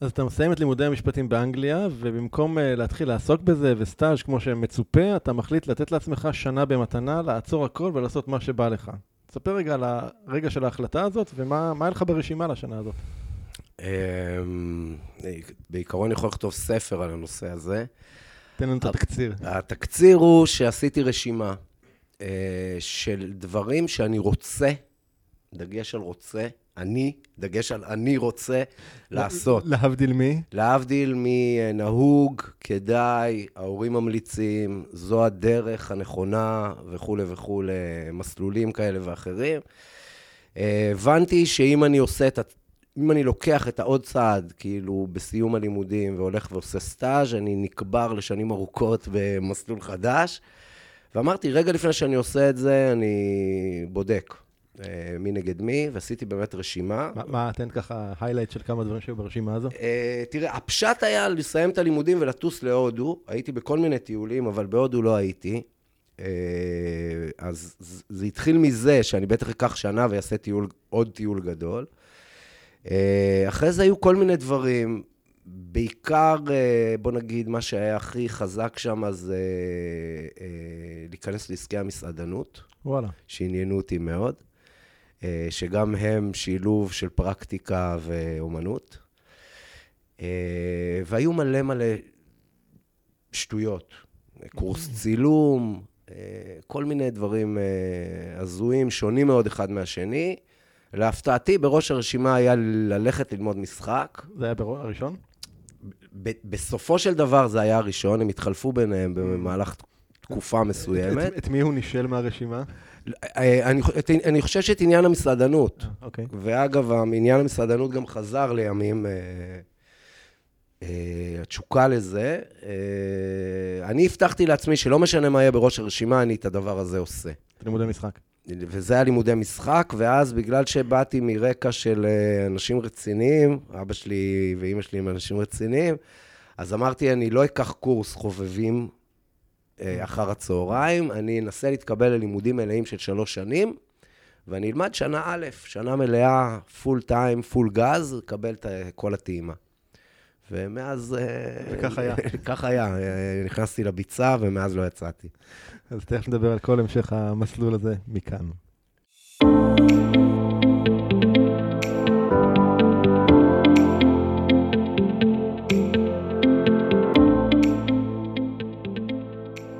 אז אתה מסיים את לימודי המשפטים באנגליה, ובמקום uh, להתחיל לעסוק בזה וסטאז' כמו שמצופה, אתה מחליט לתת לעצמך שנה במתנה, לעצור הכל ולעשות מה שבא לך. תספר רגע על הרגע של ההחלטה הזאת, ומה היה לך ברשימה לשנה הזאת. אמ, בעיקרון יכול לכתוב ספר על הנושא הזה. תן לנו את התקציר. התקציר הוא שעשיתי רשימה אה, של דברים שאני רוצה, דגש על רוצה, אני, דגש על אני רוצה לעשות. להבדיל מי? להבדיל מנהוג, כדאי, ההורים ממליצים, זו הדרך הנכונה וכולי וכולי, מסלולים כאלה ואחרים. אה, הבנתי שאם אני עושה את אם אני לוקח את העוד צעד, כאילו, בסיום הלימודים, והולך ועושה סטאז', אני נקבר לשנים ארוכות במסלול חדש. ואמרתי, רגע לפני שאני עושה את זה, אני בודק מי נגד מי, ועשיתי באמת רשימה. מה, מה תן ככה היילייט של כמה דברים שהיו ברשימה הזו? אה, תראה, הפשט היה לסיים את הלימודים ולטוס להודו. הייתי בכל מיני טיולים, אבל בהודו לא הייתי. אה, אז זה התחיל מזה שאני בטח אקח שנה ואעשה טיול, עוד טיול גדול. אה, אחרי זה היו כל מיני דברים, בעיקר, אה, בוא נגיד, מה שהיה הכי חזק שם זה אה, להיכנס לעסקי המסעדנות. וואלה. שעניינו אותי מאוד, שגם הם שילוב של פרקטיקה ואומנות. והיו מלא מלא שטויות, קורס צילום, כל מיני דברים הזויים, שונים מאוד אחד מהשני. להפתעתי, בראש הרשימה היה ללכת ללמוד משחק. זה היה הראשון? בסופו של דבר זה היה הראשון, הם התחלפו ביניהם במהלך תקופה מסוימת. את, את מי הוא נישל מהרשימה? אה, אני, את, אני חושב שאת עניין המסעדנות. אה, אוקיי. ואגב, עניין המסעדנות גם חזר לימים, אה, אה, התשוקה לזה. אה, אני הבטחתי לעצמי שלא משנה מה יהיה בראש הרשימה, אני את הדבר הזה עושה. לימודי משחק. וזה היה לימודי משחק, ואז בגלל שבאתי מרקע של אה, אנשים רציניים, אבא שלי ואימא שלי הם אנשים רציניים, אז אמרתי, אני לא אקח קורס חובבים אה, אחר הצהריים, אני אנסה להתקבל ללימודים מלאים של שלוש שנים, ואני אלמד שנה א', שנה מלאה, full time, full גז, לקבל את כל הטעימה. ומאז... וכך היה. כך היה, נכנסתי לביצה ומאז לא יצאתי. אז תכף נדבר על כל המשך המסלול הזה מכאן.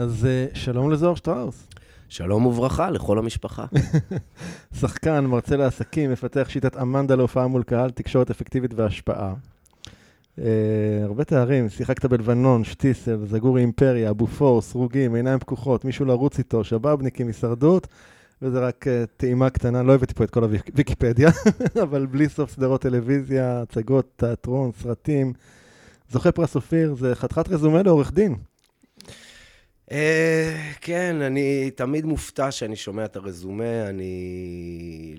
אז אה, שלום לזוהר שטראוס. שלום וברכה לכל המשפחה. שחקן, מרצה לעסקים, מפתח שיטת אמנדה להופעה מול קהל, תקשורת אפקטיבית והשפעה. Uh, הרבה תארים, שיחקת בלבנון, שטיסל, זגורי אימפריה, אבו פור, סרוגים, עיניים פקוחות, מישהו לרוץ איתו, שבאבניקים, הישרדות, וזה רק uh, טעימה קטנה, לא הבאתי פה את כל הוויקיפדיה, אבל בלי סוף סדרות טלוויזיה, הצגות, תיאטרון, סרטים. זוכה פרס אופיר, זה חתיכת רזומה לעורך דין. Uh, כן, אני תמיד מופתע שאני שומע את הרזומה, אני...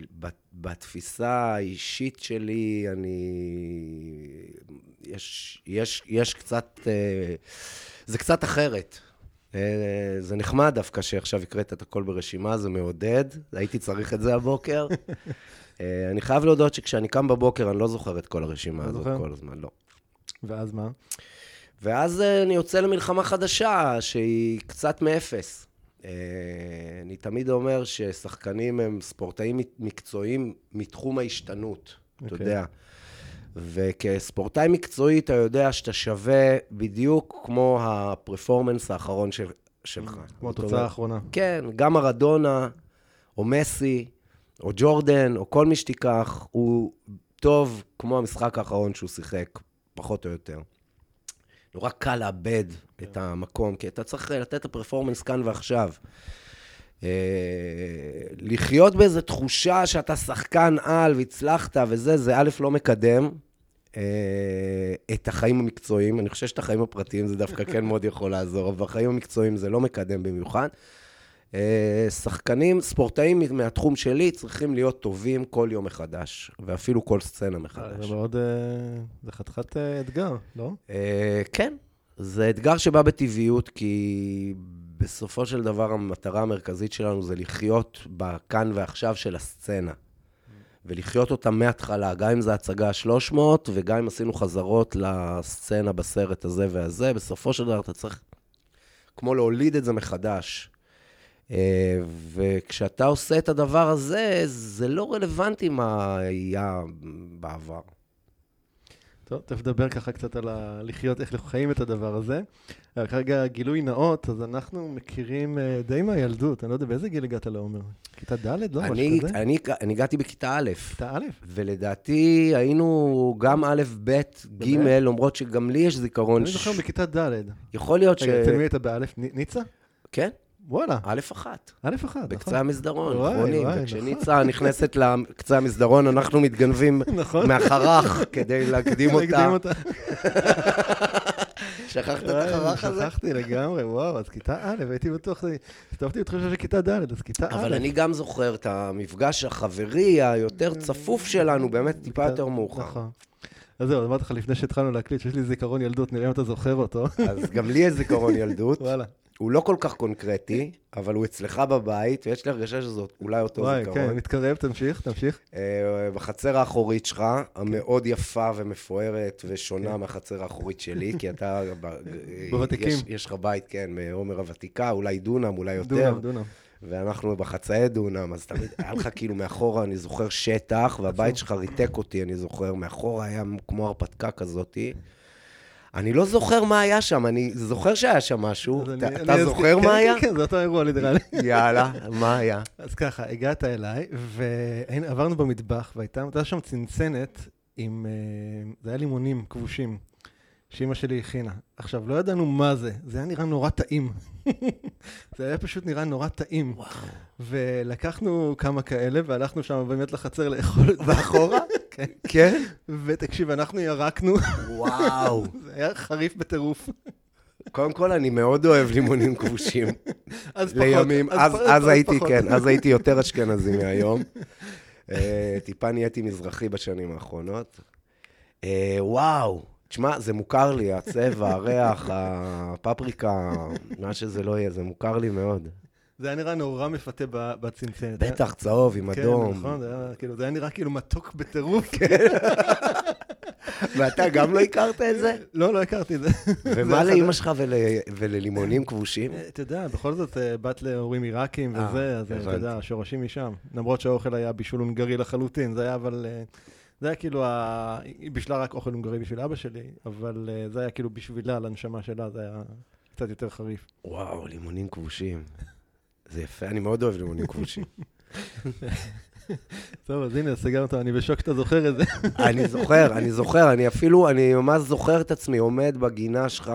בתפיסה האישית שלי, אני... יש, יש, יש קצת... Uh, זה קצת אחרת. Uh, זה נחמד דווקא שעכשיו הקראת את הכל ברשימה, זה מעודד, הייתי צריך את זה הבוקר. אני חייב להודות שכשאני קם בבוקר, אני לא זוכר את כל הרשימה הזאת כל הזמן, לא. ואז מה? ואז אה, אני יוצא למלחמה חדשה, שהיא קצת מאפס. אה, אני תמיד אומר ששחקנים הם ספורטאים מקצועיים מתחום ההשתנות, אתה אוקיי. יודע. וכספורטאי מקצועי אתה יודע שאתה שווה בדיוק כמו הפרפורמנס האחרון של, שלך. כמו התוצאה אומרת, האחרונה. כן, גם מרדונה, או מסי, או ג'ורדן, או כל מי שתיקח, הוא טוב כמו המשחק האחרון שהוא שיחק, פחות או יותר. נורא קל לאבד את המקום, כי אתה צריך לתת את הפרפורמנס כאן ועכשיו. אה, לחיות באיזו תחושה שאתה שחקן על והצלחת וזה, זה א', לא מקדם אה, את החיים המקצועיים. אני חושב שאת החיים הפרטיים זה דווקא כן מאוד יכול לעזור, אבל החיים המקצועיים זה לא מקדם במיוחד. אה, שחקנים, ספורטאים מהתחום שלי צריכים להיות טובים כל יום מחדש, ואפילו כל סצנה מחדש. זה מאוד... אה, זה חתיכת אה, אתגר, לא? אה, כן, זה אתגר שבא בטבעיות, כי בסופו של דבר המטרה המרכזית שלנו זה לחיות בכאן ועכשיו של הסצנה. ולחיות אותה מההתחלה, גם אם זה הצגה 300, וגם אם עשינו חזרות לסצנה בסרט הזה והזה, בסופו של דבר אתה צריך כמו להוליד את זה מחדש. אה, וכשאתה עושה את הדבר הזה, זה לא רלוונטי מה היה בעבר. טוב, תכף נדבר ככה קצת על ה... לחיות, איך אנחנו חיים את הדבר הזה. אבל כרגע גילוי נאות, אז אנחנו מכירים אה, די מהילדות. אני לא יודע, באיזה גיל הגעת לעומר? כיתה ד'? לא, משהו אני, כזה? אני, אני הגעתי בכיתה א', כיתה א'? ולדעתי היינו גם א', ב', ג'? למרות שגם לי יש זיכרון. אני זוכר בכיתה ד'. יכול להיות ש... רגע, אצל מי היית באלף? ניצה? כן, וואלה, א' אחת. א' אחד, בקצה המסדרון, אחרונים. וכשניצה נכנסת לקצה המסדרון, אנחנו מתגנבים נכון. מהחרך כדי להקדים להקדים אותה. שכחת את החרך הזה? שכחתי לגמרי, וואו, אז כיתה א', הייתי בטוח, הסתובבתי בתחושה של כיתה ד', אז כיתה א'. אבל אני גם זוכר את המפגש החברי היותר צפוף שלנו, באמת טיפה יותר מאוחר. נכון. אז זהו, אמרתי לך לפני שהתחלנו להקליט, שיש לי זיכרון ילדות, נראה אם אתה זוכר אותו. אז גם לי יש זיכרון ילדות. וואלה. הוא לא כל כך קונקרטי, אבל הוא אצלך בבית, ויש לי הרגשה שזאת אולי אותו וואי, זיכרון. כן, מתקרב, תמשיך, תמשיך. אה, בחצר האחורית שלך, המאוד יפה ומפוארת ושונה מהחצר האחורית שלי, כי אתה... ב- בוותיקים. יש- יש לך בית, כן, מעומר הוותיקה, אולי דונם, אולי יותר. דונם, דונם. ואנחנו בחצאי דונם, אז תמיד היה לך כאילו מאחורה, אני זוכר שטח, והבית שלך ריתק אותי, אני זוכר, מאחורה היה כמו הרפתקה כזאתי. אני לא זוכר מה היה שם, אני זוכר שהיה שם משהו. אתה- אני- אתה אני זוכר אזכיר- מה כן, היה? כן, כן, זה אותו אירוע לי. יאללה, מה היה? אז ככה, הגעת אליי, ועברנו במטבח, והייתה הייתה שם צנצנת עם, אה, זה היה לימונים כבושים, שאימא שלי הכינה. עכשיו, לא ידענו מה זה, זה היה נראה נורא טעים. זה היה פשוט נראה נורא טעים. וואו. ולקחנו כמה כאלה, והלכנו שם באמת לחצר לאכול. ואחורה? כן. כן? ותקשיב, אנחנו ירקנו, וואו. זה היה חריף בטירוף. קודם כל, אני מאוד אוהב לימונים כבושים. אז פחות. לימים, אז, הייתי, פחות. כן, אז הייתי יותר אשכנזי מהיום. אה, טיפה נהייתי מזרחי בשנים האחרונות. אה, וואו, תשמע, זה מוכר לי, הצבע, הריח, הפפריקה, מה שזה לא יהיה, זה מוכר לי מאוד. זה היה נראה נורא מפתה בצנצנת. בטח, צהוב עם כן, אדום. נכון, זה היה, כאילו, זה היה נראה כאילו מתוק בטירוף. ואתה גם לא הכרת את זה? לא, לא הכרתי את זה. ומה לאימא. שלך ול- וללימונים כבושים? אה, אתה יודע, בכל זאת, אה, בת להורים עיראקים אה, וזה, אז אתה. יודע, השורשים משם. למרות שהאוכל היה בישול הונגרי לחלוטין, זה היה אבל... אה, זה היה כאילו, ה- היא בישלה רק אוכל הונגרי בשביל אבא שלי, אבל אה, זה היה כאילו בשבילה, לנשמה שלה, זה היה קצת יותר חריף. וואו, לימונים כבושים. זה יפה, אני מאוד אוהב לימונים כבושים. טוב, אז הנה, סגרת, אני בשוק שאתה זוכר את זה. אני זוכר, אני זוכר, אני אפילו, אני ממש זוכר את עצמי עומד בגינה שלך,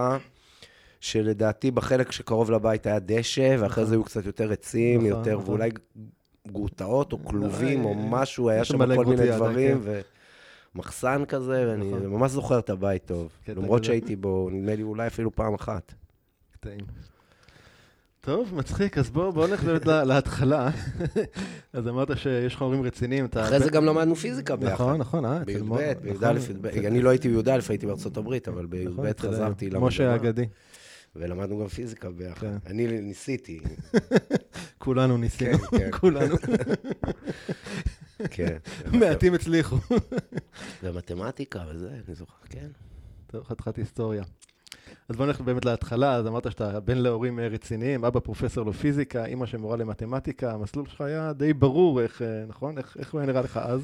שלדעתי בחלק שקרוב לבית היה דשא, ואחרי זה היו קצת יותר עצים, נכון, יותר, נכון. ואולי גרוטאות או כלובים או אה, משהו, היה שם כל מיני דברים, כן. ומחסן כזה, ואני נכון. ממש זוכר את הבית טוב. קטע למרות כזה. שהייתי בו, נדמה לי אולי אפילו פעם אחת. טעים. טוב, מצחיק, אז בוא, בוא נלך באמת לה- להתחלה. אז אמרת שיש לך הורים רציניים. אתה- אחרי זה גם למדנו פיזיקה ביחד. נכון, נכון, אה, אצל מו- בי"ב, נכון, בי"א, י"ב. אצל- אני לא הייתי בי"א, הייתי בארצות הברית, אבל נכון, בי"ב חזרתי משה למגמה, האגדי. ולמדנו גם פיזיקה ביחד. כן. אני ניסיתי, כולנו ניסינו, כן, כן. כולנו. כן. מעטים הצליחו. ומתמטיקה וזה, אני זוכר, כן. טוב, חתיכת היסטוריה. אז בוא נלך באמת להתחלה, אז אמרת שאתה בן להורים אה, רציניים, אבא פרופסור לפיזיקה, אימא שמורה למתמטיקה, המסלול שלך היה די ברור, איך, אה, נכון? איך, איך הוא היה נראה לך אז?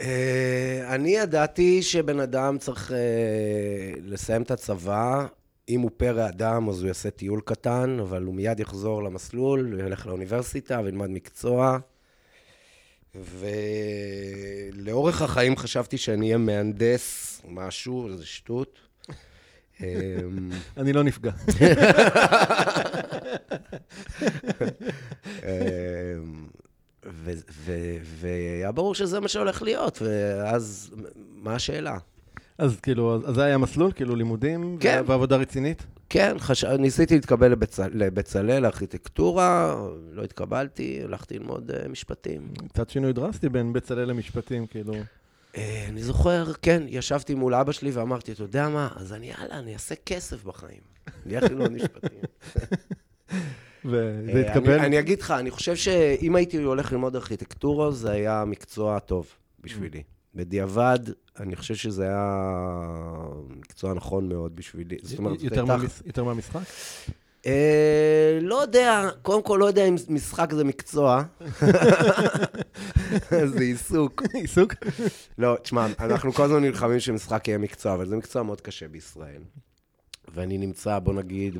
אה, אני ידעתי שבן אדם צריך לסיים את הצבא. אם הוא פרא אדם, אז הוא יעשה טיול קטן, אבל הוא מיד יחזור למסלול, ילך לאוניברסיטה וילמד מקצוע. ולאורך החיים חשבתי שאני אהיה מהנדס משהו, זה שטות. אמ, אני לא נפגע. אמ, והיה ברור שזה מה שהולך להיות, ואז מה השאלה? אז כאילו, אז זה היה מסלול, כאילו לימודים כן. ועבודה רצינית? כן, חש... ניסיתי להתקבל לבצל... לבצלאל, לארכיטקטורה, לא התקבלתי, הלכתי ללמוד uh, משפטים. קצת שינוי דרסטי בין בצלאל למשפטים, כאילו. Uh, אני זוכר, כן, ישבתי מול אבא שלי ואמרתי, אתה יודע מה, אז אני, יאללה, אני אעשה כסף בחיים. אני אלך ללמוד משפטים. וזה אה, התקבל? אני, אני אגיד לך, אני חושב שאם הייתי הולך ללמוד ארכיטקטורה, זה היה מקצוע טוב בשבילי. בדיעבד, אני חושב שזה היה מקצוע נכון מאוד בשבילי. זאת אומרת, יותר, הייתה... מהמש... יותר מהמשחק? אה, לא יודע, קודם כל לא יודע אם משחק זה מקצוע. זה עיסוק. עיסוק? לא, תשמע, אנחנו כל הזמן נלחמים שמשחק יהיה מקצוע, אבל זה מקצוע מאוד קשה בישראל. ואני נמצא, בוא נגיד,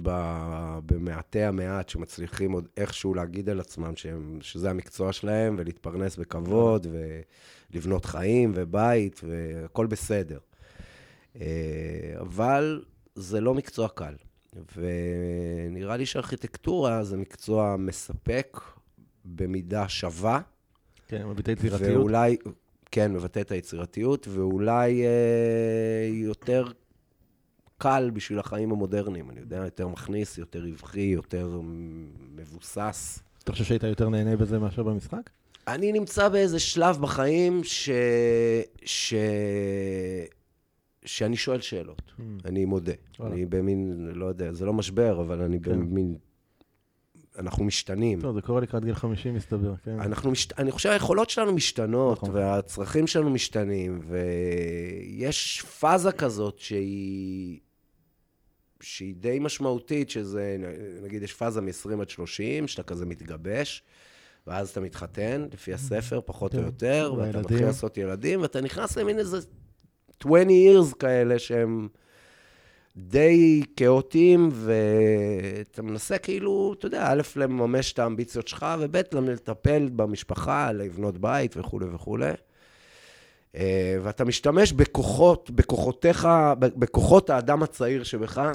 במעטי המעט שמצליחים עוד איכשהו להגיד על עצמם שהם, שזה המקצוע שלהם, ולהתפרנס בכבוד, ולבנות חיים ובית, והכל בסדר. אה, אבל זה לא מקצוע קל. ונראה לי שארכיטקטורה זה מקצוע מספק במידה שווה. כן, מבטא יצירתיות. ואולי, כן, מבטא את היצירתיות, ואולי אה, יותר קל בשביל החיים המודרניים. אני יודע, יותר מכניס, יותר רווחי, יותר מבוסס. אתה חושב שהיית יותר נהנה בזה מאשר במשחק? אני נמצא באיזה שלב בחיים ש... ש... שאני שואל שאלות. Mm. אני מודה. וואלה. אני במין, לא יודע, זה לא משבר, אבל אני כן. במין... אנחנו משתנים. טוב, זה קורה לקראת גיל 50, מסתבר, כן. אנחנו משת... אני חושב, היכולות שלנו משתנות, נכון. והצרכים שלנו משתנים, ויש פאזה כזאת שהיא... שהיא די משמעותית, שזה, נגיד, יש פאזה מ-20 עד 30, שאתה כזה מתגבש, ואז אתה מתחתן, לפי הספר, פחות או. יותר, ואתה מתחיל לעשות ילדים, ואתה נכנס למין איזה 20 years כאלה שהם די כאוטיים, ואתה מנסה כאילו, אתה יודע, א', לממש את האמביציות שלך, וב', לטפל במשפחה, לבנות בית וכולי וכולי. אה, ואתה משתמש בכוחות, בכוחותיך, בכוחות האדם הצעיר שבך,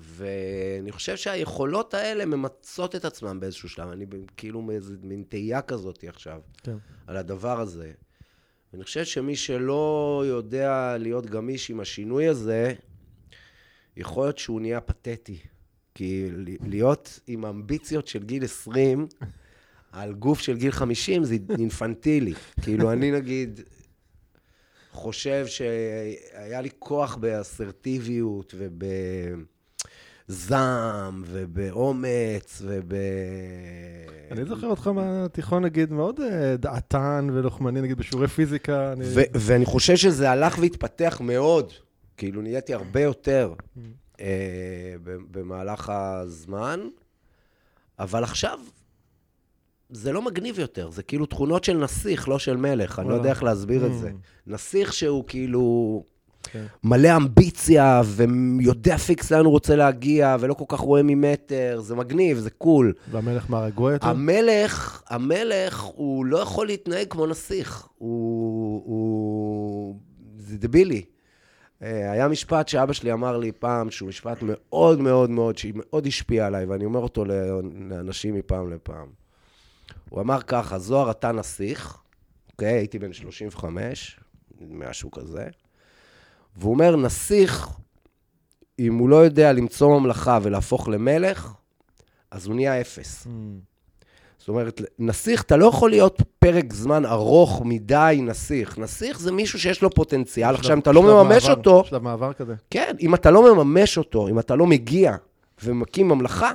ואני חושב שהיכולות האלה ממצות את עצמם באיזשהו שלב. אני כאילו מאיזה מין תהייה כזאת עכשיו, כן. על הדבר הזה. ואני חושב שמי שלא יודע להיות גמיש עם השינוי הזה, יכול להיות שהוא נהיה פתטי. כי להיות עם אמביציות של גיל 20 על גוף של גיל 50 זה אינפנטילי. כאילו, אני נגיד, חושב שהיה לי כוח באסרטיביות ובזעם ובאומץ וב... אני זוכר אותך מהתיכון, נגיד, מאוד אה, דעתן ולוחמני, נגיד, בשיעורי פיזיקה. אני... ואני חושב שזה הלך והתפתח מאוד. כאילו, נהייתי הרבה יותר. אה, במהלך הזמן, אבל עכשיו זה לא מגניב יותר, זה כאילו תכונות של נסיך, לא של מלך, אני לא יודע איך להסביר את זה. Mm. נסיך שהוא כאילו כן. מלא אמביציה, ויודע פיקס לאן הוא רוצה להגיע, ולא כל כך רואה ממטר, זה מגניב, זה cool. והמלך מה, רגוע יותר? המלך, המלך, הוא לא יכול להתנהג כמו נסיך. הוא... הוא... זה דבילי. אה, היה משפט שאבא שלי אמר לי פעם, שהוא משפט מאוד מאוד מאוד, שהיה מאוד השפיעה עליי, ואני אומר אותו לאנשים מפעם לפעם. הוא אמר ככה, זוהר אתה נסיך, אוקיי? הייתי בן 35, משהו כזה. והוא אומר, נסיך, אם הוא לא יודע למצוא ממלכה ולהפוך למלך, אז הוא נהיה אפס. Mm. זאת אומרת, נסיך, אתה לא יכול להיות פרק זמן ארוך מדי נסיך. נסיך זה מישהו שיש לו פוטנציאל. עכשיו, אם אתה לא מממש מעבר, אותו... שלב מעבר כזה. כן, אם אתה לא מממש אותו, אם אתה לא מגיע ומקים ממלכה,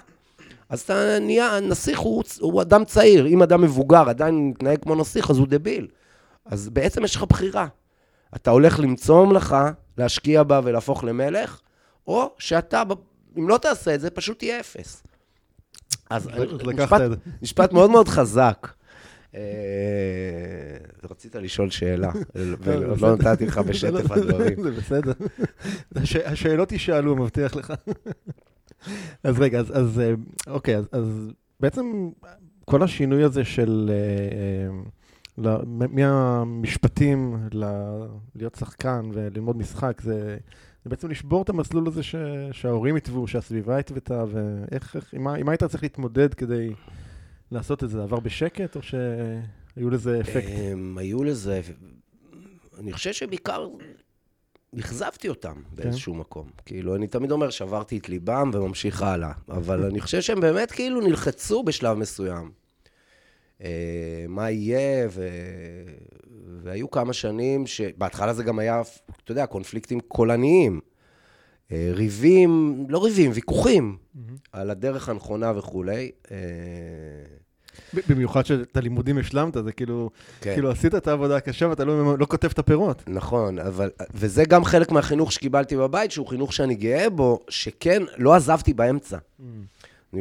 אז אתה נהיה, נסיך הוא, הוא אדם צעיר. אם אדם מבוגר עדיין מתנהג כמו נסיך, אז הוא דביל. אז בעצם יש לך בחירה. אתה הולך למצוא ממלכה, להשקיע בה ולהפוך למלך, או שאתה, אם לא תעשה את זה, פשוט תהיה אפס. אז משפט- מאוד מאוד חזק. אה, רצית לשאול שאלה, ולא בסדר. נתתי לך בשטף לא, הדברים. זה בסדר. הש- השאלות יישאלו, מבטיח לך. אז רגע, אז- אה, אוקיי, אז- בעצם כל השינוי הזה של אה, מהמשפטים להיות שחקן וללמוד משחק, זה זה בעצם לשבור את המסלול הזה ש- שההורים התוו, שהסביבה התוותה, ואיך, איך- עם מה עם מה היית צריך להתמודד כדי לעשות את זה? עבר בשקט, או שהיו לזה אפקט? הם היו לזה, אני חושב שבעיקר אכזבתי אותם באיזשהו מקום. כאילו, אני תמיד אומר, שברתי את ליבם וממשיך הלאה. אבל אני חושב שהם באמת כאילו נלחצו בשלב מסוים. אה, מה יהיה, ו... והיו כמה שנים שבהתחלה זה גם היה, אתה יודע, קונפליקטים קולניים. אה, ריבים, לא ריבים, ויכוחים על הדרך הנכונה וכולי. אה, במיוחד שאת הלימודים השלמת, זה כאילו, כן. כאילו עשית את העבודה הקשה ואתה לא, לא כותב את הפירות. נכון, אבל, וזה גם חלק מהחינוך שקיבלתי בבית, שהוא חינוך שאני גאה בו, שכן, לא עזבתי באמצע. אני-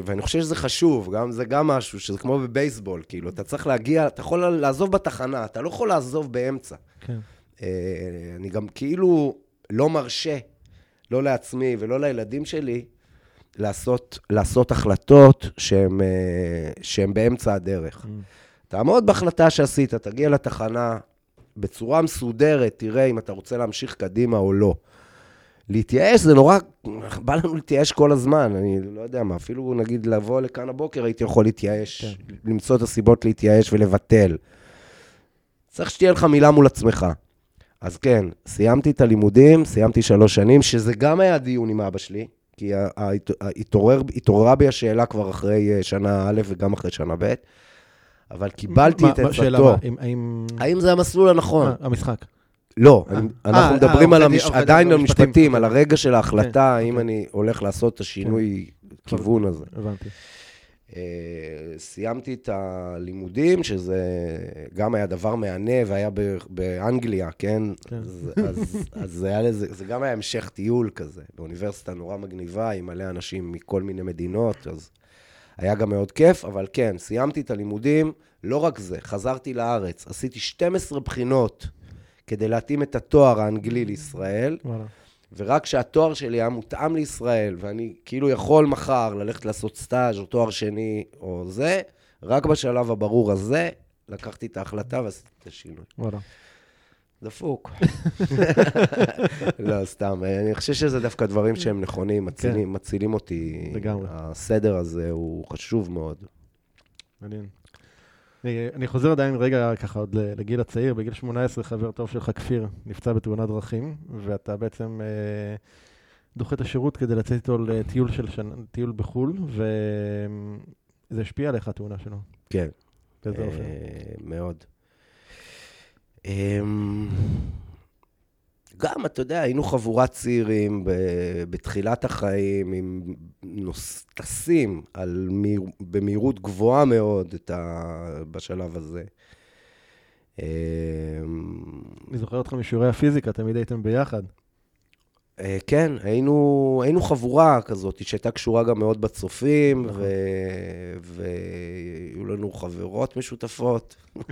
ואני חושב שזה חשוב, גם, זה גם משהו, שזה כמו בבייסבול, כאילו, אתה צריך להגיע, אתה יכול לעזוב בתחנה, אתה לא יכול לעזוב באמצע. כן. אה, אני גם כאילו לא מרשה, לא לעצמי ולא לילדים שלי, לעשות, לעשות החלטות שהן שהן באמצע הדרך. תעמוד בהחלטה שעשית, תגיע לתחנה בצורה מסודרת, תראה אם אתה רוצה להמשיך קדימה או לא. להתייאש זה נורא, בא לנו להתייאש כל הזמן, אני לא יודע מה, אפילו נגיד לבוא לכאן הבוקר הייתי יכול להתייאש, כן. למצוא את הסיבות להתייאש ולבטל. צריך שתהיה לך מילה מול עצמך. אז כן, סיימתי את הלימודים, סיימתי שלוש שנים, שזה גם היה דיון עם אבא שלי, כי התעורר- התעוררה בי השאלה כבר אחרי אה, שנה א' וגם אחרי שנה ב', אבל קיבלתי מה- את עצתו. האם- האם... האם זה המסלול הנכון? אה, המשחק. לא, אה, אה, אנחנו מדברים אה, על דין- עורכי עדיין על במשפטים. משפטים, על הרגע של ההחלטה, כן, האם אוקיי. אני הולך לעשות את השינוי כיוון הזה. הבנתי. סיימתי את הלימודים, שזה גם היה דבר מהנה, והיה באנגליה, כן? כן. אז, זה גם היה המשך טיול כזה, באוניברסיטה נורא מגניבה, עם מלא אנשים מכל מיני מדינות, אז היה גם מאוד כיף, אבל כן, סיימתי את הלימודים, לא רק זה, חזרתי לארץ, עשיתי 12 בחינות כדי להתאים את התואר האנגלי לישראל, וואלה. ורק כשהתואר שלי היה מותאם לישראל, ואני כאילו יכול מחר ללכת לעשות סטאז' או תואר שני או זה, רק בשלב הברור הזה, לקחתי את ההחלטה ועשיתי את השינוי. וואלה. דפוק. לא, סתם. אני חושב שזה דווקא דברים שהם נכונים, מצילים, מצילים אותי. לגמרי. הסדר הזה הוא חשוב מאוד. מעניין. אני- אני חוזר עדיין רגע ככה עוד לגיל הצעיר, בגיל 18 חבר טוב שלך, כפיר, נפצע בתאונת דרכים, ואתה בעצם אה, דוחה את השירות כדי לצאת איתו לטיול של שנה, טיול בחו"ל, וזה השפיע עליך, התאונה שלו. כן. באיזה אה, אופן? מאוד. אמ, גם, אתה יודע, היינו חבורת צעירים בתחילת החיים, עם נוס- טסים על מהיר, במהירות גבוהה מאוד את ה, בשלב הזה. אמ, אני זוכר אותך משיעורי הפיזיקה, תמיד הייתם ביחד. אה, כן, היינו, היינו חבורה כזאת שהייתה קשורה גם מאוד בצופים, נכון. והיו לנו חברות משותפות.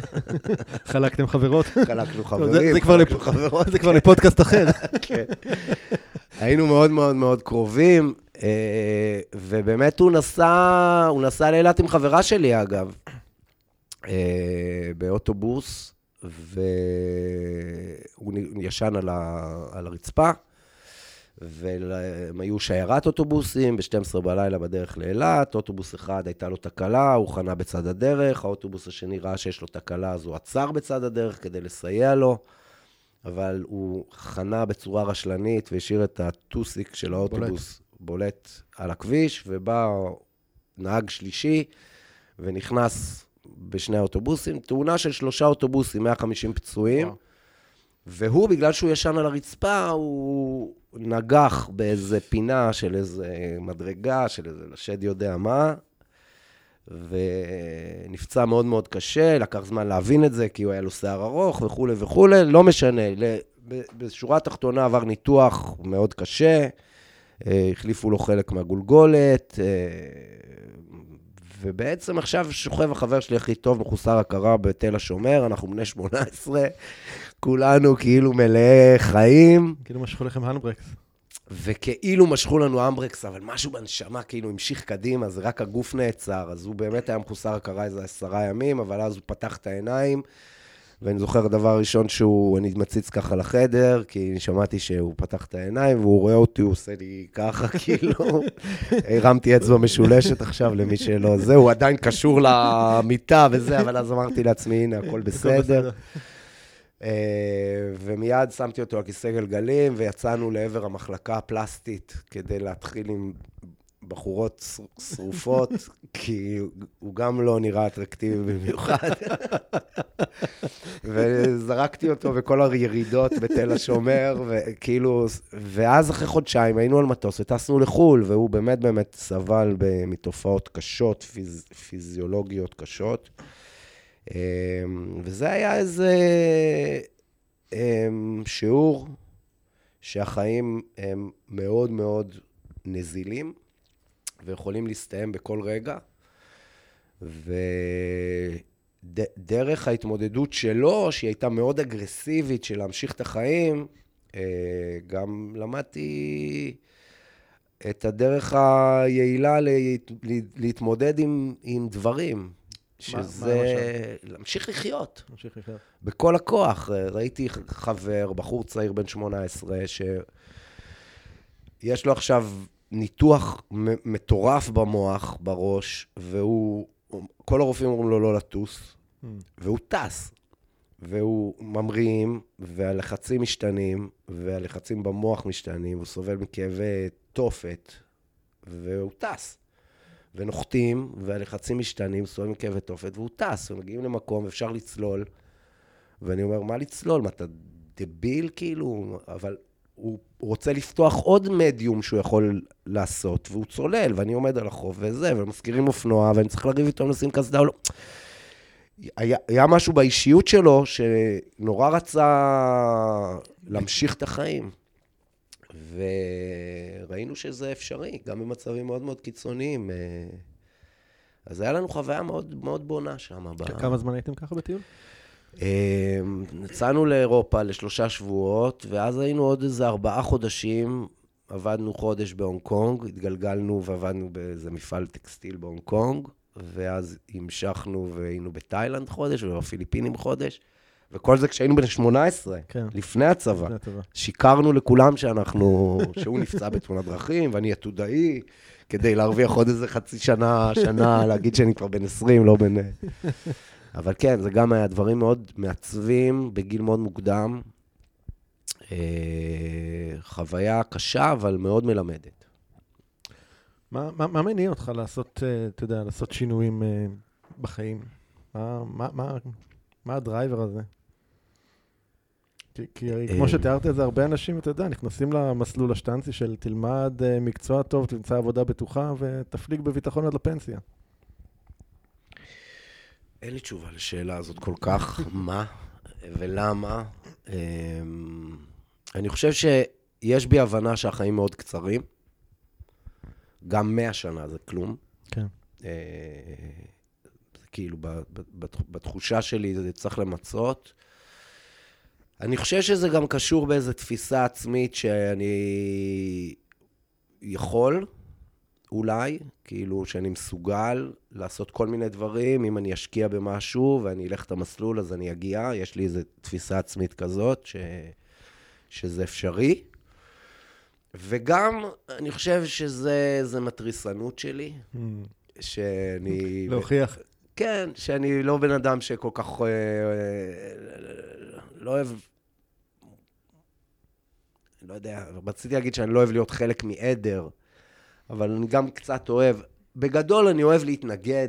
חלקתם חברות? חלקנו זה- חברים, זה כבר חלקנו לפ- חברות. זה כבר לפודקאסט אחר. כן. היינו מאוד מאוד מאוד קרובים, אה, ובאמת הוא נסע, הוא נסע לאילת עם חברה שלי, אגב, אה, באוטובוס, והוא ישן על, ה, על הרצפה, והם היו שיירת אוטובוסים ב-12 בלילה בדרך לאילת, אוטובוס אחד הייתה לו תקלה, הוא חנה בצד הדרך, האוטובוס השני ראה שיש לו תקלה, אז הוא עצר בצד הדרך כדי לסייע לו. אבל הוא חנה בצורה רשלנית והשאיר את הטוסיק של האוטובוס בולט על הכביש, ובא נהג שלישי ונכנס בשני האוטובוסים. תאונה של שלושה אוטובוסים, 150 פצועים, וואו. והוא, בגלל שהוא ישן על הרצפה, הוא נגח באיזה פינה של איזה מדרגה, של איזה לשד יודע מה, ונפצע מאוד מאוד קשה, לקח זמן להבין את זה, כי הוא היה לו שיער ארוך וכולי וכולי, לא משנה. בשורה התחתונה עבר ניתוח מאוד קשה, אה, החליפו לו חלק מהגולגולת, אה, ובעצם עכשיו שוכב החבר שלי הכי טוב, מחוסר הכרה בתל השומר, אנחנו בני 18, כולנו כאילו מלאי חיים. כאילו משכו לכם הנדברקס. וכאילו משכו לנו אמברקס, אבל משהו בנשמה כאילו המשיך קדימה, זה רק הגוף נעצר. אז הוא באמת היה מחוסר הכרה איזה עשרה ימים, אבל אז הוא פתח את העיניים, ואני זוכר הדבר הראשון שהוא, אני מציץ ככה לחדר, כי שמעתי שהוא פתח את העיניים, והוא רואה אותי, הוא עושה לי ככה, כאילו, הרמתי אצבע משולשת עכשיו למי שלא זה, הוא עדיין קשור למיטה וזה, אבל אז אמרתי לעצמי, הנה, הכל בסדר. אה, ומיד שמתי אותו על כיסא גלגלים, ויצאנו לעבר המחלקה הפלסטית כדי להתחיל עם בחורות שרופות, כי הוא גם לא נראה אטרקטיבי במיוחד. וזרקתי אותו בכל הירידות בתל השומר, וכאילו, ואז אחרי חודשיים היינו על מטוס וטסנו לחו"ל, והוא באמת באמת סבל מתופעות קשות, פיז, פיזיולוגיות קשות. אמ, וזה היה איזה אמ, שיעור שהחיים הם מאוד מאוד נזילים ויכולים להסתיים בכל רגע. ודרך ההתמודדות שלו, שהיא הייתה מאוד אגרסיבית של להמשיך את החיים, אה, גם למדתי את הדרך היעילה להתמודד עם, עם דברים. שזה להמשיך לחיות. להמשיך לחיות. בכל הכוח. ראיתי חבר, בחור צעיר בן 18, שיש לו עכשיו ניתוח מטורף במוח, בראש, והוא, כל הרופאים אומרים לו לא לטוס, mm. והוא טס. והוא ממריאים, והלחצים משתנים, והלחצים במוח משתנים, הוא סובל מכאבי תופת, והוא טס. ונוחתים, והלחצים משתנים, סובבים כאבי תופת, והוא טס, ומגיעים למקום, אפשר לצלול. ואני אומר, מה לצלול? מה, אתה דביל כאילו? אבל הוא רוצה לפתוח עוד מדיום שהוא יכול לעשות, והוא צולל, ואני עומד על החוף וזה, ומזכירים אופנוע, ואני צריך לריב איתו אם לשים קסדה או לא. היה, היה משהו באישיות שלו שנורא רצה להמשיך את החיים. וראינו שזה אפשרי, גם במצבים מאוד מאוד קיצוניים. אה, אז היה לנו חוויה מאוד מאוד בונה שם. כמה זמן הייתם ככה בטיול? יצאנו לאירופה לשלושה שבועות, ואז היינו עוד איזה ארבעה חודשים, עבדנו חודש בהונג קונג, התגלגלנו ועבדנו באיזה מפעל טקסטיל בהונג קונג, ואז המשכנו והיינו בתאילנד חודש ובפיליפינים חודש. וכל זה כשהיינו בן 18, כן. לפני הצבא. שיקרנו לכולם שאנחנו, שהוא נפצע בתאונת דרכים, ואני עתודאי, כדי להרוויח עוד איזה חצי שנה, שנה, להגיד שאני כבר בן 20, לא בן... אבל כן, זה גם היה דברים מאוד מעצבים, בגיל מאוד מוקדם. אה, חוויה קשה, אבל מאוד מלמדת. מה, מה, מה מניע אותך לעשות, אה, אתה יודע, לעשות שינויים אה, בחיים? מה, מה, מה, מה הדרייבר הזה? כי, כי כמו שתיארת את זה, הרבה אנשים, אתה יודע, נכנסים למסלול השטנצי של תלמד מקצוע טוב, תמצא עבודה בטוחה ותפליג בביטחון עד לפנסיה. אין לי תשובה לשאלה הזאת כל כך, מה ולמה. אמ, אני חושב שיש בי הבנה שהחיים מאוד קצרים. גם מאה שנה זה כלום. כן. אה, כאילו, בתחושה שלי זה צריך למצות. אני חושב שזה גם קשור באיזו תפיסה עצמית שאני יכול, אולי, כאילו שאני מסוגל לעשות כל מיני דברים, אם אני אשקיע במשהו ואני אלך את המסלול, אז אני אגיע. יש לי איזו תפיסה עצמית כזאת, ש... שזה אפשרי. וגם, אני חושב שזה מתריסנות שלי, mm. שאני... להוכיח. כן, שאני לא בן אדם שכל כך... אה, לא אוהב... לא יודע, רציתי להגיד שאני לא אוהב להיות חלק מעדר. אבל אני גם קצת אוהב, בגדול אני אוהב להתנגד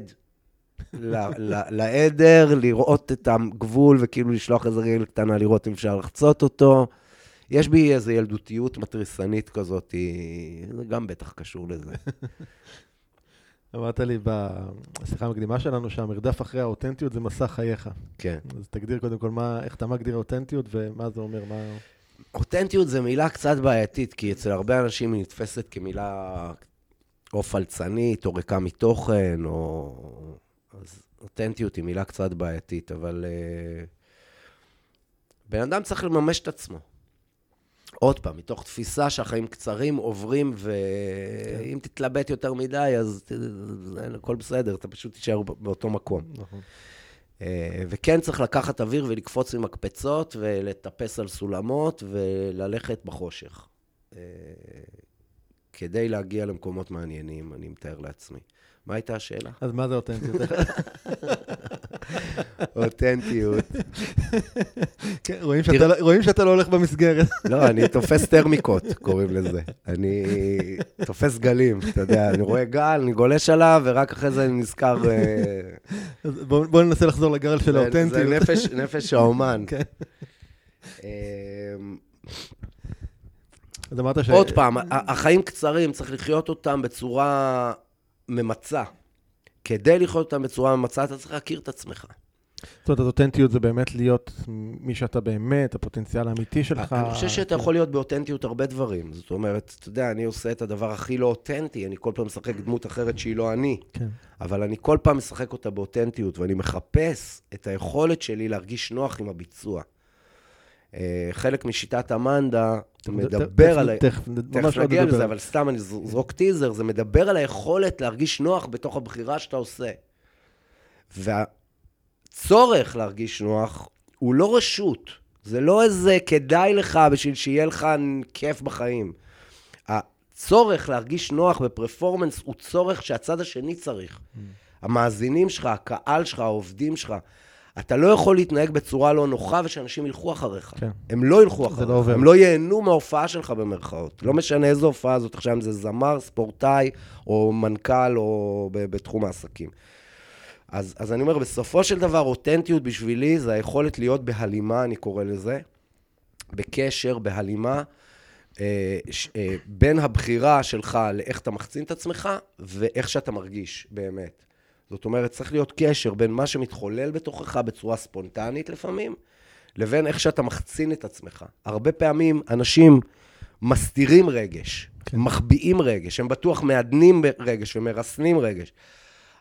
לעדר, לראות את הגבול וכאילו לשלוח איזה רגל קטנה, לראות אם אפשר לחצות אותו. יש בי איזו ילדותיות מתריסנית כזאת, זה גם בטח קשור לזה. אמרת לי בשיחה המקדימה שלנו שהמרדף אחרי האותנטיות זה מסע חייך. כן. אז תגדיר קודם כל מה, איך אתה מגדיר אותנטיות ומה זה אומר, מה... אותנטיות זו מילה קצת בעייתית, כי אצל הרבה אנשים היא נתפסת כמילה או פלצנית, או ריקה מתוכן, או... אז אותנטיות היא מילה קצת בעייתית, אבל uh, בן אדם צריך לממש את עצמו. עוד פעם, מתוך תפיסה שהחיים קצרים, עוברים, ואם כן. תתלבט יותר מדי, אז הכל בסדר, אתה פשוט תישאר באותו מקום. נכון. אה, וכן צריך לקחת אוויר ולקפוץ ממקפצות ולטפס על סולמות וללכת בחושך. אה, כדי להגיע למקומות מעניינים, אני מתאר לעצמי. מה הייתה השאלה? אז מה זה אותנטיות? אותנטיות. כן, רואים שאתה לא הולך במסגרת. לא, אני תופס טרמיקות, קוראים לזה. אני תופס גלים, אתה יודע, אני רואה גל, אני גולש עליו, ורק אחרי זה אני נזכר... אה, בואו ננסה לחזור לגל של האותנטיות. זה נפש האומן. כן. אמ, אז אמרת ש... עוד פעם, החיים קצרים, צריך לחיות אותם בצורה ממצה. כדי לחיות אותם בצורה ממצה, אתה צריך להכיר את עצמך. זאת אומרת, אותנטיות זה באמת להיות מי שאתה באמת, הפוטנציאל האמיתי שלך. אני חושב שאתה יכול להיות באותנטיות הרבה דברים. זאת אומרת, אתה יודע, אני עושה את הדבר הכי לא אותנטי, אני כל פעם משחק דמות אחרת שהיא לא אני. כן. אבל אני כל פעם משחק אותה באותנטיות, ואני מחפש את היכולת שלי להרגיש נוח עם הביצוע. אה, חלק משיטת אמנדה מדבר על... תכף נגיע לזה, אבל סתם אני זרוק טיזר, זה מדבר על היכולת להרגיש נוח בתוך הבחירה שאתה עושה. והצורך להרגיש נוח הוא לא רשות. זה לא איזה כדאי לך בשביל שיהיה לך כיף בחיים. הצורך להרגיש נוח בפרפורמנס הוא צורך שהצד השני צריך. Mm. המאזינים שלך, הקהל שלך, העובדים שלך. אתה לא יכול להתנהג בצורה לא נוחה ושאנשים ילכו אחריך. כן. הם לא ילכו אחריך, לא הם לא ייהנו מההופעה שלך במרכאות. לא משנה איזו הופעה זאת, עכשיו אם זה זמר, ספורטאי, או מנכ"ל, או בתחום העסקים. אז, אז אני אומר, בסופו של דבר, אותנטיות בשבילי זה היכולת להיות בהלימה, אני קורא לזה, בקשר, בהלימה, אה, ש, אה, בין הבחירה שלך לאיך אתה מחצין את עצמך, ואיך שאתה מרגיש, באמת. זאת אומרת, צריך להיות קשר בין מה שמתחולל בתוכך בצורה ספונטנית לפעמים, לבין איך שאתה מחצין את עצמך. הרבה פעמים אנשים מסתירים רגש, כן. מחביאים רגש, הם בטוח מעדנים רגש ומרסנים רגש.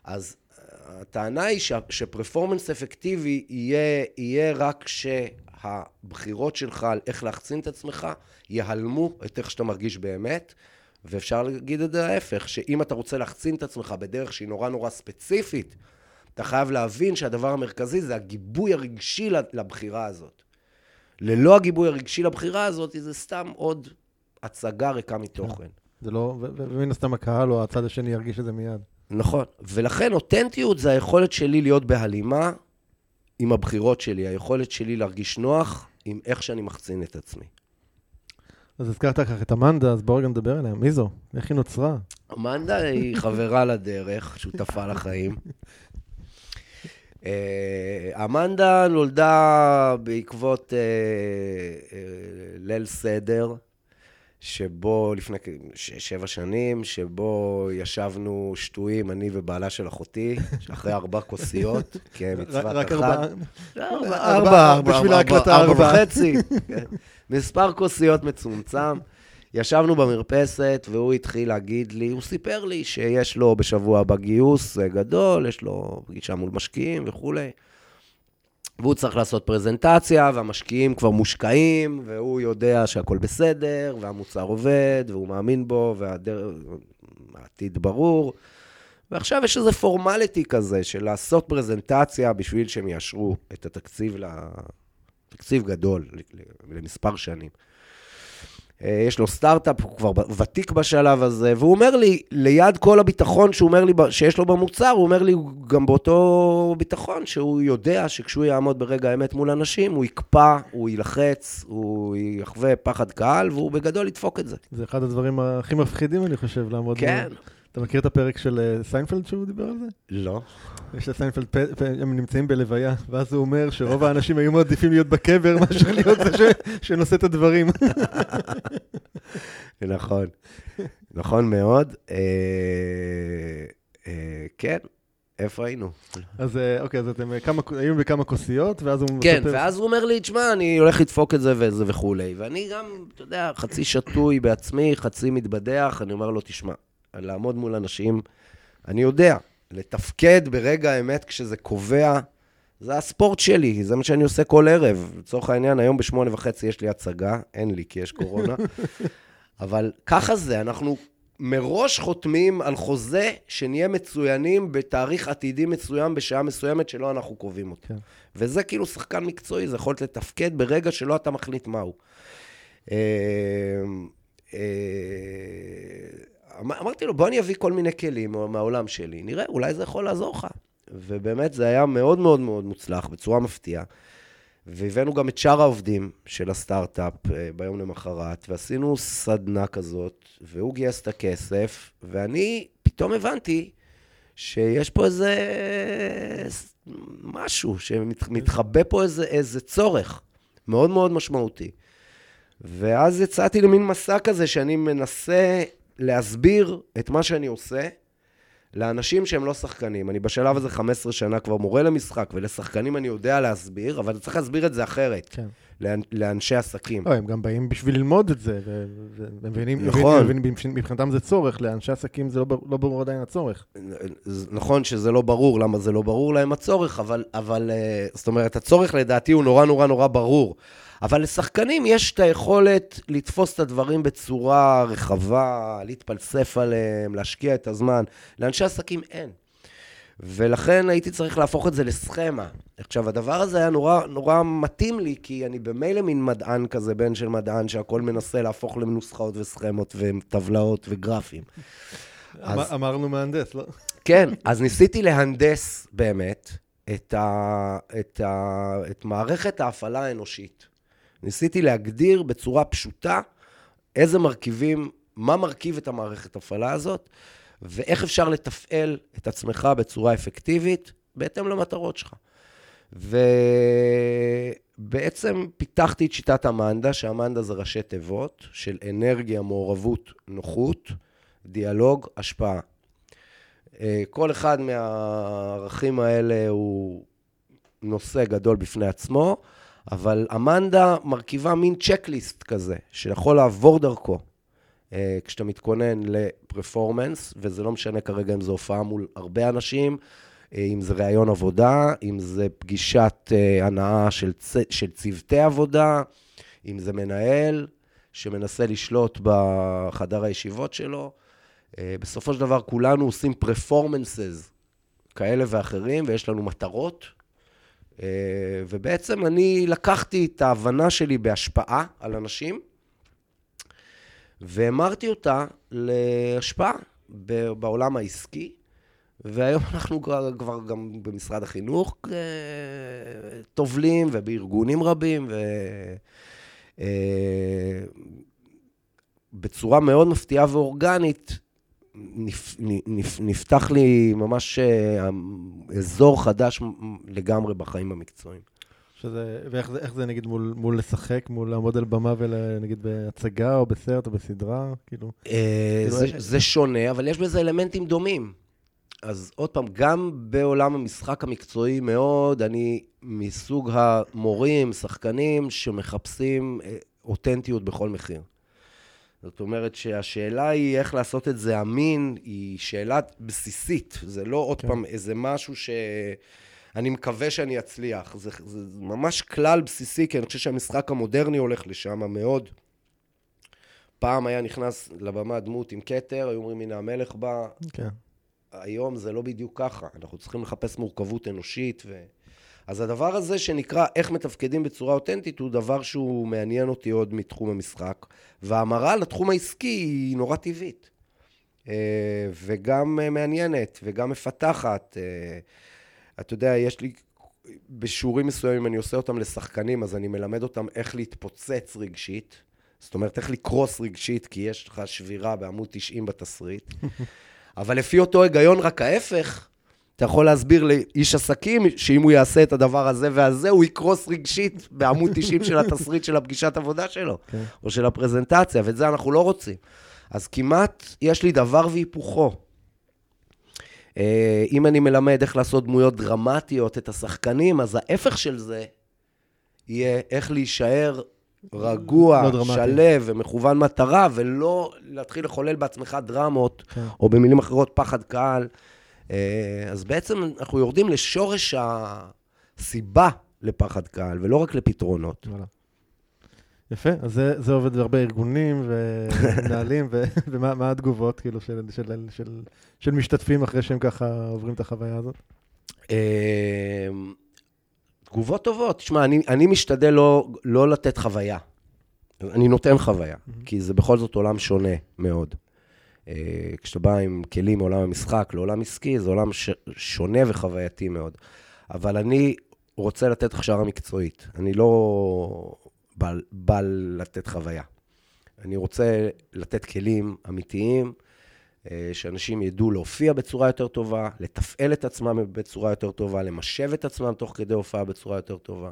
אז אה, הטענה היא שפרפורמנס אפקטיבי יהיה, יהיה רק כשהבחירות שלך על איך להחצין את עצמך יהלמו את איך שאתה מרגיש באמת. ואפשר להגיד את זה ההפך, שאם אתה רוצה להחצין את עצמך בדרך שהיא נורא נורא ספציפית, אתה חייב להבין שהדבר המרכזי זה הגיבוי הרגשי לבחירה הזאת. ללא הגיבוי הרגשי לבחירה הזאת, זה סתם עוד הצגה ריקה מתוכן. זה לא, ומן הסתם הקהל או הצד השני ירגיש את זה מיד. נכון, ולכן אותנטיות זה היכולת שלי להיות בהלימה עם הבחירות שלי, היכולת שלי להרגיש נוח עם איך שאני מחצין את עצמי. אז הזכרת ככה את אמנדה, אז בואו רגע נדבר עליה. מי זו? איך היא נוצרה? אמנדה היא חברה לדרך, שותפה לחיים. אה, אמנדה נולדה בעקבות אה, אה, ליל סדר, שבו לפני שבע שנים, שבו ישבנו שטויים, אני ובעלה של אחותי, אחרי ארבע כוסיות, כמצוות אחת. רק ארבע? ארבע, בשביל ההקלטה ארבע. ארבע וחצי. מספר כוסיות מצומצם. ישבנו במרפסת, והוא התחיל להגיד לי, הוא סיפר לי שיש לו בשבוע הבא גיוס גדול, יש לו פגישה מול משקיעים וכולי. והוא צריך לעשות פרזנטציה, והמשקיעים כבר מושקעים, והוא יודע שהכל בסדר, והמוצר עובד, והוא מאמין בו, והעתיד ברור. ועכשיו יש איזה פורמליטי כזה של לעשות פרזנטציה בשביל שהם יאשרו את התקציב, תקציב גדול למספר שנים. אה, יש לו סטארט-אפ, הוא כבר ותיק בשלב הזה, והוא אומר לי, ליד כל הביטחון שהוא אומר לי שיש לו במוצר, הוא אומר לי גם באותו ביטחון שהוא יודע שכשהוא יעמוד ברגע האמת מול אנשים, הוא יקפא, הוא יילחץ, הוא יחווה פחד קהל, והוא בגדול ידפוק את זה. זה אחד הדברים הכי מפחידים, אני חושב, לעמוד... כן. ב... אתה מכיר את הפרק של אה, סיינפלד שהוא דיבר על זה? לא. יש לסיינפלד, הם נמצאים בלוויה, ואז הוא אומר שרוב האנשים היו מעדיפים להיות בקבר מאשר להיות זה שנושא את הדברים. נכון, נכון מאוד. אה, אה, כן, איפה היינו? אז אוקיי, אז אתם כמה, היינו בכמה כוסיות, ואז הוא כן, מספר... ואז הוא אומר לי, תשמע, אני הולך לדפוק את זה וזה וכולי. ואני גם, אתה יודע, חצי שתוי בעצמי, חצי מתבדח, אני אומר לו, תשמע, לעמוד מול אנשים, אני יודע, לתפקד ברגע האמת כשזה קובע, זה הספורט שלי, זה מה שאני עושה כל ערב. לצורך העניין, היום בשמונה וחצי יש לי הצגה, אין לי כי יש קורונה, אבל ככה זה, אנחנו מראש חותמים על חוזה שנהיה מצוינים בתאריך עתידי מסוים, בשעה מסוימת שלא אנחנו קובעים אותו. כן. וזה כאילו שחקן מקצועי, זה יכול לתפקד ברגע שלא אתה מחליט מהו. אמ- אמרתי לו, בוא אני אביא כל מיני כלים מהעולם שלי, נראה, אולי זה יכול לעזור לך. ובאמת זה היה מאוד מאוד מאוד מוצלח, בצורה מפתיעה. והבאנו גם את שאר העובדים של הסטארט-אפ אה, ביום למחרת, ועשינו סדנה כזאת, והוא גייס את הכסף, ואני פתאום הבנתי שיש פה איזה משהו, שמתחבא פה איזה, איזה צורך מאוד מאוד משמעותי. ואז יצאתי למין מסע כזה שאני מנסה להסביר את מה שאני עושה לאנשים שהם לא שחקנים. אני בשלב הזה 15 שנה כבר מורה למשחק, ולשחקנים אני יודע להסביר, אבל צריך להסביר את זה אחרת. כן. לאנ- לאנשי עסקים. לא, הם גם באים בשביל ללמוד את זה, והם מבינים, נכון. מבינים- מבחינתם זה צורך, לאנשי עסקים זה לא לא ברור עדיין הצורך. נכון שזה לא ברור, למה זה לא ברור להם הצורך, אבל, אבל אה, זאת אומרת, הצורך לדעתי הוא נורא נורא נורא ברור. אבל לשחקנים יש את היכולת לתפוס את הדברים בצורה רחבה, להתפלסף עליהם, להשקיע את הזמן. לאנשי עסקים אין. ולכן הייתי צריך להפוך את זה לסכמה. עכשיו, הדבר הזה היה נורא, נורא מתאים לי, כי אני במילא מין מדען כזה, בן של מדען, שהכל מנסה להפוך לנוסחאות וסכמות וטבלאות וגרפים. אז- אמר- אמרנו מהנדס, לא? כן, אז ניסיתי להנדס באמת את, ה, את, ה, את מערכת ההפעלה האנושית. ניסיתי להגדיר בצורה פשוטה איזה מרכיבים, מה מרכיב את המערכת ההפעלה הזאת, ואיך אפשר לתפעל את עצמך בצורה אפקטיבית בהתאם למטרות שלך. ובעצם פיתחתי את שיטת המנדה, שהמנדה זה ראשי תיבות של אנרגיה, מעורבות, נוחות, דיאלוג, השפעה. אה, כל אחד מהערכים האלה הוא נושא גדול בפני עצמו, אבל אמנדה מרכיבה מין צ'קליסט כזה, שיכול לעבור דרכו. אה, כשאתה מתכונן לפרפורמנס, וזה לא משנה כרגע אם זו הופעה מול הרבה אנשים, אה, אם זה ראיון עבודה, אם זה פגישת אה, הנאה של, צ... של צוותי עבודה, אם זה מנהל שמנסה לשלוט בחדר הישיבות שלו. בסופו של דבר כולנו עושים פרפורמנסס כאלה ואחרים, ויש לנו מטרות. אה, ובעצם אני לקחתי את ההבנה שלי בהשפעה על אנשים, והמרתי אותה להשפעה בעולם העסקי, והיום אנחנו כבר, כבר גם במשרד החינוך אה, טובלים, ובארגונים רבים, ו... אה, מאוד מפתיעה ואורגנית, נפ, נפ, נפתח לי ממש אה, אזור חדש לגמרי בחיים המקצועיים. שזה, ואיך זה, זה נגיד מול, מול לשחק, מול לעמוד על במה ונגיד בהצגה או בסרט או בסדרה, כאילו? אה, כאילו, זה, יש- זה שונה, אבל יש בזה אלמנטים דומים. אז עוד פעם, גם בעולם המשחק המקצועי מאוד, אני מסוג המורים, שחקנים, שמחפשים אה, אותנטיות בכל מחיר. זאת אומרת שהשאלה היא איך לעשות את זה אמין, היא שאלה בסיסית. זה לא עוד כן. פעם איזה משהו ש... אני מקווה שאני אצליח. זה, זה ממש כלל בסיסי, כי אני חושב שהמשחק המודרני הולך לשם מאוד. פעם היה נכנס לבמה דמות עם כתר, היו אומרים, הנה המלך בא. כן. היום זה לא בדיוק ככה. אנחנו צריכים לחפש מורכבות אנושית. ו... אז הדבר הזה שנקרא איך מתפקדים בצורה אותנטית, הוא דבר שהוא מעניין אותי עוד מתחום המשחק. וההמרה לתחום העסקי היא נורא טבעית. אה, וגם מעניינת, וגם מפתחת. אה, אתה יודע, יש לי, בשיעורים מסוימים אני עושה אותם לשחקנים, אז אני מלמד אותם איך להתפוצץ רגשית. זאת אומרת, איך לקרוס רגשית, כי יש לך שבירה בעמוד 90 בתסריט. אבל לפי אותו היגיון, רק ההפך, אתה יכול להסביר לאיש עסקים שאם הוא יעשה את הדבר הזה והזה, הוא יקרוס רגשית בעמוד 90 של התסריט של הפגישת עבודה שלו, כן. או של הפרזנטציה, ואת זה אנחנו לא רוצים. אז כמעט יש לי דבר והיפוכו. אה, אם אני מלמד איך לעשות דמויות דרמטיות, את השחקנים, אז ההפך של זה יהיה איך להישאר רגוע, לא. שלו ומכוון מטרה, ולא להתחיל לחולל בעצמך דרמות, כן. או במילים אחרות, פחד קהל. אה, אז בעצם אנחנו יורדים לשורש הסיבה לפחד קהל, ולא רק לפתרונות. וואלה. יפה, אז זה, זה עובד בהרבה ארגונים ומנהלים, ו- ומה מה התגובות, כאילו, של, של, של, של משתתפים אחרי שהם ככה עוברים את החוויה הזאת? אה, תגובות טובות. תשמע, אני, אני משתדל לא, לא לתת חוויה. אני נותן חוויה, כי זה בכל זאת עולם שונה מאוד. אה, כשאתה בא עם כלים מעולם המשחק לעולם עסקי, זה עולם ש, שונה וחווייתי מאוד. אבל אני רוצה לתת הכשרה מקצועית. אני לא בא, לתת חוויה. אני רוצה לתת כלים אמיתיים, אה, שאנשים ידעו להופיע בצורה יותר טובה, לתפעל את עצמם בצורה יותר טובה, למשב את עצמם תוך כדי הופעה בצורה יותר טובה,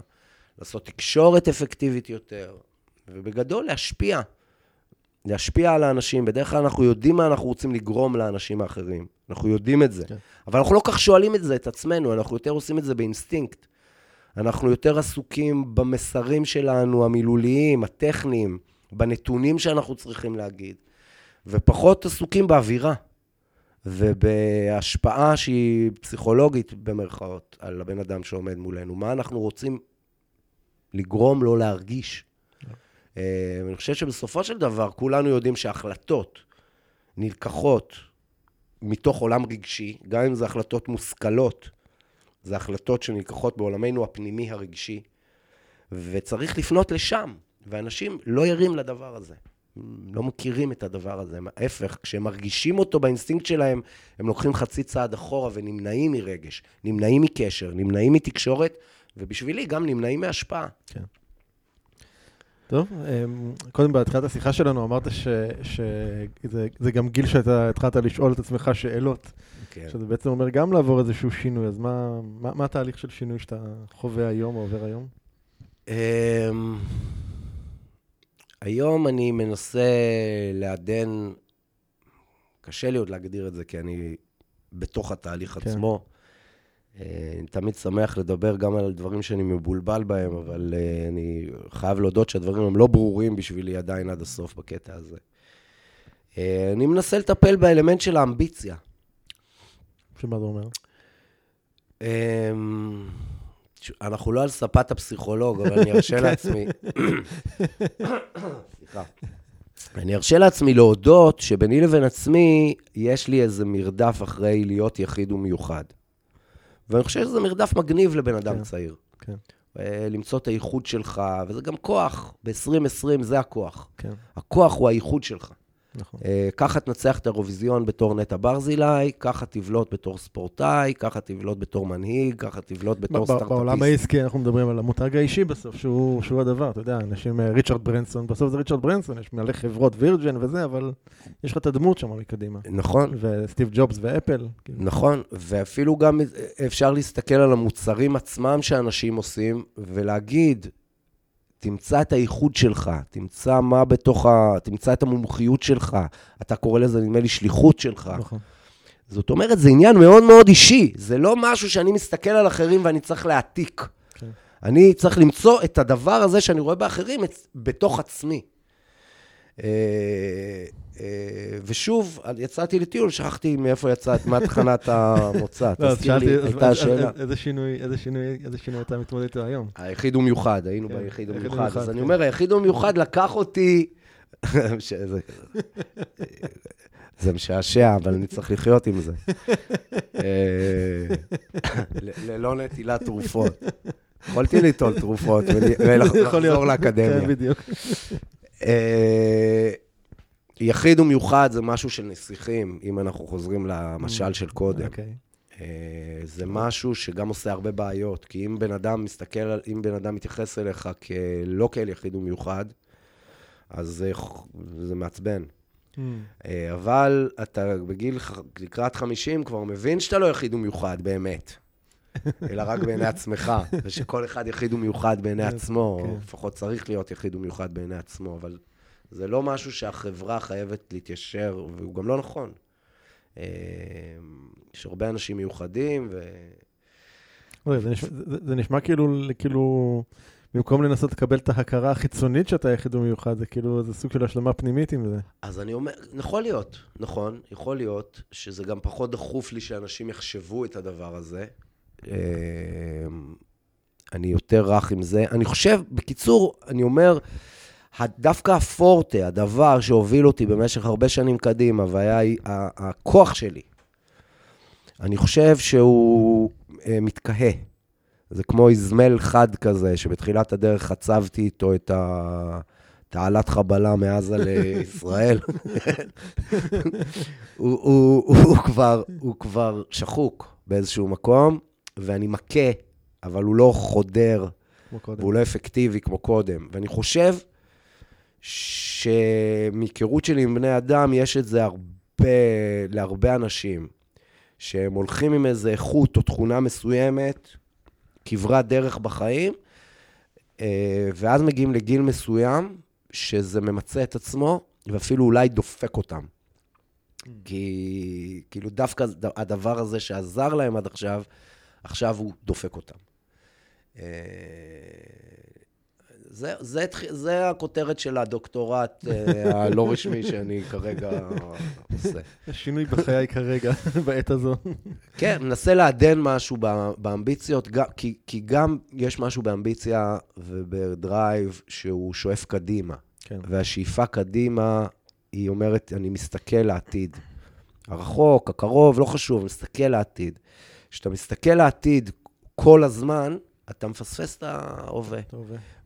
לעשות תקשורת אפקטיבית יותר, ובגדול להשפיע. להשפיע על האנשים. בדרך כלל אנחנו יודעים מה אנחנו רוצים לגרום לאנשים האחרים. אנחנו יודעים את זה. כן. אבל אנחנו לא כך שואלים את זה, את עצמנו, אנחנו יותר עושים את זה באינסטינקט. אנחנו יותר עסוקים במסרים שלנו, המילוליים, הטכניים, בנתונים שאנחנו צריכים להגיד, ופחות עסוקים באווירה ובהשפעה שהיא פסיכולוגית, במרכאות, על הבן אדם שעומד מולנו. מה אנחנו רוצים לגרום לו להרגיש. אה, אני חושב שבסופו של דבר, כולנו יודעים שהחלטות נלקחות מתוך עולם רגשי, גם אם זה החלטות מושכלות, זה החלטות שנלקחות בעולמנו הפנימי הרגשי, וצריך לפנות לשם, ואנשים לא ערים לדבר הזה. לא מכירים את הדבר הזה, ההפך, כשהם מרגישים אותו באינסטינקט שלהם, הם לוקחים חצי צעד אחורה ונמנעים מרגש, נמנעים מקשר, נמנעים מתקשורת, ובשבילי גם נמנעים מהשפעה. כן. טוב, אמ, קודם בהתחלת השיחה שלנו אמרת שזה זה גם גיל שאתה התחלת לשאול את עצמך שאלות, כן. שזה בעצם אומר גם לעבור איזשהו שינוי, אז מה, מה, מה התהליך של שינוי שאתה חווה היום או עובר היום? אמ, היום אני מנסה לעדן, קשה לי עוד להגדיר את זה, כי אני בתוך התהליך כן. עצמו. אה, אני תמיד שמח לדבר גם על דברים שאני מבולבל בהם, אבל אה, אני חייב להודות שהדברים הם לא ברורים בשבילי עדיין עד הסוף בקטע הזה. אה, אני מנסה לטפל באלמנט של האמביציה. שמה זה אומר? אמ, אנחנו לא על ספת הפסיכולוג, אבל אני ארשה לעצמי... סליחה. אני ארשה לעצמי להודות שביני לבין עצמי, יש לי איזה מרדף אחרי להיות יחיד ומיוחד. ואני חושב שזה מרדף מגניב לבן אדם כן. צעיר. כן, אה, למצוא את הייחוד שלך, וזה גם כוח. ב-2020 זה הכוח. כן, הכוח הוא הייחוד שלך. נכון. אה, ככה תנצח את האירוויזיון בתור נטע ברזילי, ככה תבלוט בתור ספורטאי, ככה תבלוט בתור מנהיג, ככה תבלוט בתור ב- בעולם סטארט-אפיסט. העסקי אנחנו מדברים על המותג האישי בסוף, שהוא, שהוא הדבר, אתה יודע, אנשים, אה, ריצ'רד ברנסון, בסוף זה ריצ'רד ברנסון, יש מלא חברות וירג'ן וזה, אבל יש לך את הדמות שם מקדימה. נכון, וסטיב ג'ובס ואפל. כאילו. נכון, ואפילו גם אפשר להסתכל על המוצרים עצמם שאנשים עושים, ולהגיד, תמצא את הייחוד שלך, תמצא מה בתוך ה... תמצא את המומחיות שלך. אתה קורא לזה, נדמה לי, שליחות שלך. נכון. זאת אומרת, זה עניין מאוד מאוד אישי. זה לא משהו שאני מסתכל על אחרים ואני צריך להעתיק. כן. אני צריך למצוא את הדבר הזה שאני רואה באחרים אצ- בתוך עצמי. אה, אה, ושוב, יצאתי לטיול, שכחתי מאיפה יצאת, מה תחנת המוצא. לא, תזכיר לי, הייתה השאלה. איזה שינוי, איזה שינוי, איזה שינוי אתה מתמודד איתו היום? היחיד הוא מיוחד, היינו כן, ביחיד הוא מיוחד. אז אני כן. אומר, היחיד הוא מיוחד לקח אותי... זה משעשע, אבל אני צריך לחיות עם זה. אה, ללא נטילת תרופות. יכולתי ליטול תרופות ולחזור. לאקדמיה. כן, בדיוק. יחיד ומיוחד זה משהו של נסיכים, אם אנחנו חוזרים למשל של קודם. אוקיי. אה, זה משהו שגם עושה הרבה בעיות, כי אם בן אדם מסתכל, אם בן אדם מתייחס אליך כלא כאל יחיד ומיוחד, אז זה, זה מעצבן. Mm, אה, אבל אתה בגיל, לקראת 50 כבר מבין שאתה לא יחיד ומיוחד באמת, אלא רק בעיני עצמך, ושכל אחד יחיד ומיוחד בעיני עצמו, או כן. לפחות צריך להיות יחיד ומיוחד בעיני עצמו, אבל זה לא משהו שהחברה חייבת להתיישר, והוא גם לא נכון. אה, יש הרבה אנשים מיוחדים, ו... זה נשמע- זה- זה נשמע כאילו, כאילו, במקום לנסות לקבל את ההכרה החיצונית שאתה יחיד ומיוחד, זה כאילו, זה סוג של השלמה פנימית עם זה. אז אני אומר, יכול להיות, נכון, יכול להיות שזה גם פחות דחוף לי שאנשים יחשבו את הדבר הזה. אה, אני יותר רך עם זה. אני חושב, בקיצור, אני אומר, דווקא הפורטה, הדבר שהוביל אותי במשך הרבה שנים קדימה, והיה הכוח שלי, אני חושב שהוא אה, מתקהה. זה כמו איזמל חד כזה, שבתחילת הדרך חצבתי איתו את ה... תעלת חבלה מעזה לישראל. הוא, הוא, הוא, הוא, כבר, הוא כבר שחוק באיזשהו מקום, ואני מכה, אבל הוא לא חודר. והוא לא אפקטיבי כמו קודם. ואני חושב שמהיכרות שלי עם בני אדם, יש את זה הרבה, להרבה אנשים, שהם הולכים עם איזו איכות או תכונה מסוימת, כברת דרך בחיים, אה, ואז מגיעים לגיל מסוים, שזה ממצה את עצמו, ואפילו אולי דופק אותם. כי כאילו דווקא הדבר הזה שעזר להם עד עכשיו, עכשיו הוא דופק אותם. זה, זה, זה הכותרת של הדוקטורט אה, הלא רשמי שאני כרגע עושה. שינוי בחיי כרגע, בעת הזו. כן, מנסה לעדן משהו באמביציות, כי, כי גם יש משהו באמביציה ובדרייב שהוא שואף קדימה. כן. והשאיפה קדימה, היא אומרת, אני מסתכל לעתיד. הרחוק, הקרוב, לא חשוב, מסתכל לעתיד. כשאתה מסתכל לעתיד כל הזמן, אתה מפספס את ההווה.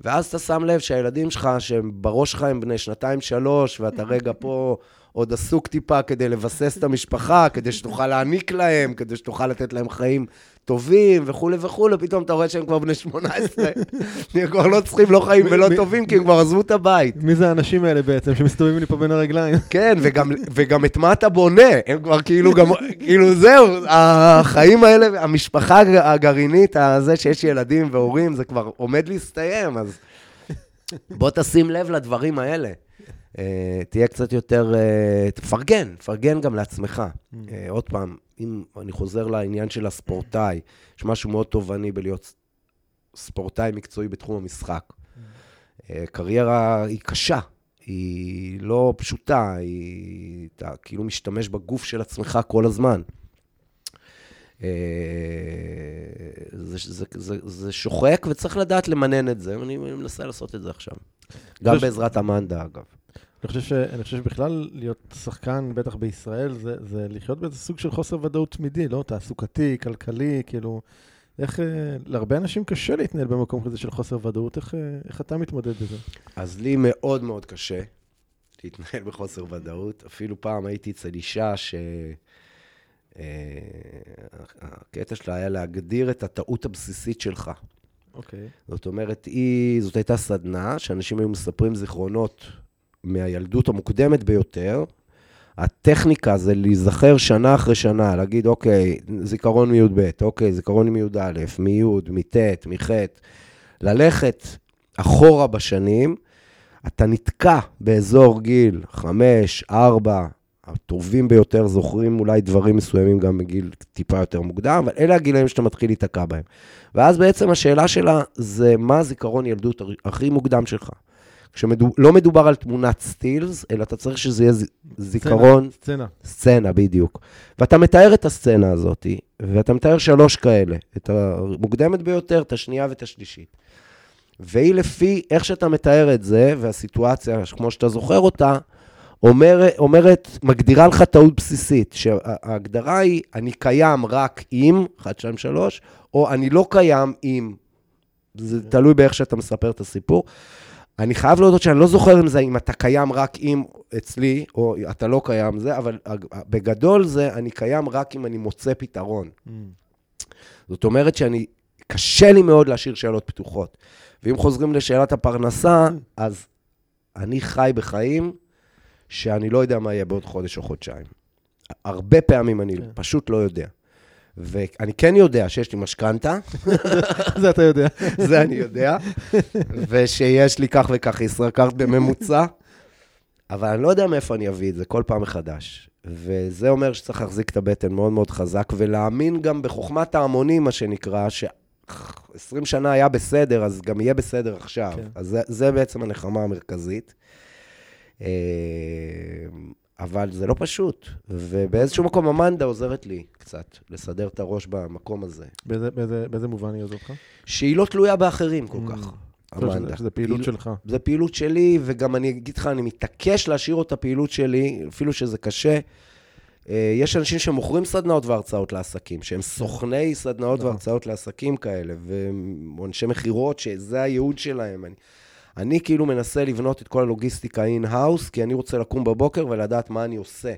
ואז אתה שם לב שהילדים שלך, שהם בראש שלך הם בני שנתיים-שלוש, ואתה רגע פה עוד עסוק טיפה כדי לבסס את המשפחה, כדי שתוכל להעניק להם, כדי שתוכל לתת להם חיים טובים וכולי וכולי, פתאום אתה רואה שהם כבר בני 18. הם כבר לא צריכים לא חיים ולא טובים, כי הם כבר עזבו את הבית. מי זה האנשים האלה בעצם שמסתובבים לי פה בין הרגליים? כן, וגם, וגם את מה אתה בונה? הם כבר כאילו גם, כאילו זהו, החיים האלה, המשפחה הגרעינית, הזה שיש ילדים והורים, זה כבר עומד להסתיים, אז בוא תשים לב לדברים האלה. אה, תהיה קצת יותר, אה, תפרגן, תפרגן גם לעצמך. אה, עוד פעם, אם אני חוזר לעניין של הספורטאי, יש משהו מאוד תובעני בלהיות ספורטאי מקצועי בתחום המשחק. אה, קריירה היא קשה, היא לא פשוטה, היא... אתה כאילו משתמש בגוף של עצמך כל הזמן. זה, זה, זה, זה שוחק וצריך לדעת למנן את זה, ואני מנסה לעשות את זה עכשיו. גם בעזרת אמנדה, אגב. אני חושב, ש... אני חושב שבכלל להיות שחקן, בטח בישראל, זה, זה לחיות באיזה סוג של חוסר ודאות תמידי, לא? תעסוקתי, כלכלי, כאילו... איך... אה, להרבה אנשים קשה להתנהל במקום כזה של חוסר ודאות, איך, אה, איך אתה מתמודד בזה? אז לי מאוד מאוד קשה להתנהל בחוסר ודאות. אפילו פעם הייתי אצל אישה ש... אה, הקטע שלה היה להגדיר את הטעות הבסיסית שלך. אוקיי. זאת אומרת, היא, זאת הייתה סדנה שאנשים היו מספרים זיכרונות מהילדות המוקדמת ביותר. הטכניקה זה להיזכר שנה אחרי שנה, להגיד, אוקיי, זיכרון מי"ב, אוקיי, זיכרון מי"א, מי', מט', מח', ללכת אחורה בשנים, אתה נתקע באזור גיל חמש, ארבע, הטובים ביותר זוכרים אולי דברים מסוימים גם בגיל טיפה יותר מוקדם, אבל אלה הגילאים שאתה מתחיל להיתקע בהם. ואז בעצם השאלה שלה זה מה הזיכרון ילדות הכי מוקדם שלך. כשלא מדובר על תמונת סטילס, אלא אתה צריך שזה יהיה זיכרון, סצנה. סצנה בדיוק. ואתה מתאר את הסצנה הזאת, ואתה מתאר שלוש כאלה, את המוקדמת ביותר, את השנייה ואת השלישית. והיא לפי איך שאתה מתאר את זה, והסיטואציה, כמו שאתה זוכר אותה, אומר, אומרת, מגדירה לך טעות בסיסית, שההגדרה היא, אני קיים רק אם, 1, 2, 3, או אני לא קיים אם. זה תלוי באיך שאתה מספר את הסיפור. אני חייב להודות שאני לא זוכר אם זה אם אתה קיים רק אם אצלי, או אתה לא קיים זה, אבל בגדול זה, אני קיים רק אם אני מוצא פתרון. Mm. זאת אומרת שאני, קשה לי מאוד להשאיר שאלות פתוחות. ואם חוזרים לשאלת הפרנסה, אז אני חי בחיים שאני לא יודע מה יהיה בעוד חודש או חודשיים. הרבה פעמים אני כן. פשוט לא יודע. ואני כן יודע שיש לי משכנתה, זה אתה יודע. זה אני יודע, ושיש לי כך וכך ישראכרט בממוצע, אבל אני לא יודע מאיפה אני אביא את זה כל פעם מחדש. וזה אומר שצריך להחזיק את הבטן מאוד מאוד חזק, ולהאמין גם בחוכמת ההמונים, מה שנקרא, ש-20 שנה היה בסדר, אז גם יהיה בסדר עכשיו. כן. אז זה, זה בעצם הנחמה המרכזית. אבל זה לא פשוט, ובאיזשהו מקום אמנדה עוזרת לי קצת לסדר את הראש במקום הזה. באיזה- באיזה באיזה מובן היא עוזרת לך? שהיא לא תלויה באחרים כל Mm. כך, אמנדה. שזה פעילות היא- שלך. זה פעילות שלי, וגם אני אגיד לך, אני מתעקש להשאיר אותה פעילות שלי, אפילו שזה קשה. אה, יש אנשים שמוכרים סדנאות והרצאות לעסקים, שהם סוכני סדנאות נכון. והרצאות לעסקים כאלה, ואנשי מכירות שזה הייעוד שלהם. אני, אני כאילו מנסה לבנות את כל הלוגיסטיקה in-house, כי אני רוצה לקום בבוקר ולדעת מה אני עושה.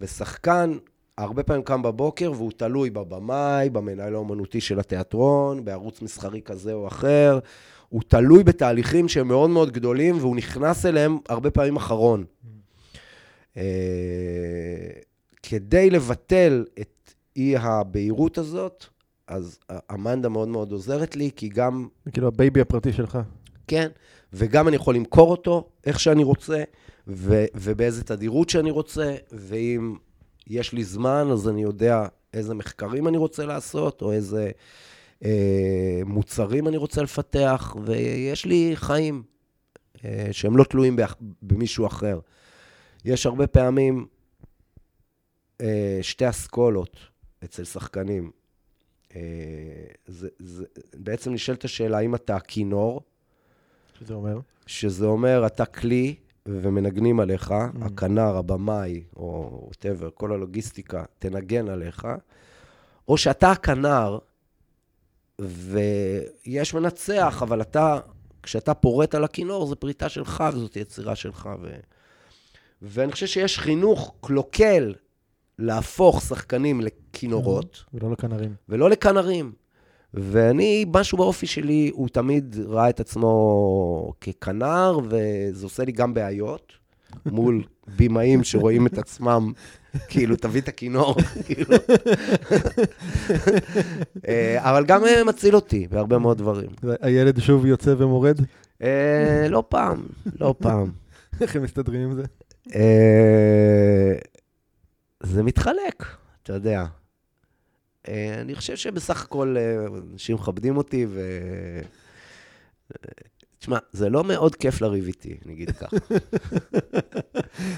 ושחקן, הרבה פעמים קם בבוקר והוא תלוי בבמאי, במנהל האומנותי של התיאטרון, בערוץ מסחרי כזה או אחר. הוא תלוי בתהליכים שהם מאוד מאוד גדולים, והוא נכנס אליהם הרבה פעמים אחרון. אה, כדי לבטל את אי הבהירות הזאת, אז אמנדה מאוד מאוד עוזרת לי, כי גם כאילו ה baby הפרטי שלך. כן, וגם אני יכול למכור אותו איך שאני רוצה, ו- ובאיזה תדירות שאני רוצה, ואם יש לי זמן, אז אני יודע איזה מחקרים אני רוצה לעשות, או איזה אה, מוצרים אני רוצה לפתח, ויש לי חיים אה, שהם לא תלויים באח- במישהו אחר. יש הרבה פעמים אה, שתי אסכולות אצל שחקנים. אה, זה, זה, בעצם נשאלת השאלה, האם אתה כינור, שזה אומר? שזה אומר, אתה כלי ומנגנים עליך, Mm. הכנר, הבמאי, או ווטאבר, כל הלוגיסטיקה, תנגן עליך, או שאתה הכנר, ויש מנצח, אבל אתה, כשאתה פורט על הכינור, זו פריטה שלך וזאת יצירה שלך. ו... ואני חושב שיש חינוך קלוקל להפוך שחקנים לכינורות. ולא לכנרים. ולא לכנרים. ואני, משהו באופי שלי, הוא תמיד ראה את עצמו ככנר, וזה עושה לי גם בעיות מול בימאים שרואים את עצמם, כאילו, תביא את הכינור, כאילו. אה, אבל גם אה, מציל אותי בהרבה מאוד דברים. הילד שוב יוצא ומורד? אה, לא פעם, לא פעם. איך הם מסתדרים עם זה? זה מתחלק, אתה יודע. אה, אני חושב שבסך הכל אה, אנשים מכבדים אותי, ו... תשמע, זה לא מאוד כיף לריב איתי, נגיד ככה.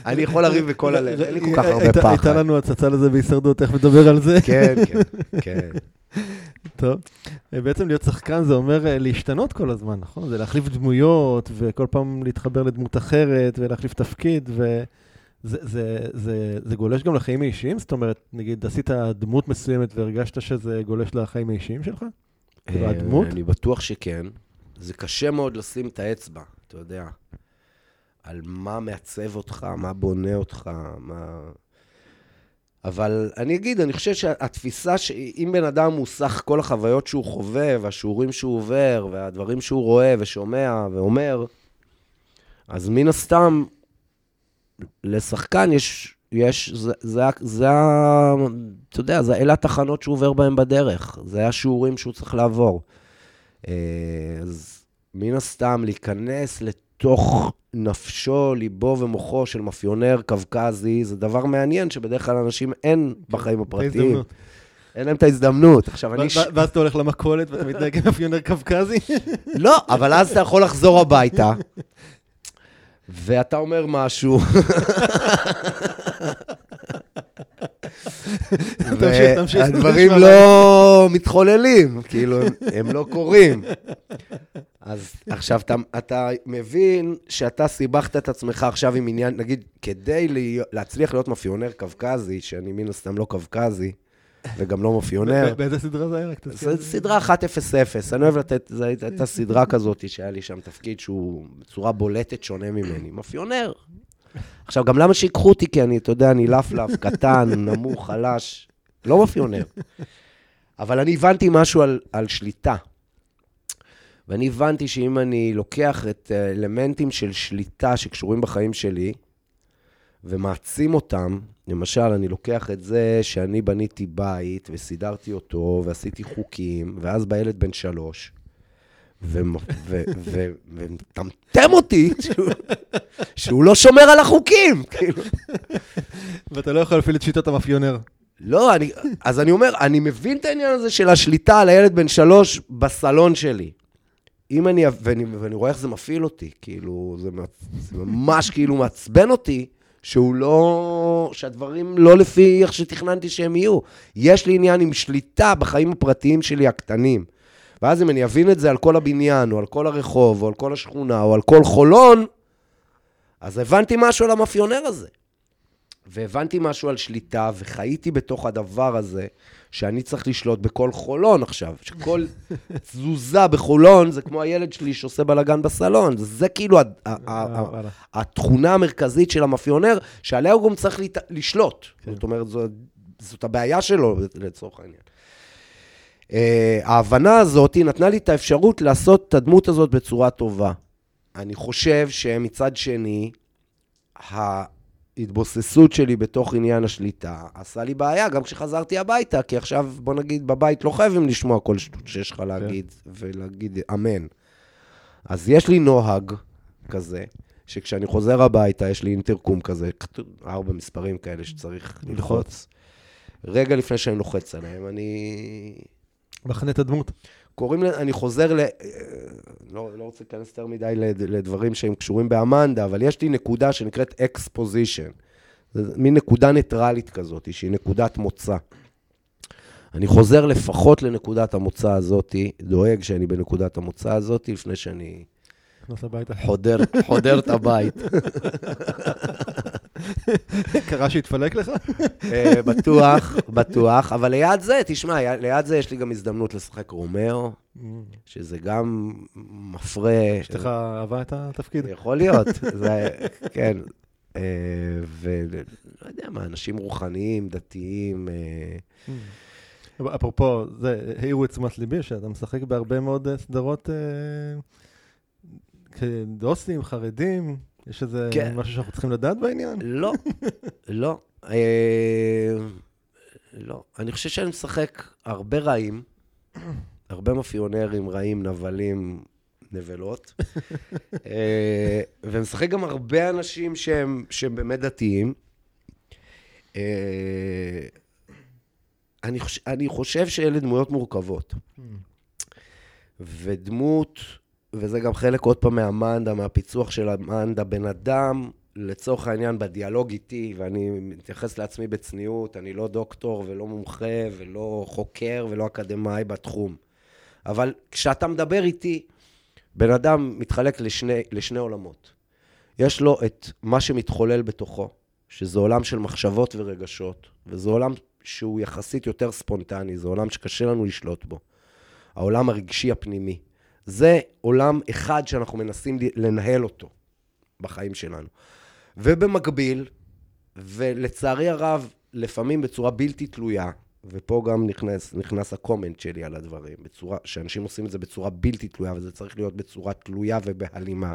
אני יכול לריב בכל הלב, אין לי כל כך הרבה הייתה- הייתה פחד. לנו הצצה לזה בהישרדות, תכף נדבר על זה. כן, כן, כן. טוב. אה, בעצם להיות שחקן זה אומר להשתנות כל הזמן, נכון? זה להחליף דמויות, וכל פעם להתחבר לדמות אחרת, ולהחליף תפקיד, וזה זה, זה, זה גולש גם לחיים האישיים? זאת אומרת, נגיד, עשית דמות מסוימת והרגשת שזה גולש לחיים האישיים שלך? אה, הדמות? אני בטוח שכן. זה קשה מאוד לשים את האצבע, אתה יודע, על מה מעצב אותך, מה בונה אותך, מה... אבל אני אגיד, אני חושב שהתפיסה שאם בן אדם הוא סך כל החוויות שהוא חווה, והשיעורים שהוא עובר, והדברים שהוא רואה ושומע ואומר, אז מן הסתם, לשחקן יש, יש, זה, זה, זה, אתה יודע, זה אלה התחנות שהוא עובר בהן בדרך. זה השיעורים שהוא צריך לעבור. אה, אז מן הסתם, להיכנס לתוך נפשו, ליבו ומוחו של מאפיונר קווקזי, זה דבר מעניין שבדרך כלל אנשים אין בחיים הפרטיים. אין להם את ההזדמנות. עכשיו, אני... ואז אתה הולך למכולת ואתה מתנהג עם מאפיונר קווקזי? לא, אבל אז אתה יכול לחזור הביתה, ואתה אומר משהו. והדברים לא מתחוללים, כאילו, הם, לא קורים. אז עכשיו, אתה, אתה מבין שאתה סיבכת את עצמך עכשיו עם עניין, נגיד, כדי להצליח להיות מאפיונר קווקזי, שאני מן הסתם לא קווקזי, וגם לא מאפיונר, ב- באיזה סדרה זה היה? רק תזכיר. סדרה 1-0-0. אני אוהב לתת, זו הייתה סדרה כזאת שהיה לי שם תפקיד שהוא בצורה בולטת שונה ממני. מאפיונר. עכשיו, גם למה שיקחו אותי? כי אני, אתה יודע, אני לפלף, קטן, נמוך, חלש. לא מאפיונר. אבל אני הבנתי משהו על, על שליטה. ואני הבנתי שאם אני לוקח את האלמנטים של שליטה שקשורים בחיים שלי, ומעצים אותם, למשל, אני לוקח את זה שאני בניתי בית וסידרתי אותו ועשיתי חוקים, ואז בא ילד בן שלוש, ומטמטם אותי שהוא, לא שומר על החוקים. כאילו. ואתה לא יכול להפעיל את שיטת המאפיונר. לא, אני, אז אני אומר, אני מבין את העניין הזה של השליטה על הילד בן שלוש בסלון שלי. אם אני, ואני, ואני רואה איך זה מפעיל אותי, כאילו, זה, זה ממש כאילו מעצבן אותי, שהוא לא, שהדברים לא לפי איך שתכננתי שהם יהיו. יש לי עניין עם שליטה בחיים הפרטיים שלי הקטנים. ואז אם אני אבין את זה על כל הבניין, או על כל הרחוב, או על כל השכונה, או על כל חולון, אז הבנתי משהו על המאפיונר הזה. והבנתי משהו על שליטה, וחייתי בתוך הדבר הזה, שאני צריך לשלוט בכל חולון עכשיו. שכל תזוזה בחולון זה כמו הילד שלי שעושה בלאגן בסלון. זה כאילו התכונה המרכזית של המאפיונר, שעליה הוא גם צריך לשלוט. כן. זאת אומרת, זאת הבעיה שלו, לצורך העניין. Uh, ההבנה הזאת נתנה לי את האפשרות לעשות את הדמות הזאת בצורה טובה. אני חושב שמצד שני, ההתבוססות שלי בתוך עניין השליטה עשה לי בעיה גם כשחזרתי הביתה, כי עכשיו, בוא נגיד, בבית לא חייבים לשמוע כל שטות שיש לך כן. להגיד, ולהגיד אמן. אז יש לי נוהג כזה, שכשאני חוזר הביתה, יש לי אינטרקום כזה, ארבע מספרים כאלה שצריך ללחוץ. רגע לפני שאני לוחץ עליהם, אני מחנה את הדמות. קוראים, אני חוזר ל... לא, לא רוצה להיכנס יותר מדי לדברים שהם קשורים באמנדה, אבל יש לי נקודה שנקראת אקספוזיישן. זו מין נקודה ניטרלית כזאת, שהיא נקודת מוצא. אני חוזר לפחות לנקודת המוצא הזאת, דואג שאני בנקודת המוצא הזאת, לפני שאני נכנס הביתה. חודר, חודר את הבית. קרה שהתפלק לך? אה, בטוח, בטוח. אבל ליד זה, תשמע, ליד זה יש לי גם הזדמנות לשחק רומאו, שזה גם מפרה. אשתך אהבה את התפקיד? יכול להיות, כן. אה, ולא יודע מה, אנשים רוחניים, דתיים. אה. אפרופו, זה, העירו את תשומת ליבי, שאתה משחק בהרבה מאוד סדרות כדוסים, חרדים, יש איזה כן. משהו שאנחנו צריכים לדעת בעניין? לא, לא. אה, לא. אני חושב שאני משחק הרבה רעים, הרבה מאפיונרים רעים, נבלים, נבלות, אה, ומשחק גם הרבה אנשים שהם, שהם באמת דתיים. אה, אני חושב, אני חושב שאלה דמויות מורכבות. Hmm. ודמות וזה גם חלק עוד פעם מהמנדה, מהפיצוח של המנדה, בן אדם, לצורך העניין, בדיאלוג איתי, ואני מתייחס לעצמי בצניעות, אני לא דוקטור ולא מומחה ולא חוקר ולא אקדמאי בתחום. אבל כשאתה מדבר איתי, בן אדם מתחלק לשני, לשני עולמות. יש לו את מה שמתחולל בתוכו, שזה עולם של מחשבות ורגשות, וזה עולם שהוא יחסית יותר ספונטני, זה עולם שקשה לנו לשלוט בו. העולם הרגשי הפנימי. זה עולם אחד שאנחנו מנסים לנהל אותו בחיים שלנו. ובמקביל, ולצערי הרב, לפעמים בצורה בלתי תלויה, ופה גם נכנס, נכנס הקומנט שלי על הדברים, בצורה, שאנשים עושים את זה בצורה בלתי תלויה, וזה צריך להיות בצורה תלויה ובהלימה.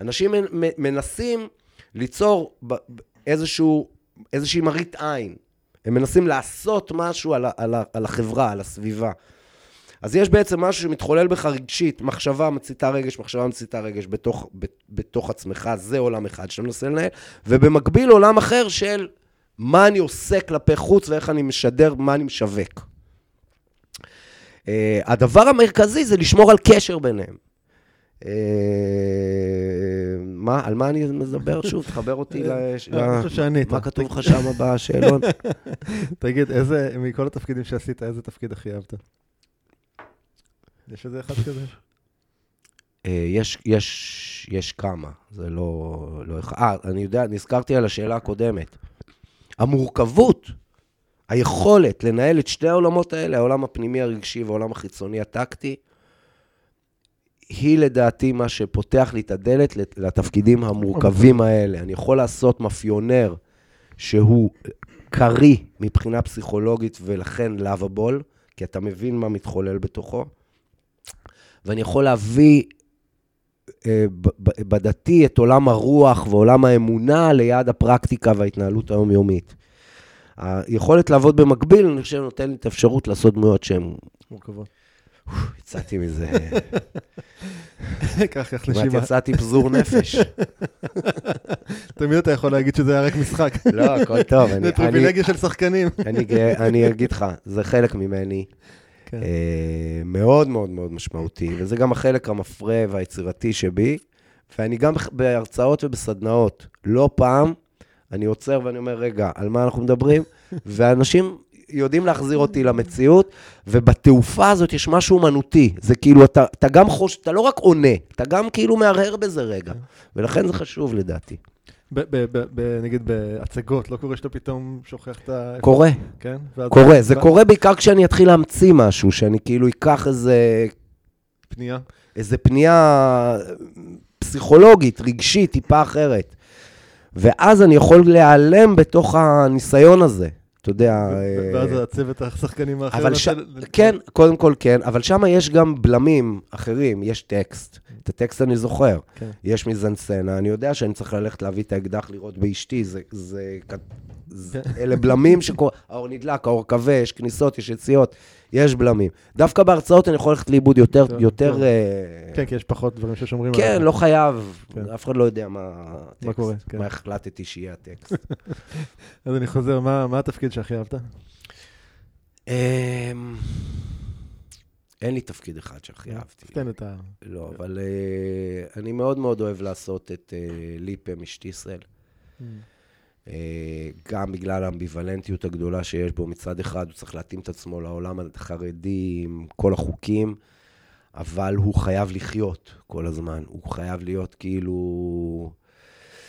אנשים מנסים ליצור איזשהו, איזושהי מראית עין. הם מנסים לעשות משהו על, על, על החברה, על הסביבה. אז יש בעצם משהו שמתחולל בך רגשית, מחשבה מציתה רגש, מחשבה מציתה רגש בתוך, בתוך עצמך, זה עולם אחד שאתה מנסה לנהל, ובמקביל עולם אחר של מה אני עושה כלפי חוץ ואיך אני משדר, מה אני משווק. Uh, הדבר המרכזי זה לשמור על קשר ביניהם. Uh, מה, על מה אני מדבר שוב? תחבר אותי ל... אני חושב שענית. מה כתוב לך שם בשאלון? תגיד, איזה, מכל התפקידים שעשית, איזה תפקיד הכי אהבת? יש איזה אחד כזה? אה, יש, יש, יש כמה, זה לא... לא אה, אני יודע, נזכרתי על השאלה הקודמת. המורכבות, היכולת לנהל את שתי העולמות האלה, העולם הפנימי הרגשי והעולם החיצוני הטקטי, היא לדעתי מה שפותח לי את הדלת לתפקידים המורכבים האלה. אני יכול לעשות מאפיונר שהוא קריא מבחינה פסיכולוגית ולכן לאבבול, כי אתה מבין מה מתחולל בתוכו. ואני יכול להביא אה, בדתי את עולם הרוח ועולם האמונה ליד הפרקטיקה וההתנהלות היומיומית. היכולת לעבוד במקביל, אני חושב, נותן לי את האפשרות לעשות דמויות שהן... מורכבות. יצאתי מזה, קח, קח כמעט נשימה. יצאתי פזור נפש. תמיד אתה יכול להגיד שזה היה רק משחק. לא, הכל טוב. זה פריבילגיה של שחקנים. אני אגיד לך, זה חלק ממני. כן. אה, מאוד מאוד מאוד משמעותי, וזה גם החלק המפרה והיצירתי שבי. ואני גם בהרצאות ובסדנאות, לא פעם, אני עוצר ואני אומר, רגע, על מה אנחנו מדברים? ואנשים יודעים להחזיר אותי למציאות, ובתעופה הזאת יש משהו אומנותי. זה כאילו, אתה, אתה גם חוש... אתה לא רק עונה, אתה גם כאילו מהרהר בזה רגע. ולכן זה חשוב לדעתי. ב- ב- ב- ב- נגיד בהצגות, לא קורה שאתה פתאום שוכח את ה... קורה, כן? קורה. זה קורה בעיקר כשאני אתחיל להמציא משהו, שאני כאילו אקח איזה פנייה. איזה פנייה פסיכולוגית, רגשית, טיפה אחרת. ואז אני יכול להיעלם בתוך הניסיון הזה. אתה יודע... אה, ואז הצוות השחקנים האחר... אבל ש... מנסה ל- כן, קודם כל כן, אבל שם יש גם בלמים אחרים, יש טקסט. את הטקסט אני זוכר. כן. יש מזנסצנה, אני יודע שאני צריך ללכת להביא את האקדח לירות באשתי, זה... זה... זה... כן. אלה בלמים שקור... האור נדלק, האור כבה, יש כניסות, יש יציאות, יש בלמים. דווקא בהרצאות אני יכול ללכת לאיבוד יותר... יותר-. אה, כן, כי יש פחות דברים ששומרים כן, עליהם. לא חייב, כן. אף אחד לא יודע מה הטקסט. מה כן. מה החלטתי שיהיה הטקסט. אז אני חוזר, מה מה התפקיד שהכי אהבת? אין לי תפקיד אחד שהכי אהבתי. תן את ה... לא, אבל אה, אני מאוד מאוד אוהב לעשות את אה, ליפה משתי ישראל. אה, גם בגלל האמביוולנטיות הגדולה שיש בו. מצד אחד, הוא צריך להתאים את עצמו לעולם החרדי עם כל החוקים, אבל הוא חייב לחיות כל הזמן. הוא חייב להיות כאילו...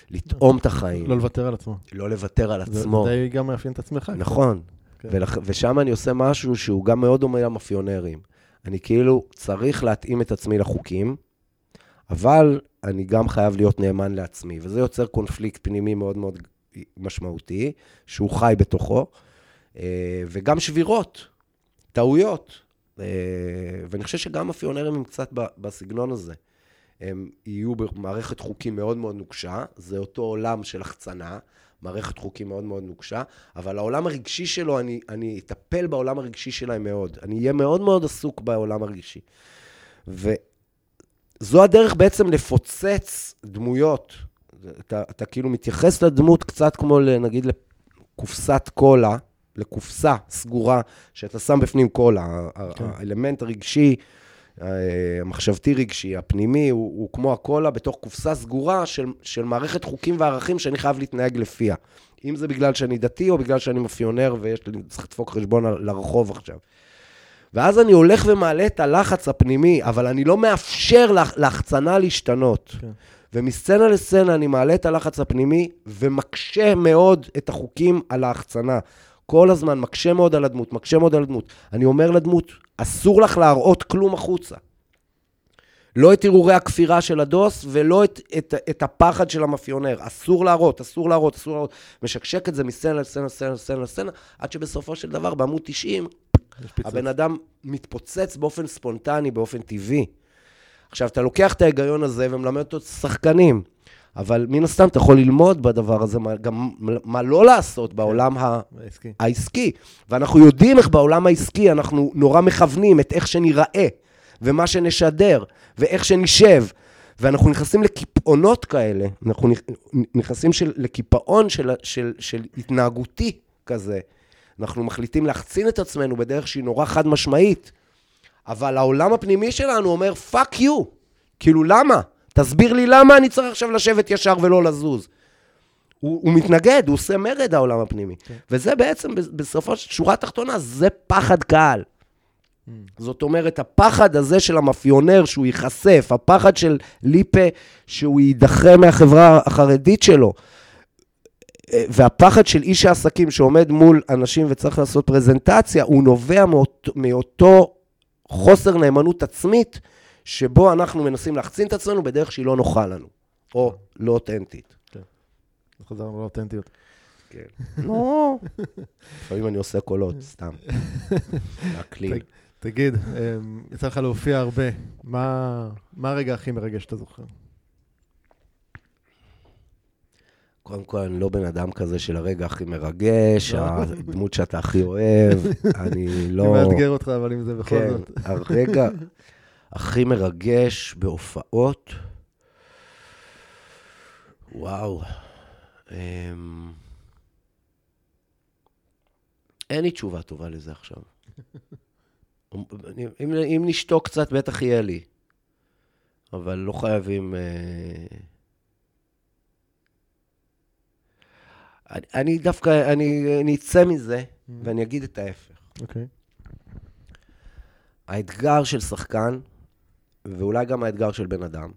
לטעום את החיים, לא לוותר על עצמו. לא לוותר על זה עצמו. די גם מאפיין את עצמך. נכון. כן. ושם אני עושה משהו שהוא גם מאוד דומה למאפיונרים. אני כאילו צריך להתאים את עצמי לחוקים, אבל אני גם חייב להיות נאמן לעצמי, וזה יוצר קונפליקט פנימי מאוד מאוד משמעותי, שהוא חי בתוכו, אה, וגם שבירות, טעויות. אה, ואני חושב שגם מאפיונרים הם קצת בסגנון הזה. הם יהיו במערכת חוקים מאוד מאוד נוקשה, זה אותו עולם של החצנה, מערכת חוקים מאוד מאוד נוקשה, אבל העולם הרגשי שלו, אני, אני אטפל בעולם הרגשי שלהם מאוד. אני אהיה מאוד מאוד עסוק בעולם הרגשי. וזו הדרך בעצם לפוצץ דמויות. אתה, אתה כאילו מתייחס לדמות קצת כמו, נגיד, לקופסת קולה, לקופסה סגורה, שאתה שם בפנים קולה. כן. האלמנט הרגשי, המחשבתי רגשי, הפנימי, הוא, הוא כמו הקולה בתוך קופסה סגורה של, של מערכת חוקים וערכים שאני חייב להתנהג לפיה. אם זה בגלל שאני דתי או בגלל שאני מאפיונר ויש לי, צריך לדפוק חשבון לרחוב עכשיו. ואז אני הולך ומעלה את הלחץ הפנימי, אבל אני לא מאפשר לח- להחצנה להשתנות. כן. ומסצנה לסצנה אני מעלה את הלחץ הפנימי ומקשה מאוד את החוקים על ההחצנה. כל הזמן מקשה מאוד על הדמות, מקשה מאוד על הדמות. אני אומר לדמות, אסור לך להראות כלום החוצה. לא את הרהורי הכפירה של הדוס ולא את, את, את הפחד של המאפיונר. אסור להראות, אסור להראות, אסור להראות. משקשק את זה מסצנה לסצנה, לסצנה, לסצנה, לסצנה, עד שבסופו של דבר, בעמוד 90, יש פיצוץ. הבן אדם מתפוצץ באופן ספונטני, באופן טבעי. עכשיו, אתה לוקח את ההיגיון הזה ומלמד אותו שחקנים, אבל מן הסתם אתה יכול ללמוד בדבר הזה מה- גם מה לא לעשות בעולם ה... העסקי. העסקי. ואנחנו יודעים איך בעולם העסקי אנחנו נורא מכוונים את איך שניראה, ומה שנשדר, ואיך שנשב. ואנחנו נכנסים לקיפאונות כאלה, אנחנו נכ- נכנסים של, לקיפאון של, של, של התנהגותי כזה. אנחנו מחליטים להחצין את עצמנו בדרך שהיא נורא חד משמעית, אבל העולם הפנימי שלנו אומר, fuck you. כאילו, למה? תסביר לי למה אני צריך עכשיו לשבת ישר ולא לזוז. הוא, הוא מתנגד, הוא עושה מרד, העולם הפנימי. כן. וזה בעצם, בסופו של שורה התחתונה, זה פחד קהל. זאת אומרת, הפחד הזה של המאפיונר, שהוא ייחשף, הפחד של ליפה, שהוא יידחה מהחברה החרדית שלו, אה, והפחד של איש העסקים שעומד מול אנשים וצריך לעשות פרזנטציה, הוא נובע מאותו, מאותו חוסר נאמנות עצמית, שבו אנחנו מנסים להחצין את עצמנו בדרך שהיא לא נוחה לנו, או לא אותנטית. חזרנו לאותנטיות. כן. לא. לפעמים אני עושה קולות, סתם. להקליל. תגיד, אמ, יצא לך להופיע הרבה, מה הרגע הכי מרגש שאתה זוכר? קודם כל, אני לא בן אדם כזה של הרגע הכי מרגש, לא. הדמות שאתה הכי אוהב, אני לא... אני מאתגר אותך, אבל אם זה בכל כן, זאת. הרגע הכי מרגש בהופעות, וואו. אמ, אין לי תשובה טובה לזה עכשיו. אם, אם, נשתוק קצת, בטח יהיה לי. אבל לא חייבים... אה, אני, אני דווקא, אני, אני אצא מזה, ואני אגיד את ההפך. אוקיי. האתגר של שחקן, ואולי גם האתגר של בן אדם,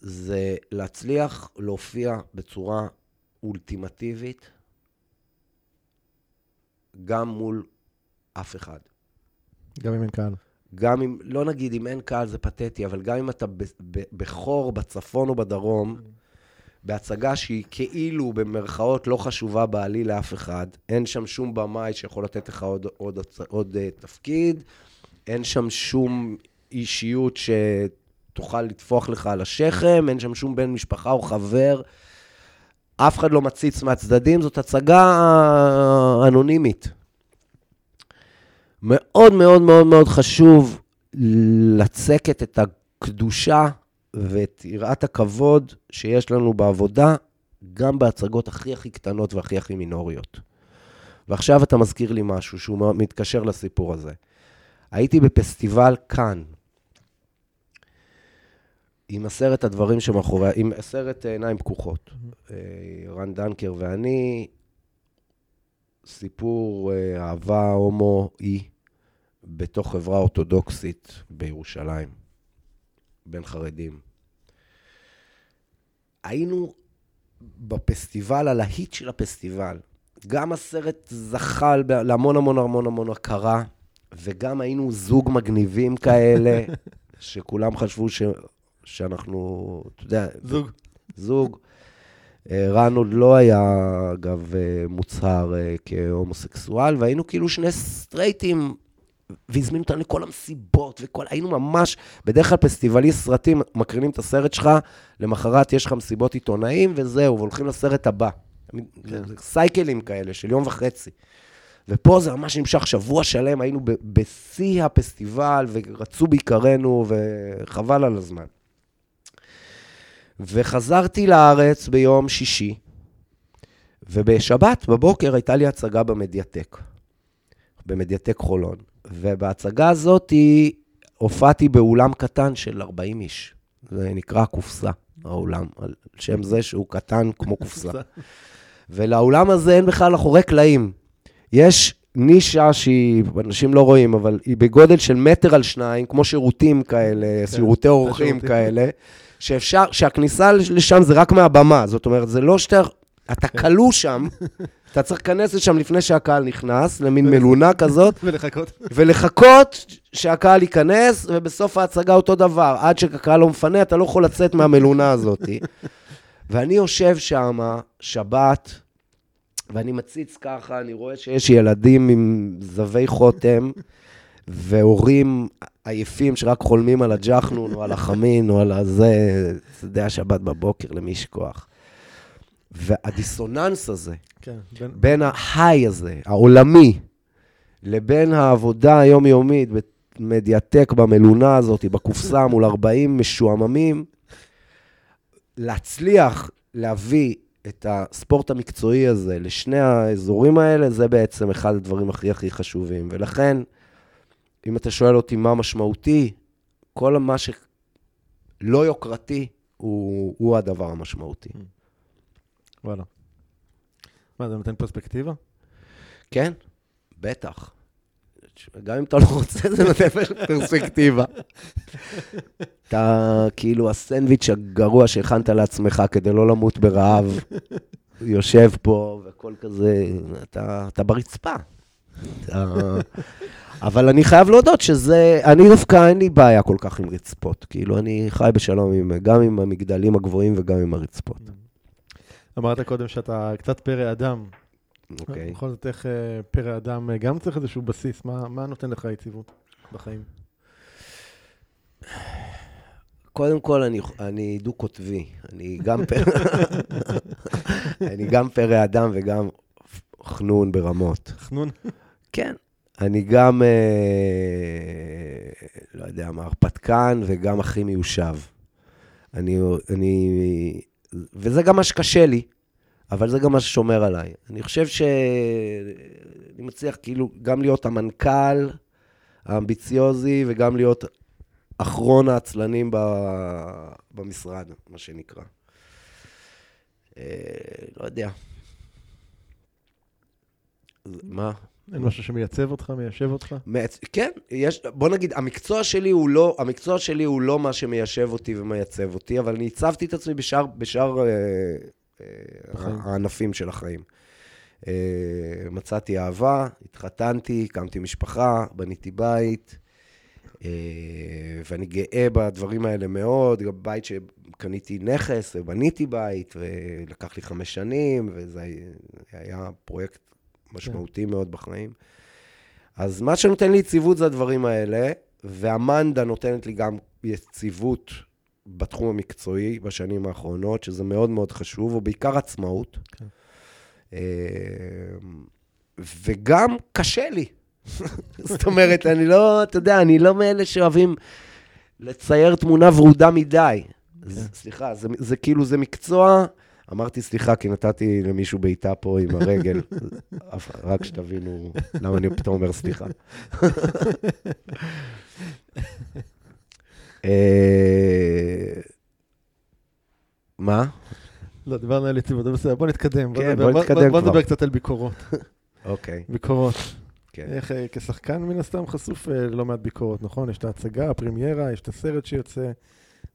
זה להצליח להופיע בצורה אולטימטיבית גם מול אף אחד. גם אם אין קהל. גם אם, לא נגיד אם אין קהל זה פתטי, אבל גם אם אתה ב- ב- בחור בצפון או בדרום, בהצגה שהיא כאילו במרכאות לא חשובה בעליל לאף אחד, אין שם שום במאי שיכול לתת לך עוד, עוד, עוד, עוד uh, תפקיד, אין שם שום אישיות שתוכל לטפוח לך על השכם, אין שם שום בן משפחה או חבר. אף אחד לא מציץ מהצדדים, זאת הצגה אנונימית. מאוד מאוד מאוד מאוד חשוב לצקת את הקדושה ואת יראת הכבוד שיש לנו בעבודה, גם בהצגות הכי הכי קטנות והכי הכי מינוריות. ועכשיו אתה מזכיר לי משהו שהוא מתקשר לסיפור הזה. הייתי בפסטיבל כאן, עם עשרת הדברים שמאחורי, עם עשרת עיניים פקוחות. אה, רן דנקר ואני, סיפור אה, אהבה הומו-אי בתוך חברה אורתודוקסית בירושלים, בין חרדים. היינו בפסטיבל, הלהיט של הפסטיבל. גם הסרט זכה להמון המון המון המון הכרה, וגם היינו זוג מגניבים כאלה, שכולם חשבו ש... שאנחנו, אתה יודע... זוג. זוג. אה, רן עוד לא היה, אגב, אה, מוצהר אה, כהומוסקסואל, והיינו כאילו שני סטרייטים, והזמינו אותנו לכל המסיבות, וכל, היינו ממש, בדרך כלל פסטיבלי סרטים, מקרינים את הסרט שלך, למחרת יש לך מסיבות עיתונאים, וזהו, והולכים לסרט הבא. כן. סייקלים כאלה של יום וחצי. ופה זה ממש נמשך שבוע שלם, היינו בשיא הפסטיבל, ורצו בעיקרנו, וחבל על הזמן. וחזרתי לארץ ביום שישי, ובשבת בבוקר הייתה לי הצגה במדיאטק, במדיאטק חולון. ובהצגה הזאת הופעתי באולם קטן של 40 איש. זה נקרא קופסה, האולם, על שם זה שהוא קטן כמו קופסה. ולאולם הזה אין בכלל אחורי קלעים. יש נישה שהיא, אנשים לא רואים, אבל היא בגודל של מטר על שניים, כמו שירותים כאלה, שירותי אורחים. כאלה, שאפשר, שהכניסה לשם זה רק מהבמה. זאת אומרת, זה לא שאתה, אתה כלוא שם, אתה צריך להיכנס לשם לפני שהקהל נכנס, למין מלונה כזאת, ולחכות. ולחכות שהקהל ייכנס, ובסוף ההצגה אותו דבר. עד שהקהל לא מפנה, אתה לא יכול לצאת מהמלונה הזאת. ואני יושב שם, שבת, ואני מציץ ככה, אני רואה שיש ילדים עם זבי חותם, והורים עייפים שרק חולמים על הג'חנון, או על החמין, או על הזה, אתה יודע, שבת בבוקר, למי יש כוח. והדיסוננס הזה, כן, בין- בין ההיי הזה, העולמי, לבין העבודה היומיומית במדיאטק, במלונה הזאת, בקופסה מול 40 משועממים, להצליח להביא את הספורט המקצועי הזה לשני האזורים האלה, זה בעצם אחד הדברים הכי הכי חשובים. ולכן, אם אתה שואל אותי מה משמעותי, כל מה שלא יוקרתי הוא, הוא הדבר המשמעותי. וואלה. מה, זה נותן פרספקטיבה? כן, בטח. גם אם אתה לא רוצה, זה נותן פרספקטיבה. אתה כאילו הסנדוויץ' הגרוע שהכנת לעצמך כדי לא למות ברעב, יושב פה והכל כזה, אתה, אתה ברצפה. אבל אני חייב להודות שזה, אני דווקא אין לי בעיה כל כך עם רצפות. כאילו, אני חי בשלום עם, גם עם המגדלים הגבוהים וגם עם הרצפות. אמרת קודם שאתה קצת פרא אדם. אוקיי. בכל זאת, איך אה, פרא אדם אה, גם צריך איזשהו בסיס? מה מה נותן לך יציבות בחיים? קודם כל, אני, אני דו-קוטבי. אני גם פרא... אני גם פרא אדם וגם חנון ברמות. חנון. כן. אני גם, אה, לא יודע מה, הרפתקן וגם הכי מיושב. אני, אני, וזה גם מה שקשה לי, אבל זה גם מה ששומר עליי. אני חושב שאני מצליח כאילו גם להיות המנכ"ל האמביציוזי וגם להיות אחרון העצלנים במשרד, מה שנקרא. אה, לא יודע. מה? אין משהו שמייצב אותך, מיישב אותך? מייצ... כן, יש, בוא נגיד, המקצוע שלי הוא לא, המקצוע שלי הוא לא מה שמיישב אותי ומייצב אותי, אבל אני הצבתי את עצמי בשאר, בשאר אה, אה, הענפים של החיים. אה, מצאתי אהבה, התחתנתי, הקמתי משפחה, בניתי בית, אה, ואני גאה בדברים האלה מאוד, גם בית שקניתי נכס ובניתי בית, ולקח לי חמש שנים, וזה היה פרויקט משמעותי כן. מאוד בחיים. אז מה שנותן לי יציבות זה הדברים האלה, ואמנדה נותנת לי גם יציבות בתחום המקצועי בשנים האחרונות, שזה מאוד מאוד חשוב, ובעיקר עצמאות. כן. אה, וגם קשה לי. זאת אומרת, אני לא, אתה יודע, אני לא מאלה שאוהבים לצייר תמונה ורודה מדי. כן. סליחה, זה, זה כאילו, זה מקצוע אמרתי סליחה, כי נתתי למישהו בעיטה פה עם הרגל. רק שתבינו למה אני פתאום אומר סליחה. אה, מה? לא, דיברנו על יציבות, בסדר, בוא נתקדם. כן, בוא נתקדם כבר. בוא נדבר קצת על ביקורות. אוקיי. ביקורות. כן. איך אה, כשחקן מן הסתם חשוף ללא מעט ביקורות, נכון? יש את ההצגה, הפרמיירה, יש את הסרט שיוצא.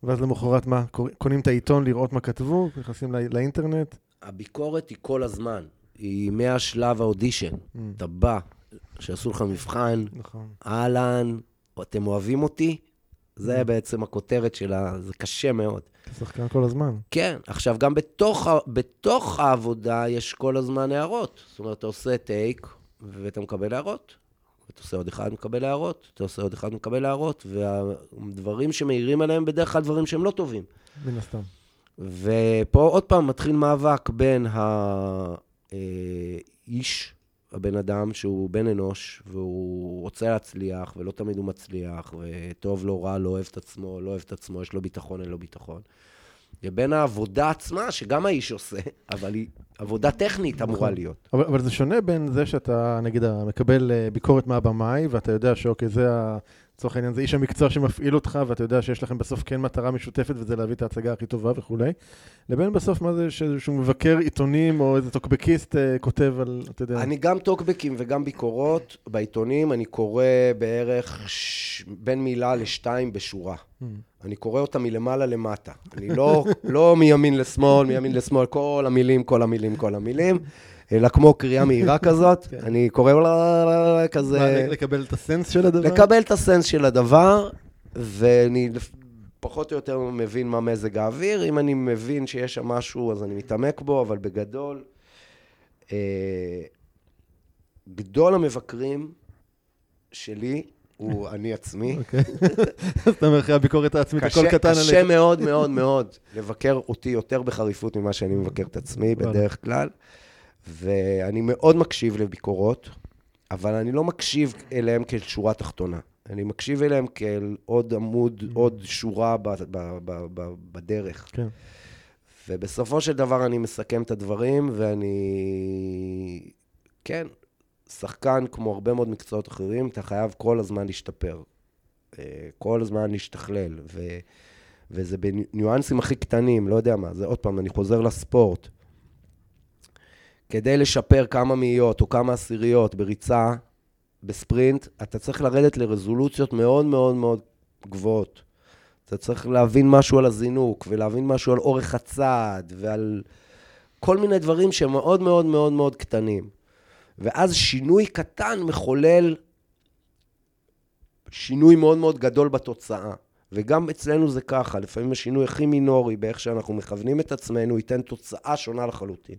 ואז למחרת מה? קונים את העיתון לראות מה כתבו? נכנסים לא, לאינטרנט? הביקורת היא כל הזמן. היא מהשלב האודישן. Mm. אתה בא, שעשו לך מבחן, נכון. אהלן, אתם אוהבים אותי? זה mm. בעצם הכותרת שלה, זה קשה מאוד. אתה שחקן כל הזמן. כן. עכשיו, גם בתוך, בתוך העבודה יש כל הזמן הערות. זאת אומרת, אתה עושה טייק, ואתה מקבל הערות. אתה עושה עוד אחד, מקבל הערות, אתה עושה עוד אחד, מקבל הערות, והדברים שמעירים עליהם בדרך כלל דברים שהם לא טובים. מן הסתם. ופה עוד פעם מתחיל מאבק בין האיש, הבן אדם, שהוא בן אנוש, והוא רוצה להצליח, ולא תמיד הוא מצליח, וטוב, לא רע, לא אוהב את עצמו, לא אוהב את עצמו, יש לו ביטחון, אין לו ביטחון. לבין העבודה עצמה, שגם האיש עושה, אבל היא עבודה טכנית אמורה נכון. להיות. אבל, אבל זה שונה בין זה שאתה, נגיד, מקבל אה, ביקורת מהבמאי, ואתה יודע שאוקיי, זה לצורך העניין, זה איש המקצוע שמפעיל אותך, ואתה יודע שיש לכם בסוף כן מטרה משותפת, וזה להביא את ההצגה הכי טובה וכולי. לבין בסוף מה זה שאיזשהו מבקר עיתונים, או איזה טוקבקיסט אה, כותב על, אתה יודע... אני גם טוקבקים וגם ביקורות בעיתונים, אני קורא בערך ש... בין מילה לשתיים בשורה. Mm. אני קורא אותה מלמעלה למטה. אני לא, לא מימין לשמאל, מימין לשמאל, כל המילים, כל המילים, כל המילים. אלא כמו קריאה מהירה כזאת, כן. אני קורא לה כזה... לקבל את הסנס של הדבר? לקבל את הסנס של הדבר, ואני פחות או יותר מבין מה מזג האוויר. אם אני מבין שיש שם משהו, אז אני מתעמק בו, אבל בגדול, אה, גדול המבקרים שלי הוא אני עצמי. אוקיי. אז אתה אומר, אחרי הביקורת העצמית, הכל קטן עליך. קשה מאוד מאוד מאוד לבקר אותי יותר בחריפות ממה שאני מבקר את עצמי, בדרך כלל. ואני מאוד מקשיב לביקורות, אבל אני לא מקשיב אליהם כאל שורה תחתונה. אני מקשיב אליהם כאל עוד עמוד, mm. עוד שורה ב, ב, ב, ב, בדרך. כן. ובסופו של דבר אני מסכם את הדברים, ואני... כן, שחקן, כמו הרבה מאוד מקצועות אחרים, אתה חייב כל הזמן להשתפר. אה, כל הזמן להשתכלל. ו... וזה בניואנסים הכי קטנים, לא יודע מה. זה עוד פעם, אני חוזר לספורט. כדי לשפר כמה מאיות או כמה עשיריות בריצה, בספרינט, אתה צריך לרדת לרזולוציות מאוד מאוד מאוד גבוהות. אתה צריך להבין משהו על הזינוק, ולהבין משהו על אורך הצעד, ועל כל מיני דברים שהם מאוד מאוד מאוד מאוד קטנים. ואז שינוי קטן מחולל שינוי מאוד מאוד גדול בתוצאה. וגם אצלנו זה ככה, לפעמים השינוי הכי מינורי באיך שאנחנו מכוונים את עצמנו, ייתן תוצאה שונה לחלוטין.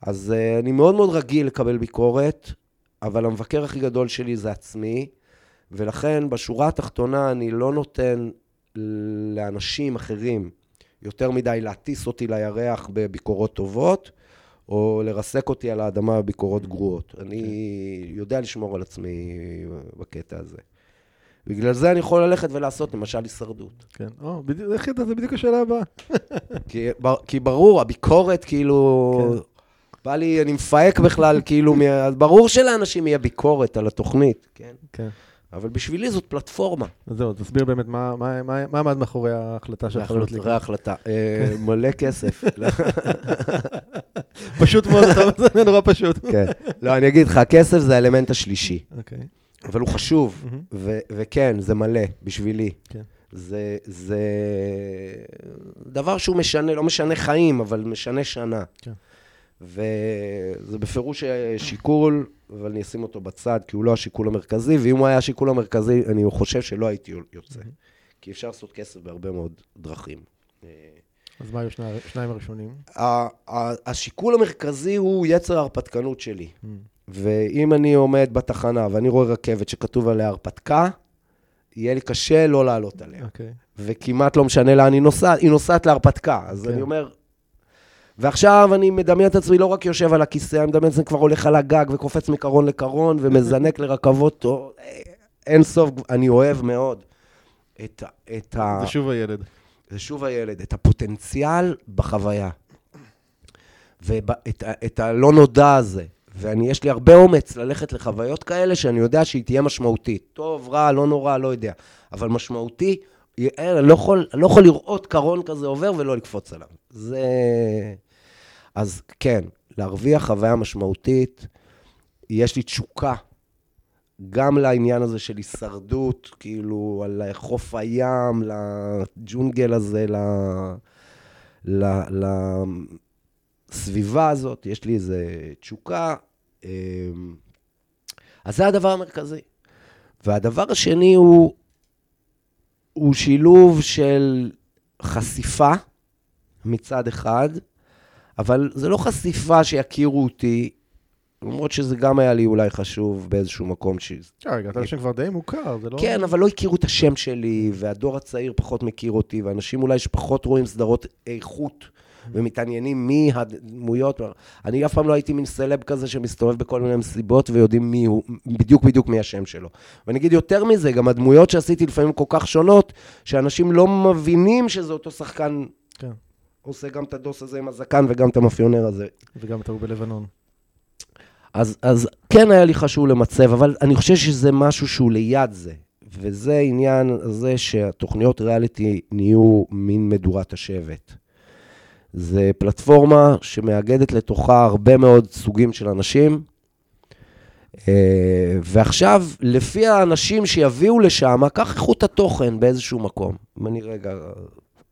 אז uh, אני מאוד מאוד רגיל לקבל ביקורת, אבל המבקר הכי גדול שלי זה עצמי, ולכן בשורה התחתונה אני לא נותן לאנשים אחרים יותר מדי להטיס אותי לירח בביקורות טובות, או לרסק אותי על האדמה בביקורות גרועות. אני יודע לשמור על עצמי בקטע הזה. בגלל זה אני יכול ללכת ולעשות, למשל, הישרדות. כן. או, בדיוק, איך ידעת? זה בדיוק השאלה הבאה. כי, בר- כי ברור, הביקורת, כאילו... כן. בא לי, אני מפהק בכלל, כאילו, מה- ברור שלאנשים יהיה ביקורת על התוכנית, כן? כן. אבל בשבילי זאת פלטפורמה. אז זהו, תסביר באמת מה- מה מה- מה עמד מאחורי ההחלטה לעלות אחרי ליגה. ההחלטה. אה, מלא כסף. פשוט מאוד, זה נורא פשוט. כן. לא, אני אגיד לך, הכסף זה האלמנט השלישי, אוקיי. אבל הוא חשוב, וכן, זה מלא, בשבילי. כן. זה, זה דבר שהוא משנה, לא משנה חיים, אבל משנה שנה. כן. וזה בפירוש שיקול, אבל אני אשים אותו בצד, כי הוא לא השיקול המרכזי, ואם הוא היה השיקול המרכזי, אני חושב שלא הייתי יוצא. כי אפשר לעשות כסף בהרבה מאוד דרכים. אה, אז מה היו שני- שניים הראשונים? השיקול המרכזי הוא יצר ההרפתקנות שלי. ואם אני עומד בתחנה ואני רואה רכבת שכתוב עליה הרפתקה, יהיה לי קשה לא לעלות עליה. אוקיי. וכמעט לא משנה לאן היא נוסעת, היא נוסעת להרפתקה. אז כן. אני אומר... ועכשיו אני מדמיין את עצמי לא רק יושב על הכיסא, אני מדמיין את עצמי כבר הולך על הגג וקופץ מקרון לקרון ומזנק לרכבות, או- אין סוף, אני אוהב מאוד את, את ה... זה שוב הילד. זה שוב הילד, את הפוטנציאל בחוויה. ואת את הלא נודע הזה. ואני, יש לי הרבה אומץ ללכת לחוויות כאלה שאני יודע שהיא תהיה משמעותית. טוב, רע, לא נורא, לא יודע. אבל משמעותי, אני לא יכול, לא יכול לראות קרון כזה עובר ולא לקפוץ עליו. זה... אז כן, להרוויח חוויה משמעותית, יש לי תשוקה גם לעניין הזה של הישרדות, כאילו, על חוף הים, לג'ונגל הזה, ל... ל... לסביבה הזאת, יש לי איזו תשוקה. אמ, אז זה הדבר המרכזי. והדבר השני הוא, הוא שילוב של חשיפה מצד אחד, אבל זה לא חשיפה שיכירו אותי, למרות שזה גם היה לי אולי חשוב באיזשהו מקום. ש... אה, רגע, אתה שם כבר די מוכר, זה לא... כן, אבל לא הכירו את השם שלי, והדור הצעיר פחות מכיר אותי, ואנשים אולי שפחות רואים סדרות איכות ומתעניינים מי הדמויות. אני אף פעם לא הייתי מין סלב כזה שמסתובב בכל מיני מסיבות ויודעים מי הוא, בדיוק בדיוק מי השם שלו. ואני אגיד יותר מזה, גם הדמויות שעשיתי לפעמים כל כך שונות, שאנשים לא מבינים שזה אותו שחקן כן. עושה גם את הדוס הזה עם הזקן וגם את המאפיונר הזה. וגם אתה הוא בלבנון. אז, אז כן היה לי חשוב למצב, אבל אני חושב שזה משהו שהוא ליד זה. וזה עניין הזה שהתוכניות ריאליטי נהיו מין מדורת השבט. זה פלטפורמה שמאגדת לתוכה הרבה מאוד סוגים של אנשים, אה, ועכשיו, לפי האנשים שיביאו לשם, כך איכות התוכן באיזשהו מקום. אם אני רגע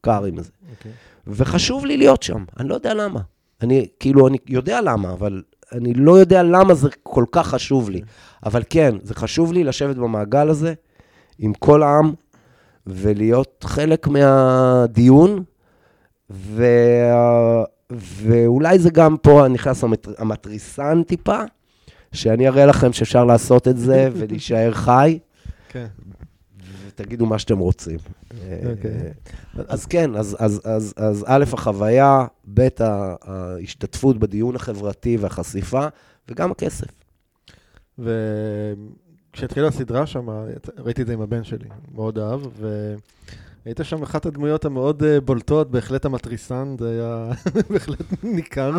קר עם זה. אוקיי. וחשוב לי להיות שם, אני לא יודע למה. אני, כאילו, אני יודע למה, אבל אני לא יודע למה זה כל כך חשוב לי. אבל כן, זה חשוב לי לשבת במעגל הזה עם כל העם ולהיות חלק מהדיון, ו... ואולי זה גם פה נכנס המטר... המתריסן טיפה, שאני אראה לכם שאפשר לעשות את זה ולהישאר חי, כן. ותגידו מה שאתם רוצים. אוקיי. אז כן, אז, אז, אז, אז א', החוויה, ב', ההשתתפות בדיון החברתי והחשיפה, וגם הכסף. וכשהתחילה הסדרה שם, ראיתי את זה עם הבן שלי, מאוד אהב, והיית שם אחת הדמויות המאוד אה, בולטות, בהחלט המתריסן, זה היה בהחלט ניכר,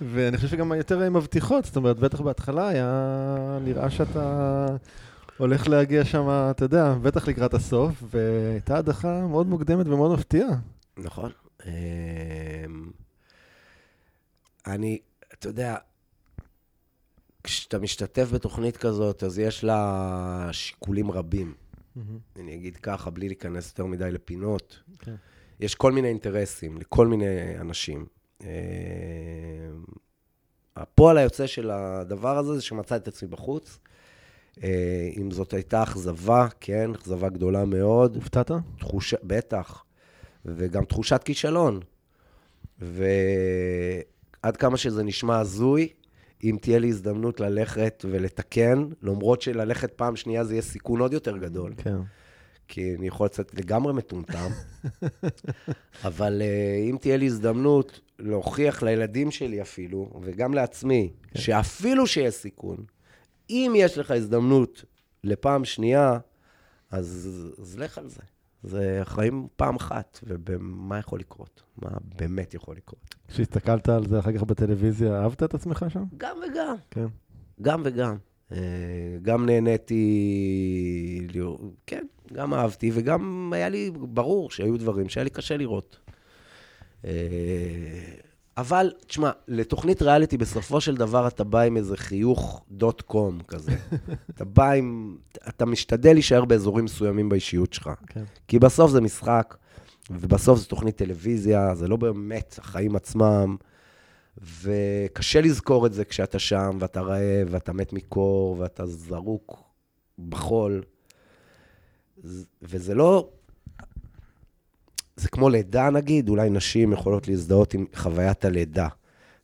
ואני חושב שגם היותר אה, מבטיחות, זאת אומרת, בטח בהתחלה היה נראה שאתה הולך להגיע שם, אתה יודע, בטח לקראת הסוף, והייתה הדחה מאוד מוקדמת ומאוד מפתיעה. נכון. אמ, אני, אתה יודע, כשאתה משתתף בתוכנית כזאת, אז יש לה שיקולים רבים. אני אגיד ככה, בלי להיכנס יותר מדי לפינות. כן. יש כל מיני אינטרסים לכל מיני אנשים. אמ, הפועל היוצא של הדבר הזה זה שמצאתי את עצמי בחוץ. אה, אם זאת הייתה אכזבה, כן, אכזבה גדולה מאוד. הופתעת? תחושה, בטח, וגם תחושת כישלון. ועד כמה שזה נשמע הזוי, אם תהיה לי הזדמנות ללכת ולתקן, למרות שללכת פעם שנייה זה יהיה סיכון עוד יותר גדול. כן. כי אני יכול לצאת לגמרי מטומטם, אבל uh, אם תהיה לי הזדמנות להוכיח לילדים שלי אפילו, וגם לעצמי, כן. שאפילו שיש סיכון, אם יש לך הזדמנות לפעם שנייה, אז, אז לך על זה. זה חיים פעם אחת, ומה יכול לקרות? מה באמת יכול לקרות? כשהסתכלת על זה אחר כך בטלוויזיה, אהבת את עצמך שם? גם וגם. כן. גם וגם. אה, גם נהניתי, כן, גם אהבתי, וגם היה לי ברור שהיו דברים שהיה לי קשה לראות. אבל, תשמע, לתוכנית ריאליטי, בסופו של דבר אתה בא עם איזה חיוך דוט קום כזה. אתה בא עם... אתה משתדל להישאר באזורים מסוימים באישיות שלך. כן. כי בסוף זה משחק, ובסוף זה תוכנית טלוויזיה, זה לא באמת החיים עצמם. וקשה לזכור את זה כשאתה שם, ואתה רעב, ואתה מת מקור, ואתה זרוק בחול. וזה לא... זה כמו לידה, נגיד, אולי נשים יכולות להזדהות עם חוויית הלידה.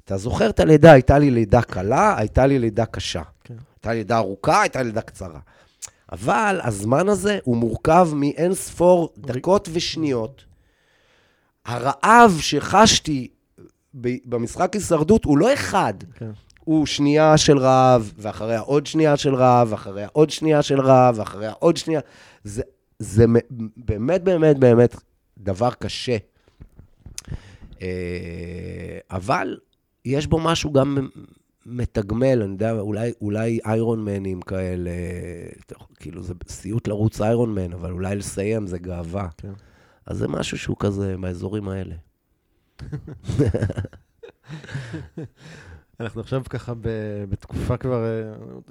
אתה זוכר את הלידה, הייתה לי לידה קלה, הייתה לי לידה קשה. כן. הייתה לי לידה ארוכה, הייתה לי לידה קצרה. אבל הזמן הזה הוא מורכב מאין ספור דקות ושניות. הרעב שחשתי במשחק הישרדות הוא לא אחד. כן. הוא שנייה של רעב, ואחריה עוד שנייה של רעב, ואחריה עוד שנייה של רעב, ואחריה עוד שנייה. זה, זה באמת, באמת, באמת דבר קשה. אה, אבל יש בו משהו גם מתגמל, אני יודע, אולי, אולי איירון מנים כאלה, כאילו זה סיוט לרוץ איירון מן, אבל אולי לסיים זה גאווה. כן. אז זה משהו שהוא כזה באזורים האלה. אנחנו עכשיו ככה בתקופה כבר,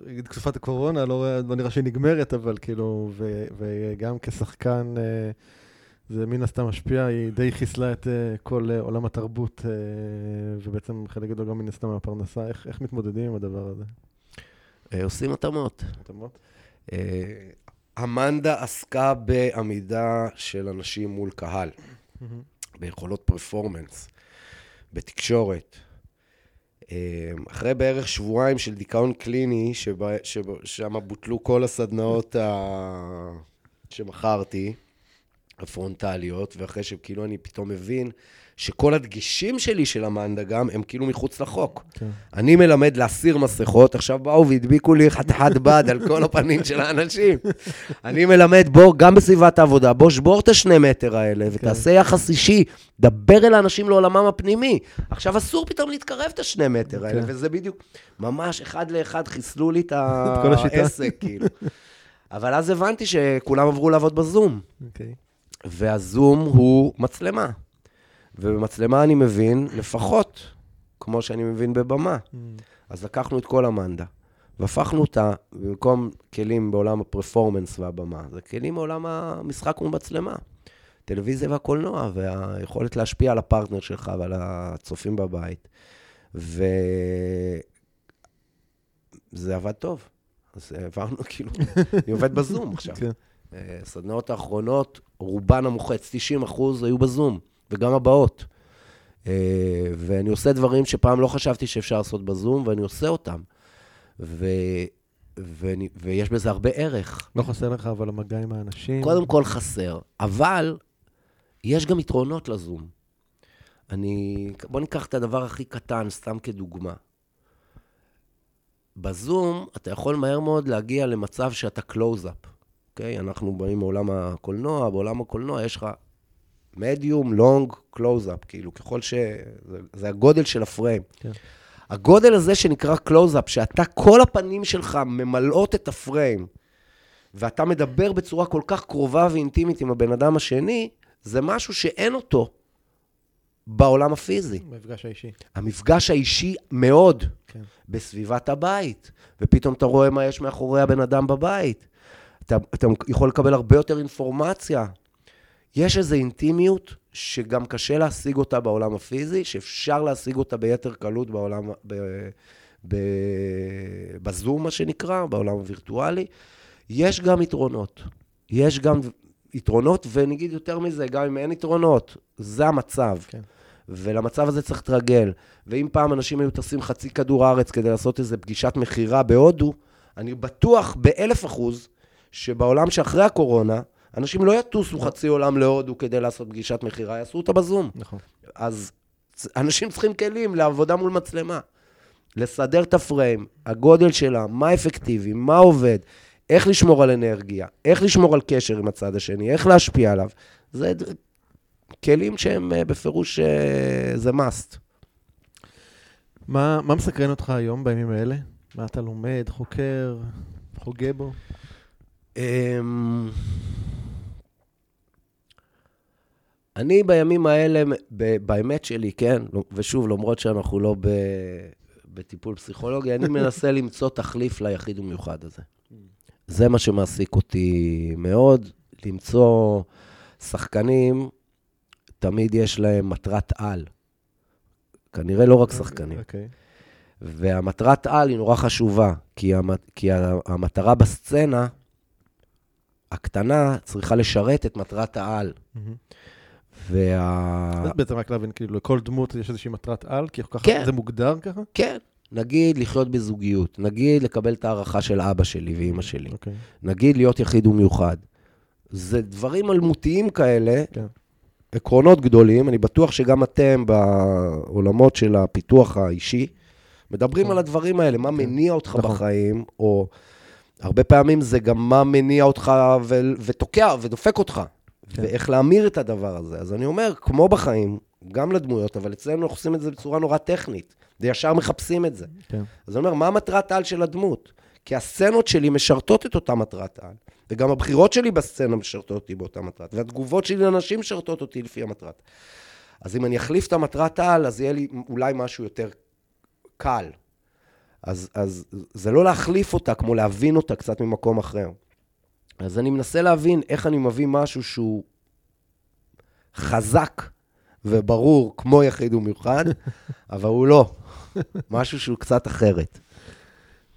נגיד אה, תקופת הקורונה, לא, לא נראה שהיא נגמרת, אבל כאילו, ו, וגם כשחקן, אה, זה מן הסתם משפיע, היא די חיסלה את אה, כל עולם התרבות, ובעצם חלק גדול גם מן הסתם מהפרנסה. איך, איך מתמודדים עם הדבר הזה? עושים התאמות. התאמות? אמנדה עסקה בעמידה של אנשים מול קהל, ביכולות פרפורמנס. בתקשורת. אמ, אחרי בערך שבועיים של דיכאון קליני, ששם בוטלו כל הסדנאות ה... שמכרתי, הפרונטליות, ואחרי שכאילו אני פתאום מבין שכל הדגשים שלי של המאנדה גם, הם כאילו מחוץ לחוק. כן. אני מלמד להסיר מסכות, עכשיו באו והדביקו לי חתיכת בד על כל הפנים של האנשים. אני מלמד, בוא, גם בסביבת העבודה, בוא שבור את השני מטר האלה כן. ותעשה יחס אישי, דבר אל האנשים לעולמם הפנימי. עכשיו אסור פתאום להתקרב את השני מטר האלה, כן. וזה בדיוק, ממש אחד לאחד חיסלו לי את העסק, כאילו. אבל אז הבנתי שכולם עברו לעבוד בזום. אוקיי. והזום הוא מצלמה. ובמצלמה אני מבין לפחות כמו שאני מבין בבמה. Mm. אז לקחנו את כל המנדה, והפכנו אותה, במקום כלים בעולם הפרפורמנס והבמה, זה כלים מעולם המשחק ומצלמה. טלוויזיה והקולנוע, והיכולת להשפיע על הפרטנר שלך ועל הצופים בבית. וזה עבד טוב. אז העברנו, כאילו, אני עובד בזום עכשיו. הסדנאות האחרונות, רובן המוחץ, 90 אחוז, היו בזום. וגם הבאות. אה, ואני עושה דברים שפעם לא חשבתי שאפשר לעשות בזום, ואני עושה אותם. ו... ואני, ויש בזה הרבה ערך. לא חסר לך אבל המגע עם האנשים? קודם כל חסר, אבל יש גם יתרונות לזום. אני, בוא ניקח את הדבר הכי קטן, סתם כדוגמה. בזום אתה יכול מהר מאוד להגיע למצב שאתה קלוז-אפ, אוקיי? אנחנו באים מעולם הקולנוע, בעולם הקולנוע יש לך medium, long, close-up, כאילו, ככל ש... זה, זה הגודל של הפריים. כן. הגודל הזה שנקרא קלוז-אפ, שאתה, כל הפנים שלך ממלאות את הפריים, ואתה מדבר בצורה כל כך קרובה ואינטימית עם הבן אדם השני, זה משהו שאין אותו בעולם הפיזי. המפגש האישי. המפגש האישי מאוד, כן. בסביבת הבית. ופתאום אתה רואה מה יש מאחורי הבן אדם בבית. אתה, אתה יכול לקבל הרבה יותר אינפורמציה יש איזו אינטימיות שגם קשה להשיג אותה בעולם הפיזי, שאפשר להשיג אותה ביתר קלות בעולם, ב, ב, בזום, מה שנקרא, בעולם הווירטואלי. יש גם יתרונות. יש גם יתרונות, ונגיד יותר מזה, גם אם אין יתרונות, זה המצב. כן. ולמצב הזה צריך להתרגל. ואם פעם אנשים היו טסים חצי כדור הארץ כדי לעשות איזו פגישת מכירה בהודו, אני בטוח באלף אחוז שבעולם שאחרי הקורונה, אנשים לא יטוסו חצי עולם להודו כדי לעשות פגישת מכירה, יעשו אותה בזום. נכון. אז אנשים צריכים כלים לעבודה מול מצלמה. לסדר את הפריים, הגודל שלה, מה אפקטיבי, מה עובד, איך לשמור על אנרגיה, איך לשמור על קשר עם הצד השני, איך להשפיע עליו. זה כלים שהם אה, בפירוש, אה, זה must. מה, מה מסקרן אותך היום, בימים האלה? מה אתה לומד, חוקר, חוגה בו? אמ, אני בימים האלה, באמת שלי, כן, ושוב, למרות שאנחנו לא ב, בטיפול פסיכולוגי, אני מנסה למצוא תחליף ליחיד ומיוחד הזה. זה מה שמעסיק אותי מאוד, למצוא שחקנים, תמיד יש להם מטרת על. כנראה לא רק שחקנים. אוקיי. והמטרת על היא נורא חשובה, כי, המת, כי המטרה בסצנה, הקטנה, צריכה לשרת את מטרת העל. וה... אז בעצם רק להבין, כאילו, לכל דמות יש איזושהי מטרת על, כי ככה כן. זה מוגדר ככה? כן, נגיד לחיות בזוגיות, נגיד לקבל את ההערכה של אבא שלי ואימא שלי, אוקיי. נגיד להיות יחיד ומיוחד. זה דברים אלמותיים כאלה, כן. עקרונות גדולים, אני בטוח שגם אתם בעולמות של הפיתוח האישי, מדברים נכון. על הדברים האלה, מה כן. מניע אותך נכון. בחיים, או הרבה פעמים זה גם מה מניע אותך ו- ותוקע ודופק אותך, כן. ואיך להמיר את הדבר הזה. אז אני אומר, כמו בחיים, גם לדמויות, אבל אצלנו אנחנו עושים את זה בצורה נורא טכנית, וישר מחפשים את זה. כן. אז אני אומר, מה מטרת העל של הדמות? כי הסצנות שלי משרתות את אותה מטרת העל, וגם הבחירות שלי בסצנה משרתות אותי באותה מטרת, והתגובות שלי לאנשים משרתות אותי לפי המטרת. אז אם אני אחליף את המטרת העל, אז יהיה לי אולי משהו יותר קל. אז, אז זה לא להחליף אותה, כמו להבין אותה קצת ממקום אחר. אז אני מנסה להבין איך אני מביא משהו שהוא חזק וברור, כמו יחיד ומיוחד, אבל הוא לא. משהו שהוא קצת אחרת.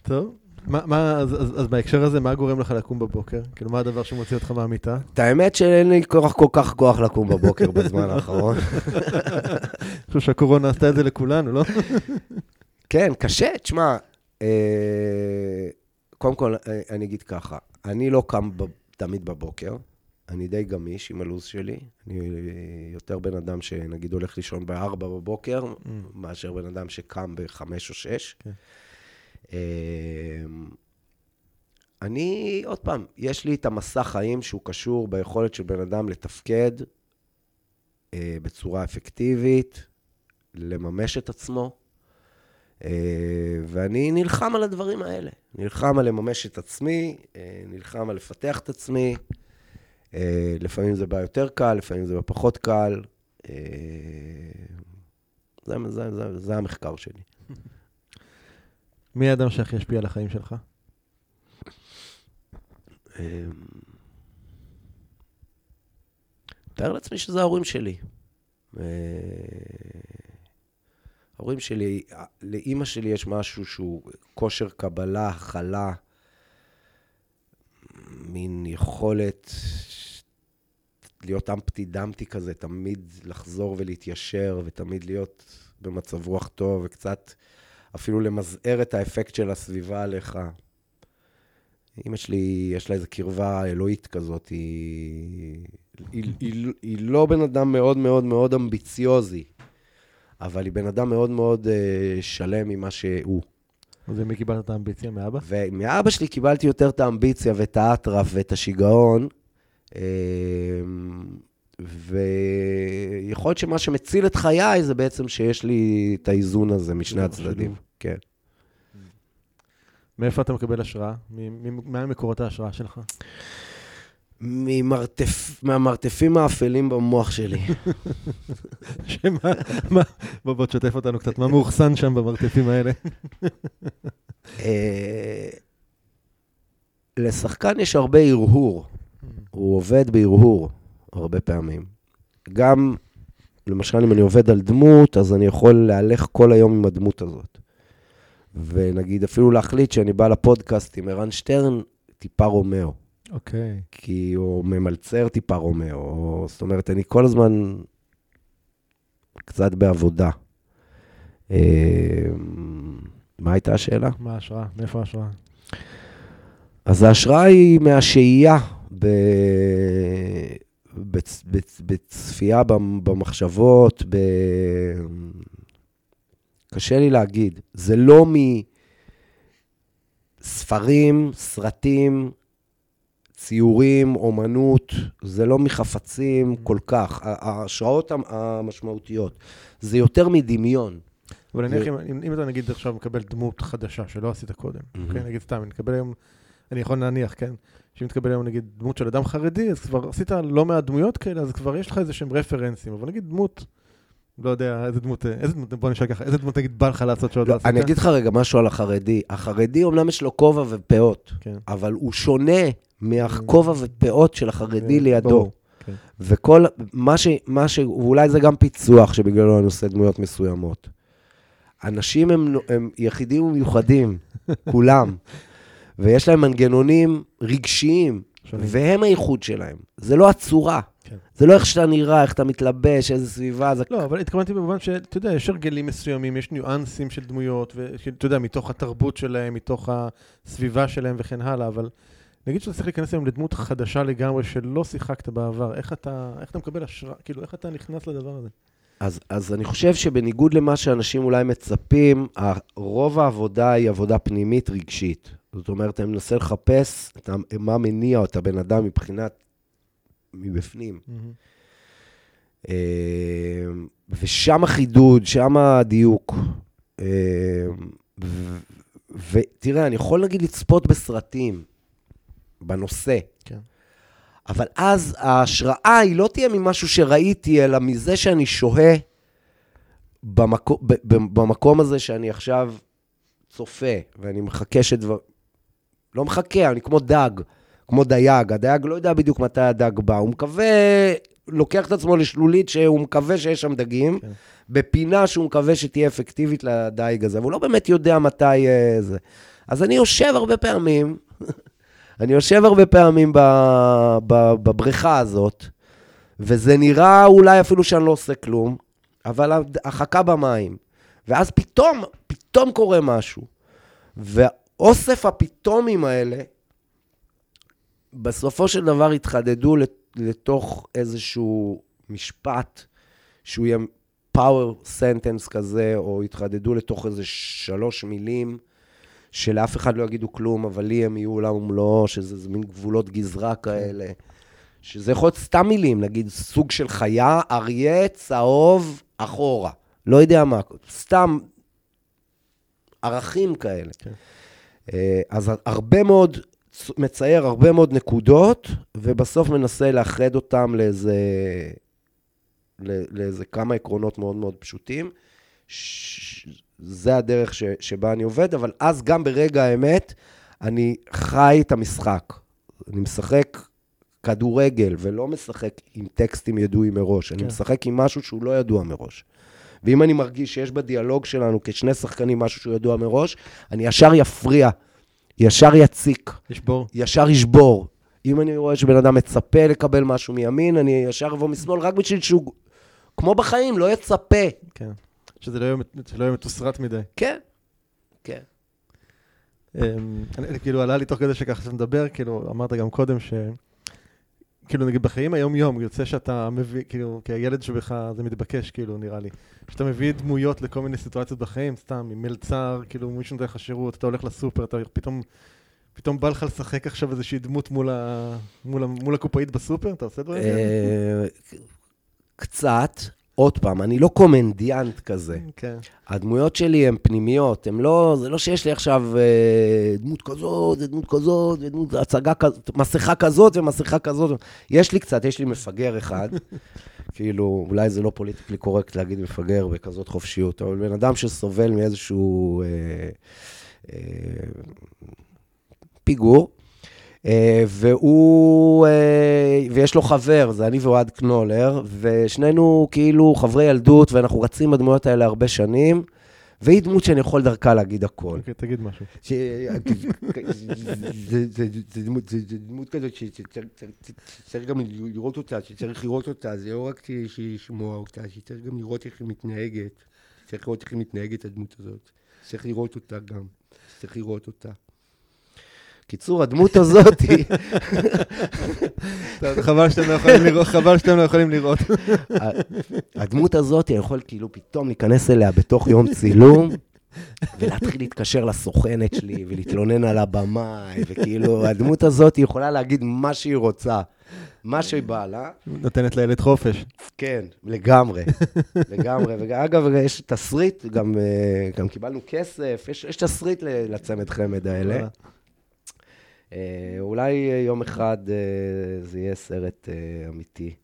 טוב. מה, מה, אז, אז, אז בהקשר הזה, מה גורם לך לקום בבוקר? כאילו, מה הדבר שמוציא אותך מהמיטה? את האמת שאין לי כל כך, כל כך כוח לקום בבוקר בזמן האחרון. אני חושב שהקורונה עשתה את זה לכולנו, לא? כן, קשה, תשמע, אה, קודם כל, אה, אני אגיד ככה, אני לא קם ב, תמיד בבוקר, אני די גמיש עם הלו"ז שלי. אני אה, יותר בן אדם שנגיד הולך לישון ב-4 בבוקר, מאשר בן אדם שקם ב-5 או 6. כן. אה, אני, עוד פעם, יש לי את המסע חיים שהוא קשור ביכולת של בן אדם לתפקד אה, בצורה אפקטיבית, לממש את עצמו, ואני נלחם על הדברים האלה. נלחם על לממש את עצמי, אה, נלחם על לפתח את עצמי. אה, לפעמים זה בא יותר קל, לפעמים זה בא פחות קל. אה, זה, זה, זה, זה המחקר שלי. מי האדם שהכי השפיע על החיים שלך? מתאר לעצמי שזה ההורים שלי. אה, ההורים שלי, לאימא שלי יש משהו שהוא כושר קבלה, הכלה, מין יכולת להיות אמפטי דמפטי כזה, תמיד לחזור ולהתיישר, ותמיד להיות במצב רוח טוב, וקצת אפילו למזער את האפקט של הסביבה עליך. אמא שלי, יש לה איזו קרבה אלוהית כזאת, היא, היא, היא, היא לא בן אדם מאוד מאוד מאוד אמביציוזי, אבל היא בן אדם מאוד מאוד uh, שלם ממה שהוא. אז מי קיבלת את האמביציה מאבא? ומאבא שלי קיבלתי יותר את האמביציה ואת האטרף ואת השיגעון, אמ, ויכול להיות שמה שמציל את חיי זה בעצם שיש לי את האיזון הזה משני הצדדים. כן. מאיפה אתה מקבל השראה? מה מקורות ההשראה שלך? ממרתף, מהמרתפים האפלים במוח שלי. שמה, מה, בוא בוא תשתף אותנו קצת, מה מאוחסן שם במרתפים האלה? אה, לשחקן יש הרבה הרהור. הוא עובד בהרהור הרבה פעמים. גם, למשל, אם אני עובד על דמות, אז אני יכול להלך כל היום עם הדמות הזאת. ונגיד, אפילו להחליט שאני בא לפודקאסט עם ערן שטרן, טיפה רומאו. אוקיי. כי הוא ממלצר טיפה רומאו. או- זאת אומרת, אני כל הזמן קצת בעבודה. אה, מה הייתה השאלה? מה ההשראה? מאיפה ההשראה? אז ההשראה היא מהשהייה ב... בצ... בצ... בצפייה במחשבות, ב... קשה לי להגיד. זה לא מספרים, סרטים, ציורים, אומנות, זה לא מחפצים כל כך. ההשראות המשמעותיות. זה יותר מדמיון. אבל נניח אם, אם אתה נגיד עכשיו מקבל דמות חדשה שלא עשית קודם, mm-hmm. כן, נגיד סתם, אני מקבל היום, אני יכול להניח, כן, שאם תקבל היום נגיד דמות של אדם חרדי, אז כבר עשית לא מעט דמויות כאלה, אז כבר יש לך איזה שהם רפרנסים, אבל נגיד דמות, לא יודע, איזה דמות, איזה דמות, בוא נשאל ככה, איזה דמות נגיד בא לך לעשות שעוד לא עשית? אני אגיד לך רגע משהו על החרדי. החרדי אומנם יש לו כובע ופאות, כן. אבל הוא שונה מהכובע ופאות של החרדי כן, לידו. כן. וכל, מה ש... מה ש... ואולי זה גם פיצוח שבגללו אני עושה דמויות מסוימות. אנשים הם, הם יחידים ומיוחדים, כולם, ויש להם מנגנונים רגשיים, שונים. והם הייחוד שלהם. זה לא הצורה. כן. זה לא איך שאתה נראה, איך אתה מתלבש, איזה סביבה. זה... לא, אבל התכוונתי במובן שאתה יודע, יש הרגלים מסוימים, יש ניואנסים של דמויות, ואתה יודע, מתוך התרבות שלהם, מתוך הסביבה שלהם וכן הלאה, אבל נגיד שאתה צריך להיכנס היום לדמות חדשה לגמרי שלא שיחקת בעבר, איך אתה, איך אתה מקבל השראה, כאילו, איך אתה נכנס לדבר הזה? אז, אז אני חושב שבניגוד למה שאנשים אולי מצפים, רוב העבודה היא עבודה פנימית רגשית. זאת אומרת, אני מנסה לחפש את מה מניע את הבן אדם מבחינת, מבפנים. Mm-hmm. ושם החידוד, שם הדיוק. אה, ותראה, אני יכול נגיד לצפות בסרטים, בנושא. כן. אבל אז ההשראה היא לא תהיה ממשהו שראיתי, אלא מזה שאני שוהה במקום, במקום הזה שאני עכשיו צופה, ואני מחכה שדבר... לא מחכה, אני כמו דג, כמו דייג. הדייג לא יודע בדיוק מתי הדג בא, הוא מקווה, לוקח את עצמו לשלולית שהוא מקווה שיש שם דגים, כן. בפינה שהוא מקווה שתהיה אפקטיבית לדייג הזה, והוא לא באמת יודע מתי uh, זה. אז אני יושב הרבה פעמים, אני יושב הרבה פעמים בבריכה הזאת, וזה נראה אולי אפילו שאני לא עושה כלום, אבל החכה במים. ואז פתאום, פתאום קורה משהו. ואוסף הפתאומים האלה, בסופו של דבר התחדדו לתוך איזשהו משפט, שהוא יהיה power sentence כזה, או התחדדו לתוך איזה שלוש מילים. שלאף אחד לא יגידו כלום, אבל לי הם יהיו עולם ומלואו, שזה מין גבולות גזרה כאלה. שזה יכול להיות סתם מילים, נגיד סוג של חיה, אריה, צהוב, אחורה. לא יודע מה, סתם ערכים כאלה. כן. אה, אז הרבה מאוד, מצייר הרבה מאוד נקודות, ובסוף מנסה לאחד אותם לאיזה, לאיזה כמה עקרונות מאוד מאוד פשוטים. זה הדרך ש, שבה אני עובד, אבל אז גם ברגע האמת, אני חי את המשחק. אני משחק כדורגל, ולא משחק עם טקסטים ידועים מראש. כן. אני משחק עם משהו שהוא לא ידוע מראש. ואם אני מרגיש שיש בדיאלוג שלנו כשני שחקנים משהו שהוא ידוע מראש, אני ישר יפריע, ישר יציק. ישבור. ישר ישבור. אם אני רואה שבן אדם מצפה לקבל משהו מימין, אני ישר אבוא משמאל, רק בשביל שהוא, כמו בחיים, לא יצפה. כן. שזה לא יהיה, לא יהיה מתוסרט מדי. כן, כן. אמ, כאילו, עלה לי תוך כדי שככה שאתה מדבר, כאילו, אמרת גם קודם ש... כאילו, נגיד, בחיים היום-יום, יוצא שאתה מביא, כאילו, כי הילד שבך, זה מתבקש, כאילו, נראה לי. שאתה מביא דמויות לכל מיני סיטואציות בחיים, סתם, עם מלצר, כאילו, מישהו נותן לך שירות, אתה הולך לסופר, אתה פתאום, פתאום בא לך לשחק עכשיו איזושהי דמות מול, ה, מול, מול הקופאית בסופר? אתה עושה דברים כאלה? קצת. עוד פעם, אני לא קומנדיאנט כזה. כן. הדמויות שלי הן פנימיות, הן לא, זה לא שיש לי עכשיו אה, דמות כזאת, ודמות כזאת, ודמות, הצגה כזאת, מסכה כזאת ומסכה כזאת. יש לי קצת, יש לי מפגר אחד. כאילו, אולי זה לא פוליטיקלי קורקט להגיד מפגר בכזאת חופשיות, אבל בן אדם שסובל מאיזשהו אה, אה, פיגור, והוא, אה, ויש לו חבר, זה אני ואוהד קנולר, ושנינו כאילו חברי ילדות, ואנחנו רצים בדמויות האלה הרבה שנים. והיא דמות שאני יכול דרכה להגיד הכל. אוקיי, תגיד משהו. זה דמות כזאת שצריך גם לראות אותה, שצריך לראות אותה, זה לא רק לשמוע אותה, שצריך גם לראות איך היא מתנהגת. צריך לראות איך היא מתנהגת, הדמות הזאת. צריך לראות אותה גם. צריך לראות אותה. קיצור, הדמות הזאת היא... חבל שאתם לא יכולים לראות, חבל שאתם לא יכולים לראות. הדמות הזאת, אני יכול כאילו פתאום להיכנס אליה בתוך יום צילום, ולהתחיל להתקשר לסוכנת שלי ולהתלונן על הבמאי, וכאילו, הדמות הזאת היא יכולה להגיד מה שהיא רוצה, מה שהיא באה לה. נותנת לילד חופש. כן, לגמרי, לגמרי. ואגב, יש תסריט, גם, אה, גם קיבלנו כסף, יש, יש תסריט לצמד חמד האלה. אה, אולי יום אחד אה, זה יהיה סרט אה, אמיתי.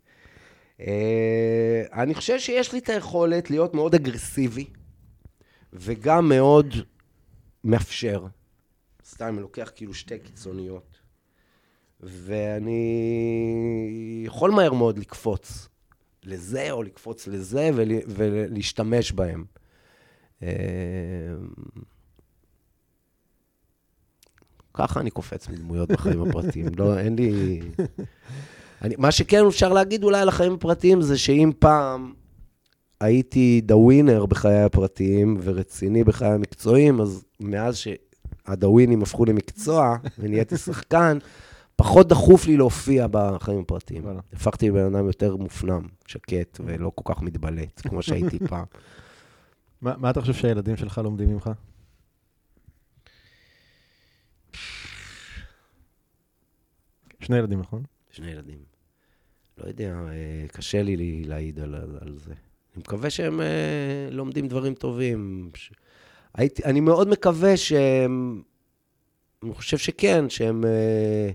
אה, אני חושב שיש לי את היכולת להיות מאוד אגרסיבי, וגם מאוד מאפשר. סתם, אני לוקח כאילו שתי קיצוניות. ואני יכול מהר מאוד לקפוץ לזה, או לקפוץ לזה, ול, ולהשתמש בהם. ככה אני קופץ מדמויות בחיים הפרטיים. לא, אין לי... אני, מה שכן אפשר להגיד אולי על החיים הפרטיים זה שאם פעם הייתי דה ווינר בחיי הפרטיים ורציני בחיי המקצועיים, אז מאז שהדאווינים הפכו למקצוע ונהייתי שחקן, פחות דחוף לי להופיע בחיים הפרטיים. הפכתי לבן אדם יותר מופנם, שקט ולא כל כך מתבלט, כמו שהייתי פעם. מה מה אתה חושב שהילדים שלך לומדים ממך? שני ילדים, נכון? שני ילדים. לא יודע, אה, קשה לי להעיד על, על, זה. אני מקווה שהם אה, לומדים דברים טובים. ש... הייתי, אני מאוד מקווה שהם... אני חושב שכן, שהם אה,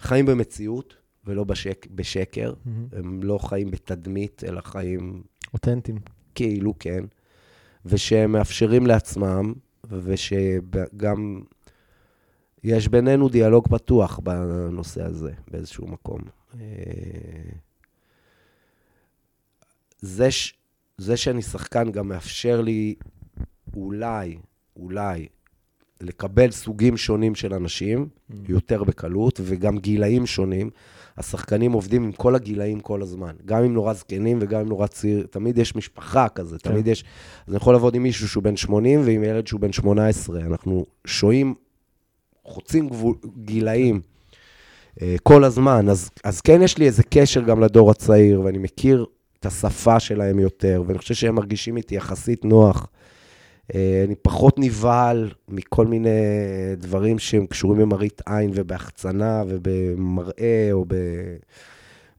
חיים במציאות ולא בשק, בשקר. הם לא חיים בתדמית, אלא חיים אותנטיים. כאילו כן, ושהם מאפשרים לעצמם, ושגם יש בינינו דיאלוג פתוח בנושא הזה, באיזשהו מקום. אה, זה, ש... זה שאני שחקן גם מאפשר לי אולי, אולי, לקבל סוגים שונים של אנשים, יותר בקלות, וגם גילאים שונים. השחקנים עובדים עם כל הגילאים כל הזמן, גם עם נורא זקנים וגם עם נורא צעיר, תמיד יש משפחה כזה, כן. תמיד יש... אז אני יכול לעבוד עם מישהו שהוא בן 80 ועם ילד שהוא בן 18. אנחנו שוהים, חוצים גבול, גילאים אה, כל הזמן, אז, אז כן יש לי איזה קשר גם לדור הצעיר, ואני מכיר את השפה שלהם יותר, ואני חושב שהם מרגישים איתי יחסית נוח. אה, אני פחות נבהל מכל מיני דברים שהם קשורים במראית עין ובהחצנה ובמראה, או ב...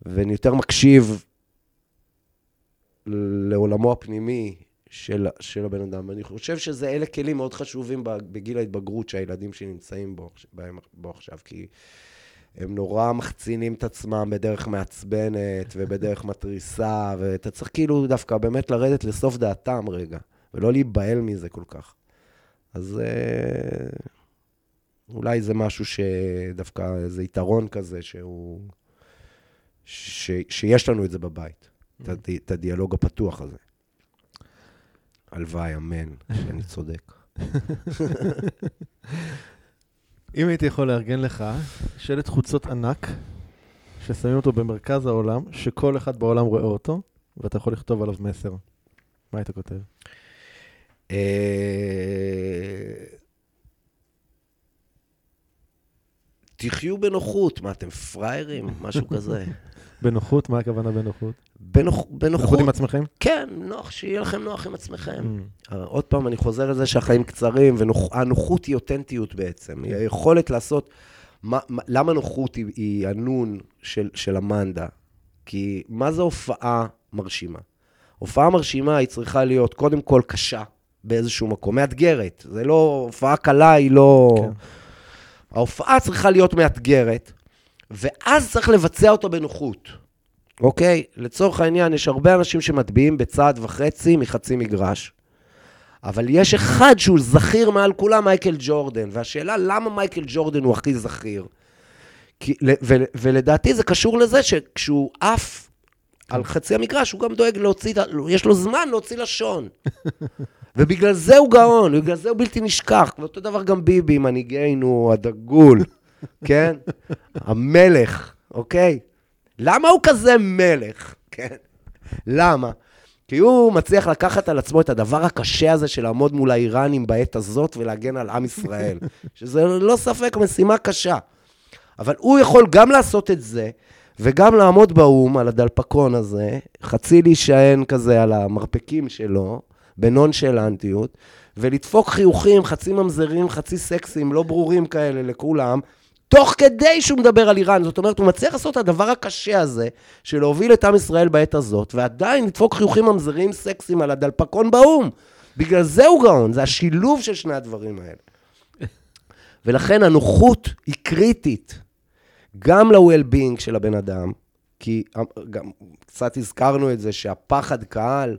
ואני יותר מקשיב לעולמו הפנימי של, של הבן אדם. אני חושב שזה, אלה כלים מאוד חשובים בגיל ההתבגרות שהילדים שלי נמצאים בו, בהם, בו עכשיו, כי הם נורא מחצינים את עצמם בדרך מעצבנת ובדרך מתריסה, ואתה צריך כאילו דווקא באמת לרדת לסוף דעתם רגע. ולא להיבהל מזה כל כך. אז אה, אולי זה משהו שדווקא, איזה יתרון כזה, שהוא... ש, שיש לנו את זה בבית, את, את הדיאלוג הפתוח הזה. הלוואי, אמן, שאני צודק. אם הייתי יכול לארגן לך שלט חוצות ענק, ששמים אותו במרכז העולם, שכל אחד בעולם רואה אותו, ואתה יכול לכתוב עליו מסר, מה היית כותב? אה, תחיו בנוחות, מה, אתם פראיירים? משהו כזה. בנוחות? מה הכוונה בנוחות? בנוח, בנוחות, בנוחות עם עצמכם? כן, נוח, שיהיה לכם נוח עם עצמכם. Mm. אה, עוד פעם, אני חוזר לזה שהחיים קצרים, והנוחות היא אותנטיות בעצם. היא היכולת לעשות... מה, מה, למה נוחות היא, היא הנון של, של המנדה? כי מה זה הופעה מרשימה? הופעה מרשימה היא צריכה להיות קודם כל קשה באיזשהו מקום, מאתגרת. זה לא... הופעה קלה היא לא... כן. ההופעה צריכה להיות מאתגרת, ואז צריך לבצע אותה בנוחות. אוקיי? לצורך העניין, יש הרבה אנשים שמטביעים בצעד וחצי מחצי מגרש, אבל יש אחד שהוא זכיר מעל כולם, מייקל ג'ורדן, והשאלה למה מייקל ג'ורדן הוא הכי זכיר? כי, ו, ולדעתי זה קשור לזה שכשהוא עף על חצי המגרש, הוא גם דואג להוציא, יש לו זמן להוציא לשון. ובגלל זה הוא גאון, בגלל זה הוא בלתי נשכח. ואותו דבר גם ביבי, מנהיגנו הדגול, כן? המלך, אוקיי? למה הוא כזה מלך? כן. למה? כי הוא מצליח לקחת על עצמו את הדבר הקשה הזה של לעמוד מול האיראנים בעת הזאת ולהגן על עם ישראל, שזה לא ספק משימה קשה. אבל הוא יכול גם לעשות את זה, וגם לעמוד באו"ם על הדלפקון הזה, חצי להישען כזה על המרפקים שלו, בנונשלנטיות, ולדפוק חיוכים, חצי ממזרים, חצי סקסים, לא ברורים כאלה לכולם, תוך כדי שהוא מדבר על איראן. זאת אומרת, הוא מצליח לעשות את הדבר הקשה הזה, של להוביל את עם ישראל בעת הזאת, ועדיין לדפוק חיוכים ממזרים סקסים על הדלפקון באו"ם. בגלל זה הוא גאון, זה השילוב של שני הדברים האלה. ולכן הנוחות היא קריטית, גם ל-well-being של הבן אדם, כי גם קצת הזכרנו את זה שהפחד קהל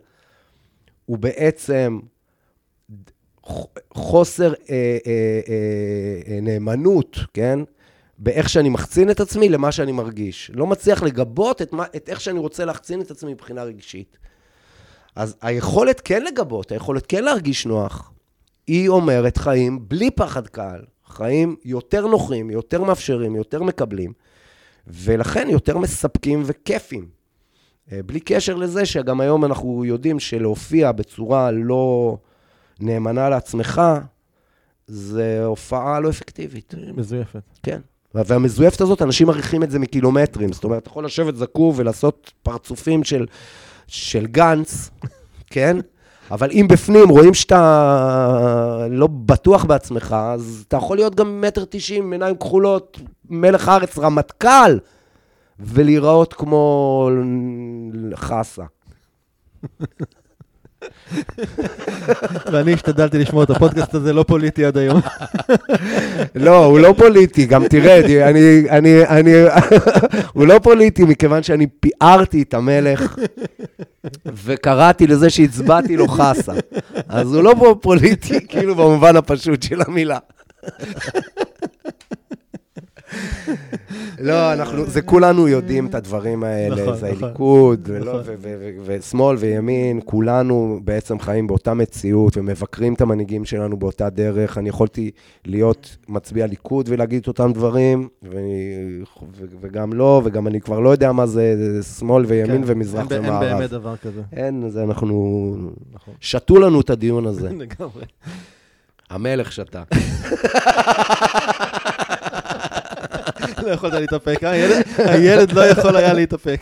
הוא בעצם חוסר אה, אה, אה, אה, נאמנות, כן? באיך שאני מחצין את עצמי למה שאני מרגיש. לא מצליח לגבות את, מה, את איך שאני רוצה להחצין את עצמי מבחינה רגשית. אז היכולת כן לגבות, היכולת כן להרגיש נוח, היא אומרת חיים בלי פחד קהל, חיים יותר נוחים, יותר מאפשרים, יותר מקבלים, ולכן יותר מספקים וכיפים. אה, בלי קשר לזה שגם היום אנחנו יודעים שלהופיע בצורה לא נאמנה לעצמך, זה הופעה לא אפקטיבית. מזויפת. כן. והמזויפת הזאת, אנשים מעריכים את זה מקילומטרים. זאת אומרת, אתה יכול לשבת זקוף ולעשות פרצופים של, של גנץ, כן? אבל אם בפנים רואים שאתה לא בטוח בעצמך, אז אתה יכול להיות גם מטר תשעים, עיניים כחולות, מלך הארץ, רמטכ"ל, ולהיראות כמו חסה. ואני השתדלתי לשמוע את הפודקאסט הזה לא פוליטי עד היום. לא, הוא לא פוליטי, גם תראה, אני, אני, אני, הוא לא פוליטי מכיוון שאני פיארתי את המלך וקראתי לזה שהצבעתי לו חסה. אז הוא לא פוליטי, כאילו במובן הפשוט של המילה. לא, אנחנו, זה כולנו יודעים את הדברים האלה, נכון, זה נכון, הליכוד, נכון. ושמאל וימין, כולנו בעצם חיים באותה מציאות ומבקרים את המנהיגים שלנו באותה דרך. אני יכולתי להיות מצביע ליכוד ולהגיד את אותם דברים, וגם לא, וגם אני כבר לא יודע מה זה שמאל וימין כן, ומזרח ומערב. אין באמת דבר כזה. אין, זה אנחנו... שתו לנו את הדיון הזה. לגמרי. המלך שתה. לא יכולת להתאפק, אה? הילד לא יכול היה להתאפק.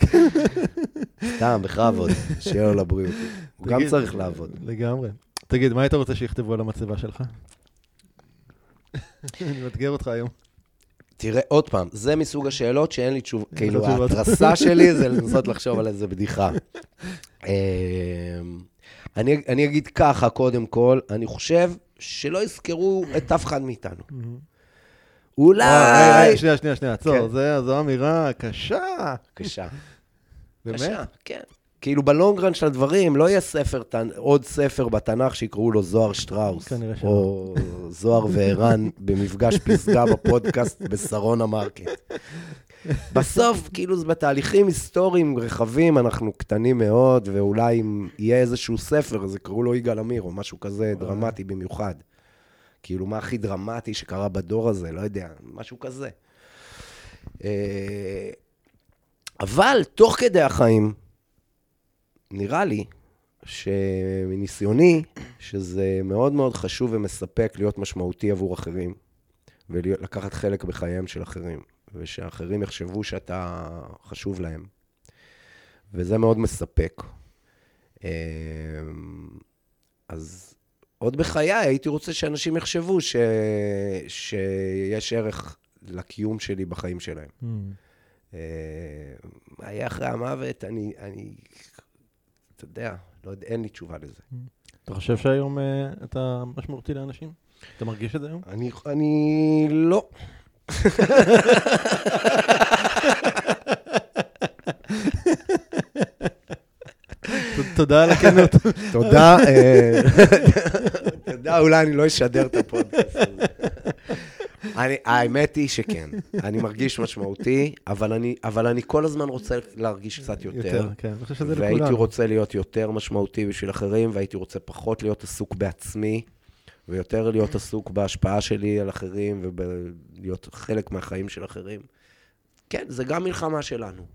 סתם, בכבוד, שיהיה לו לבריאות. הוא גם צריך לעבוד. לגמרי. תגיד, מה היית רוצה שיכתבו על המצבה שלך? אני מאתגר אותך היום. תראה, עוד פעם, זה מסוג השאלות שאין לי תשובה, כאילו, ההתרסה שלי זה לנסות לחשוב על איזה בדיחה. אמ, אני אגיד ככה, קודם כל, אני חושב שלא יזכרו את אף אחד מאיתנו. אולי... שנייה, שנייה, שנייה, עצור, כן. זו אמירה קשה. קשה. באמת? קשה, כן. כאילו ב long run של הדברים, לא יהיה ספר, עוד ספר בתנ"ך שיקראו לו זוהר שטראוס. כנראה שלא. או זוהר וערן במפגש פסגה בפודקאסט בשרונה מרקט. בסוף, כאילו זה בתהליכים היסטוריים רחבים, אנחנו קטנים מאוד, ואולי אם יהיה איזשהו ספר, אז יקראו לו יגאל עמיר, או משהו כזה דרמטי במיוחד. כאילו, מה הכי דרמטי שקרה בדור הזה? לא יודע, משהו כזה. אה, אבל תוך כדי החיים, נראה לי שמניסיוני, שזה מאוד מאוד חשוב ומספק להיות משמעותי עבור אחרים, ולקחת חלק בחייהם של אחרים, ושאחרים יחשבו שאתה חשוב להם. וזה מאוד מספק. אה, אז עוד בחיי הייתי רוצה שאנשים יחשבו ש... שיש ערך לקיום שלי בחיים שלהם. Mm. אה, מה יהיה אחרי המוות? אני, אני, אתה יודע, לא יודע, אין לי תשובה לזה. Mm. אתה חושב שהיום uh, אתה משמעותי לאנשים? אתה מרגיש את זה היום? אני, אני לא. תודה על הכנות. תודה. אה, תודה, אולי אני לא אשדר את הפודקאסט הזה. האמת היא שכן, אני מרגיש משמעותי, אבל אני, אבל אני כל הזמן רוצה להרגיש קצת יותר. יותר, כן, אני חושב שזה לכולם. והייתי רוצה להיות יותר משמעותי בשביל אחרים, והייתי רוצה פחות להיות עסוק בעצמי, ויותר להיות עסוק בהשפעה שלי על אחרים, ולהיות חלק מהחיים של אחרים. כן, זה גם מלחמה שלנו.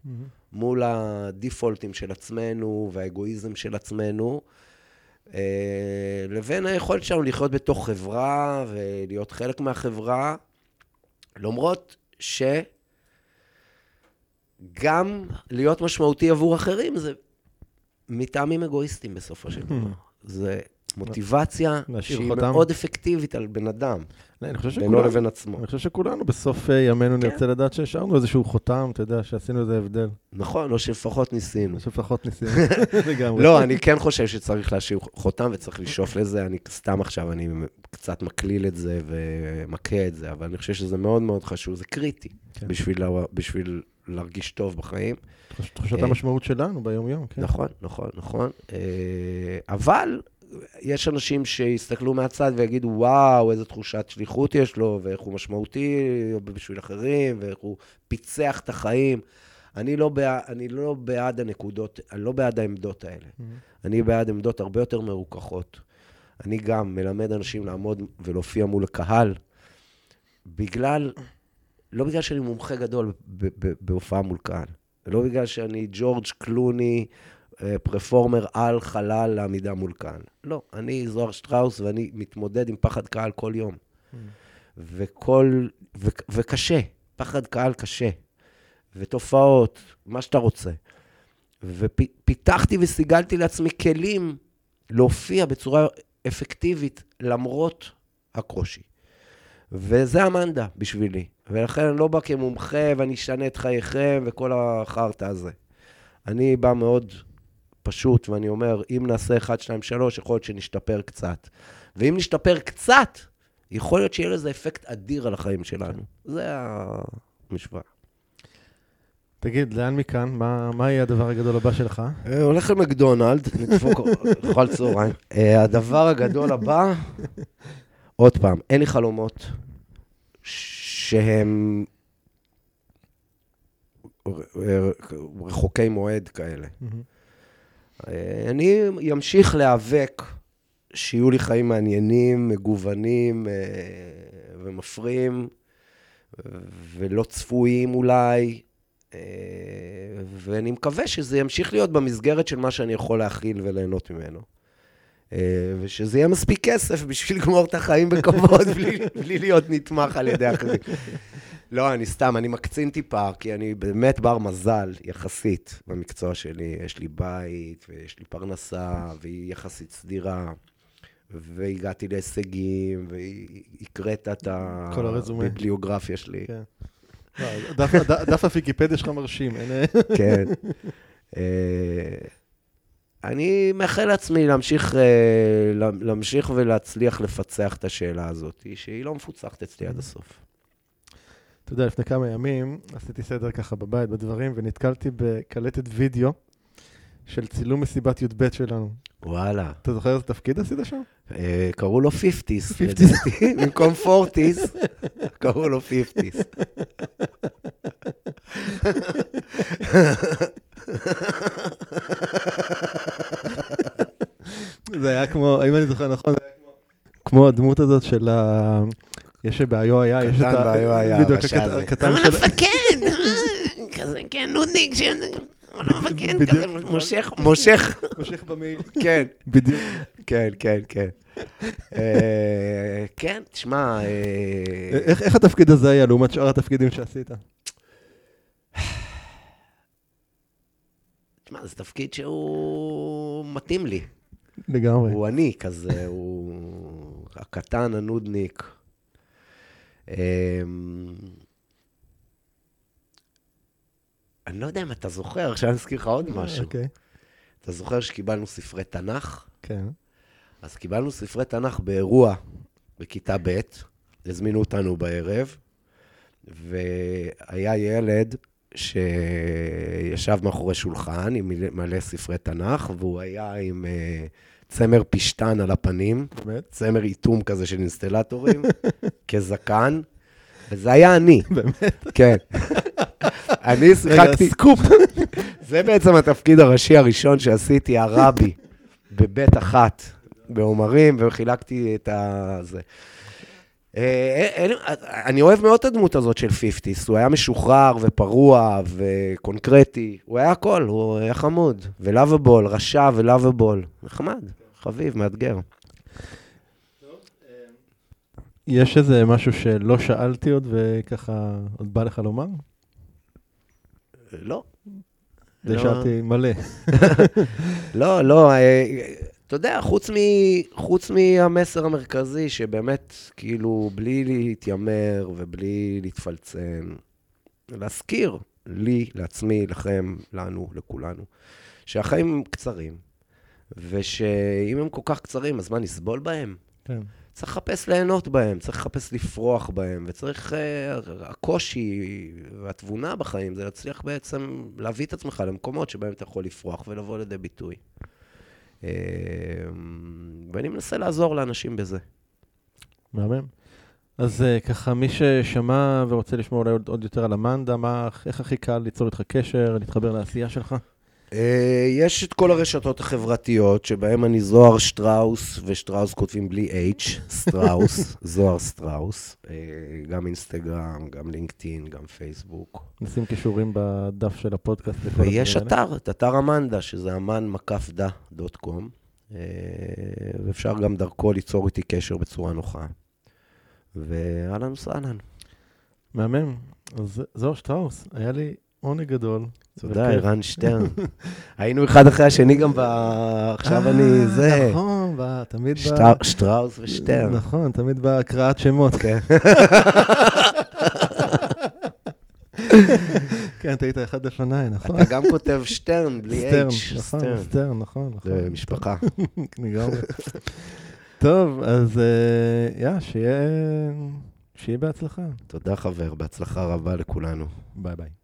מול הדיפולטים של עצמנו והאגואיזם של עצמנו, אה, לבין היכולת שלנו לחיות בתוך חברה ולהיות חלק מהחברה, למרות שגם להיות משמעותי עבור אחרים זה מטעמים אגואיסטיים בסופו של דבר. זה מוטיבציה שהיא חותם. מאוד אפקטיבית על בן אדם, לא, בינו לבין עצמו. אני חושב שכולנו בסוף אה, ימינו כן. נרצה לדעת שהשארנו איזשהו חותם, אתה יודע, שעשינו איזה הבדל. נכון, או שלפחות ניסינו. שלפחות ניסינו. לגמרי. לא, אני כן חושב שצריך להשאיר חותם וצריך לשאוף לזה. אני סתם עכשיו, אני קצת מקליל את זה ומכה את זה, אבל אני חושב שזה מאוד מאוד חשוב, זה קריטי כן. בשביל, לה- בשביל להרגיש טוב בחיים. תחוש- תחושת אה, המשמעות שלנו ביום-יום, כן. נכון, נכון, נכון. אה, אבל יש אנשים שיסתכלו מהצד ויגידו, וואו, איזו תחושת שליחות יש לו, ואיך הוא משמעותי בשביל אחרים, ואיך הוא פיצח את החיים. אני לא, בעד, אני לא בעד הנקודות, אני לא בעד העמדות האלה. אני בעד עמדות הרבה יותר מרוככות. אני גם מלמד אנשים לעמוד ולהופיע מול הקהל, בגלל, לא בגלל שאני מומחה גדול בהופעה מול קהל, לא בגלל שאני ג'ורג' קלוני, פרפורמר על חלל לעמידה מול קהל. לא, אני זוהר שטראוס ואני מתמודד עם פחד קהל כל יום. וכל, ו, וקשה, פחד קהל קשה, ותופעות, מה שאתה רוצה. ופיתחתי וסיגלתי לעצמי כלים להופיע בצורה אפקטיבית למרות הקושי. וזה המנדה בשבילי. ולכן אני לא בא כמומחה ואני אשנה את חייכם וכל החרטא הזה. אני בא מאוד פשוט, ואני אומר, אם נעשה 1, 2, 3, יכול להיות שנשתפר קצת. ואם נשתפר קצת, יכול להיות שיהיה לזה אפקט אדיר על החיים שלנו. זה המשוואה. תגיד, לאן מכאן? מה מה יהיה הדבר הגדול הבא שלך? אה, הולך למקדונלד, לדפוק אוכל צהריים. אה, הדבר הגדול הבא, עוד פעם, אין לי חלומות שהם רחוקי מועד כאלה. אני אמשיך להיאבק שיהיו לי חיים מעניינים, מגוונים אה, ומפרים, ולא צפויים אולי, אה, ואני מקווה שזה ימשיך להיות במסגרת של מה שאני יכול להכיל וליהנות ממנו. אה, ושזה יהיה מספיק כסף בשביל לגמור את החיים בכבוד, בלי, בלי להיות נתמך על ידי אחרים. לא, אני סתם, אני מקצין טיפה, כי אני באמת בר מזל, יחסית, במקצוע שלי. יש לי בית, ויש לי פרנסה, והיא יחסית סדירה, והגעתי להישגים, והקראת את. הביבליוגרפיה שלי. כן. לא, דף- הוויקיפדיה שלך מרשים, אין... כן. אה, אני מאחל לעצמי להמשיך, אה, להמשיך ולהצליח לפצח את השאלה הזאת, שהיא לא מפוצחת אצלי עד הסוף. אתה יודע, לפני כמה ימים עשיתי סדר ככה בבית בדברים, ונתקלתי בקלטת וידאו של צילום מסיבת י"ב שלנו. וואלה. אתה זוכר איזה תפקיד עשית שם? אה, קראו לו 50's, 50s. לדעתי, במקום 40's, קראו לו 50's. זה היה כמו, אם אני זוכר נכון, זה היה כמו הדמות הזאת של ה... יש ב-IO היה, יש את קטן ב-IO היה, בדיוק. הקטן אבל של... המפקד, כזה, כן, נודניק, ש... כזה, מושך, מושך, מושך במעיל. כן, בדיוק. כן, כן, כן. אה, כן, תשמע, אה, איך איך התפקיד הזה היה לעומת שאר התפקידים שעשית? תשמע, זה תפקיד שהוא מתאים לי. לגמרי. הוא אני כזה, הוא הקטן, הנודניק. אמ, אני לא יודע אם אתה זוכר, עכשיו אני אזכיר לך עוד משהו. אוקיי, אתה זוכר שקיבלנו ספרי תנ"ך? כן. אז קיבלנו ספרי תנ"ך באירוע בכיתה ב', הזמינו אותנו בערב, והיה ילד שישב מאחורי שולחן עם מלא- ספרי תנ"ך, והוא היה עם אה, צמר פשטן על הפנים, באמת? צמר איתום כזה של אינסטלטורים, כזקן, וזה היה אני. באמת? כן. אני רגע, שיחקתי... סקופ. זה בעצם התפקיד הראשי הראשון שעשיתי, הרבי, בבית אחת, בעומרים, וחילקתי את ה... זה. אה, אין- אין- אני אוהב מאוד את הדמות הזאת של פיפטיס, הוא היה משוחרר ופרוע וקונקרטי, הוא היה הכל, הוא היה חמוד, ולאביבול, רשע ו lovable, נחמד, חביב, מאתגר. יש איזה משהו שלא שאלתי עוד וככה עוד בא לך לומר? לא. זה לא. שאלתי מלא. לא, לא, אה, אתה יודע, חוץ, מ, חוץ מהמסר המרכזי, שבאמת, כאילו, בלי להתיימר ובלי להתפלצן, להזכיר לי, לעצמי, לכם, לנו, לכולנו, שהחיים קצרים, ושאם הם כל כך קצרים, אז מה, נסבול בהם? כן. צריך לחפש ליהנות בהם, צריך לחפש לפרוח בהם, וצריך... אה, הקושי והתבונה בחיים זה להצליח בעצם להביא את עצמך למקומות שבהם אתה יכול לפרוח ולבוא לידי ביטוי. אה, ואני מנסה לעזור לאנשים בזה. מהמם. אז אה, ככה, מי ששמע ורוצה לשמוע אולי עוד, עוד יותר על אמנדה, מה, איך הכי קל ליצור איתך קשר, להתחבר לעשייה שלך? אה, יש את כל הרשתות החברתיות, שבהן אני זוהר שטראוס, ושטראוס כותבים בלי H, סטראוס, זוהר סטראוס. אה, גם אינסטגרם, גם לינקדאין, גם פייסבוק. נשים קישורים בדף של הפודקאסט. ויש. אתר, את אתר אמנדה, שזה אמן מקף דה dot com, אה, ואפשר גם דרכו ליצור איתי קשר בצורה נוחה. ואהלן וסהלן. מהמם. אז זוהר שטראוס, היה לי עונג גדול. תודה, וכיף. ערן שטרן. היינו אחד אחרי השני גם ב... עכשיו אני אה, זה... נכון, תמיד ב... שטר- שטראוס ושטרן. נכון, תמיד בהקראת שמות. כן. כן, אתה היית אחד לפניי, נכון? אתה גם כותב שטרן, בלי H. נכון, סטרן. סטרן, נכון, נכון. זה משפחה. לגמרי. טוב, אז אה, יא, שיהיה בהצלחה. תודה, חבר, בהצלחה רבה לכולנו. ביי ביי.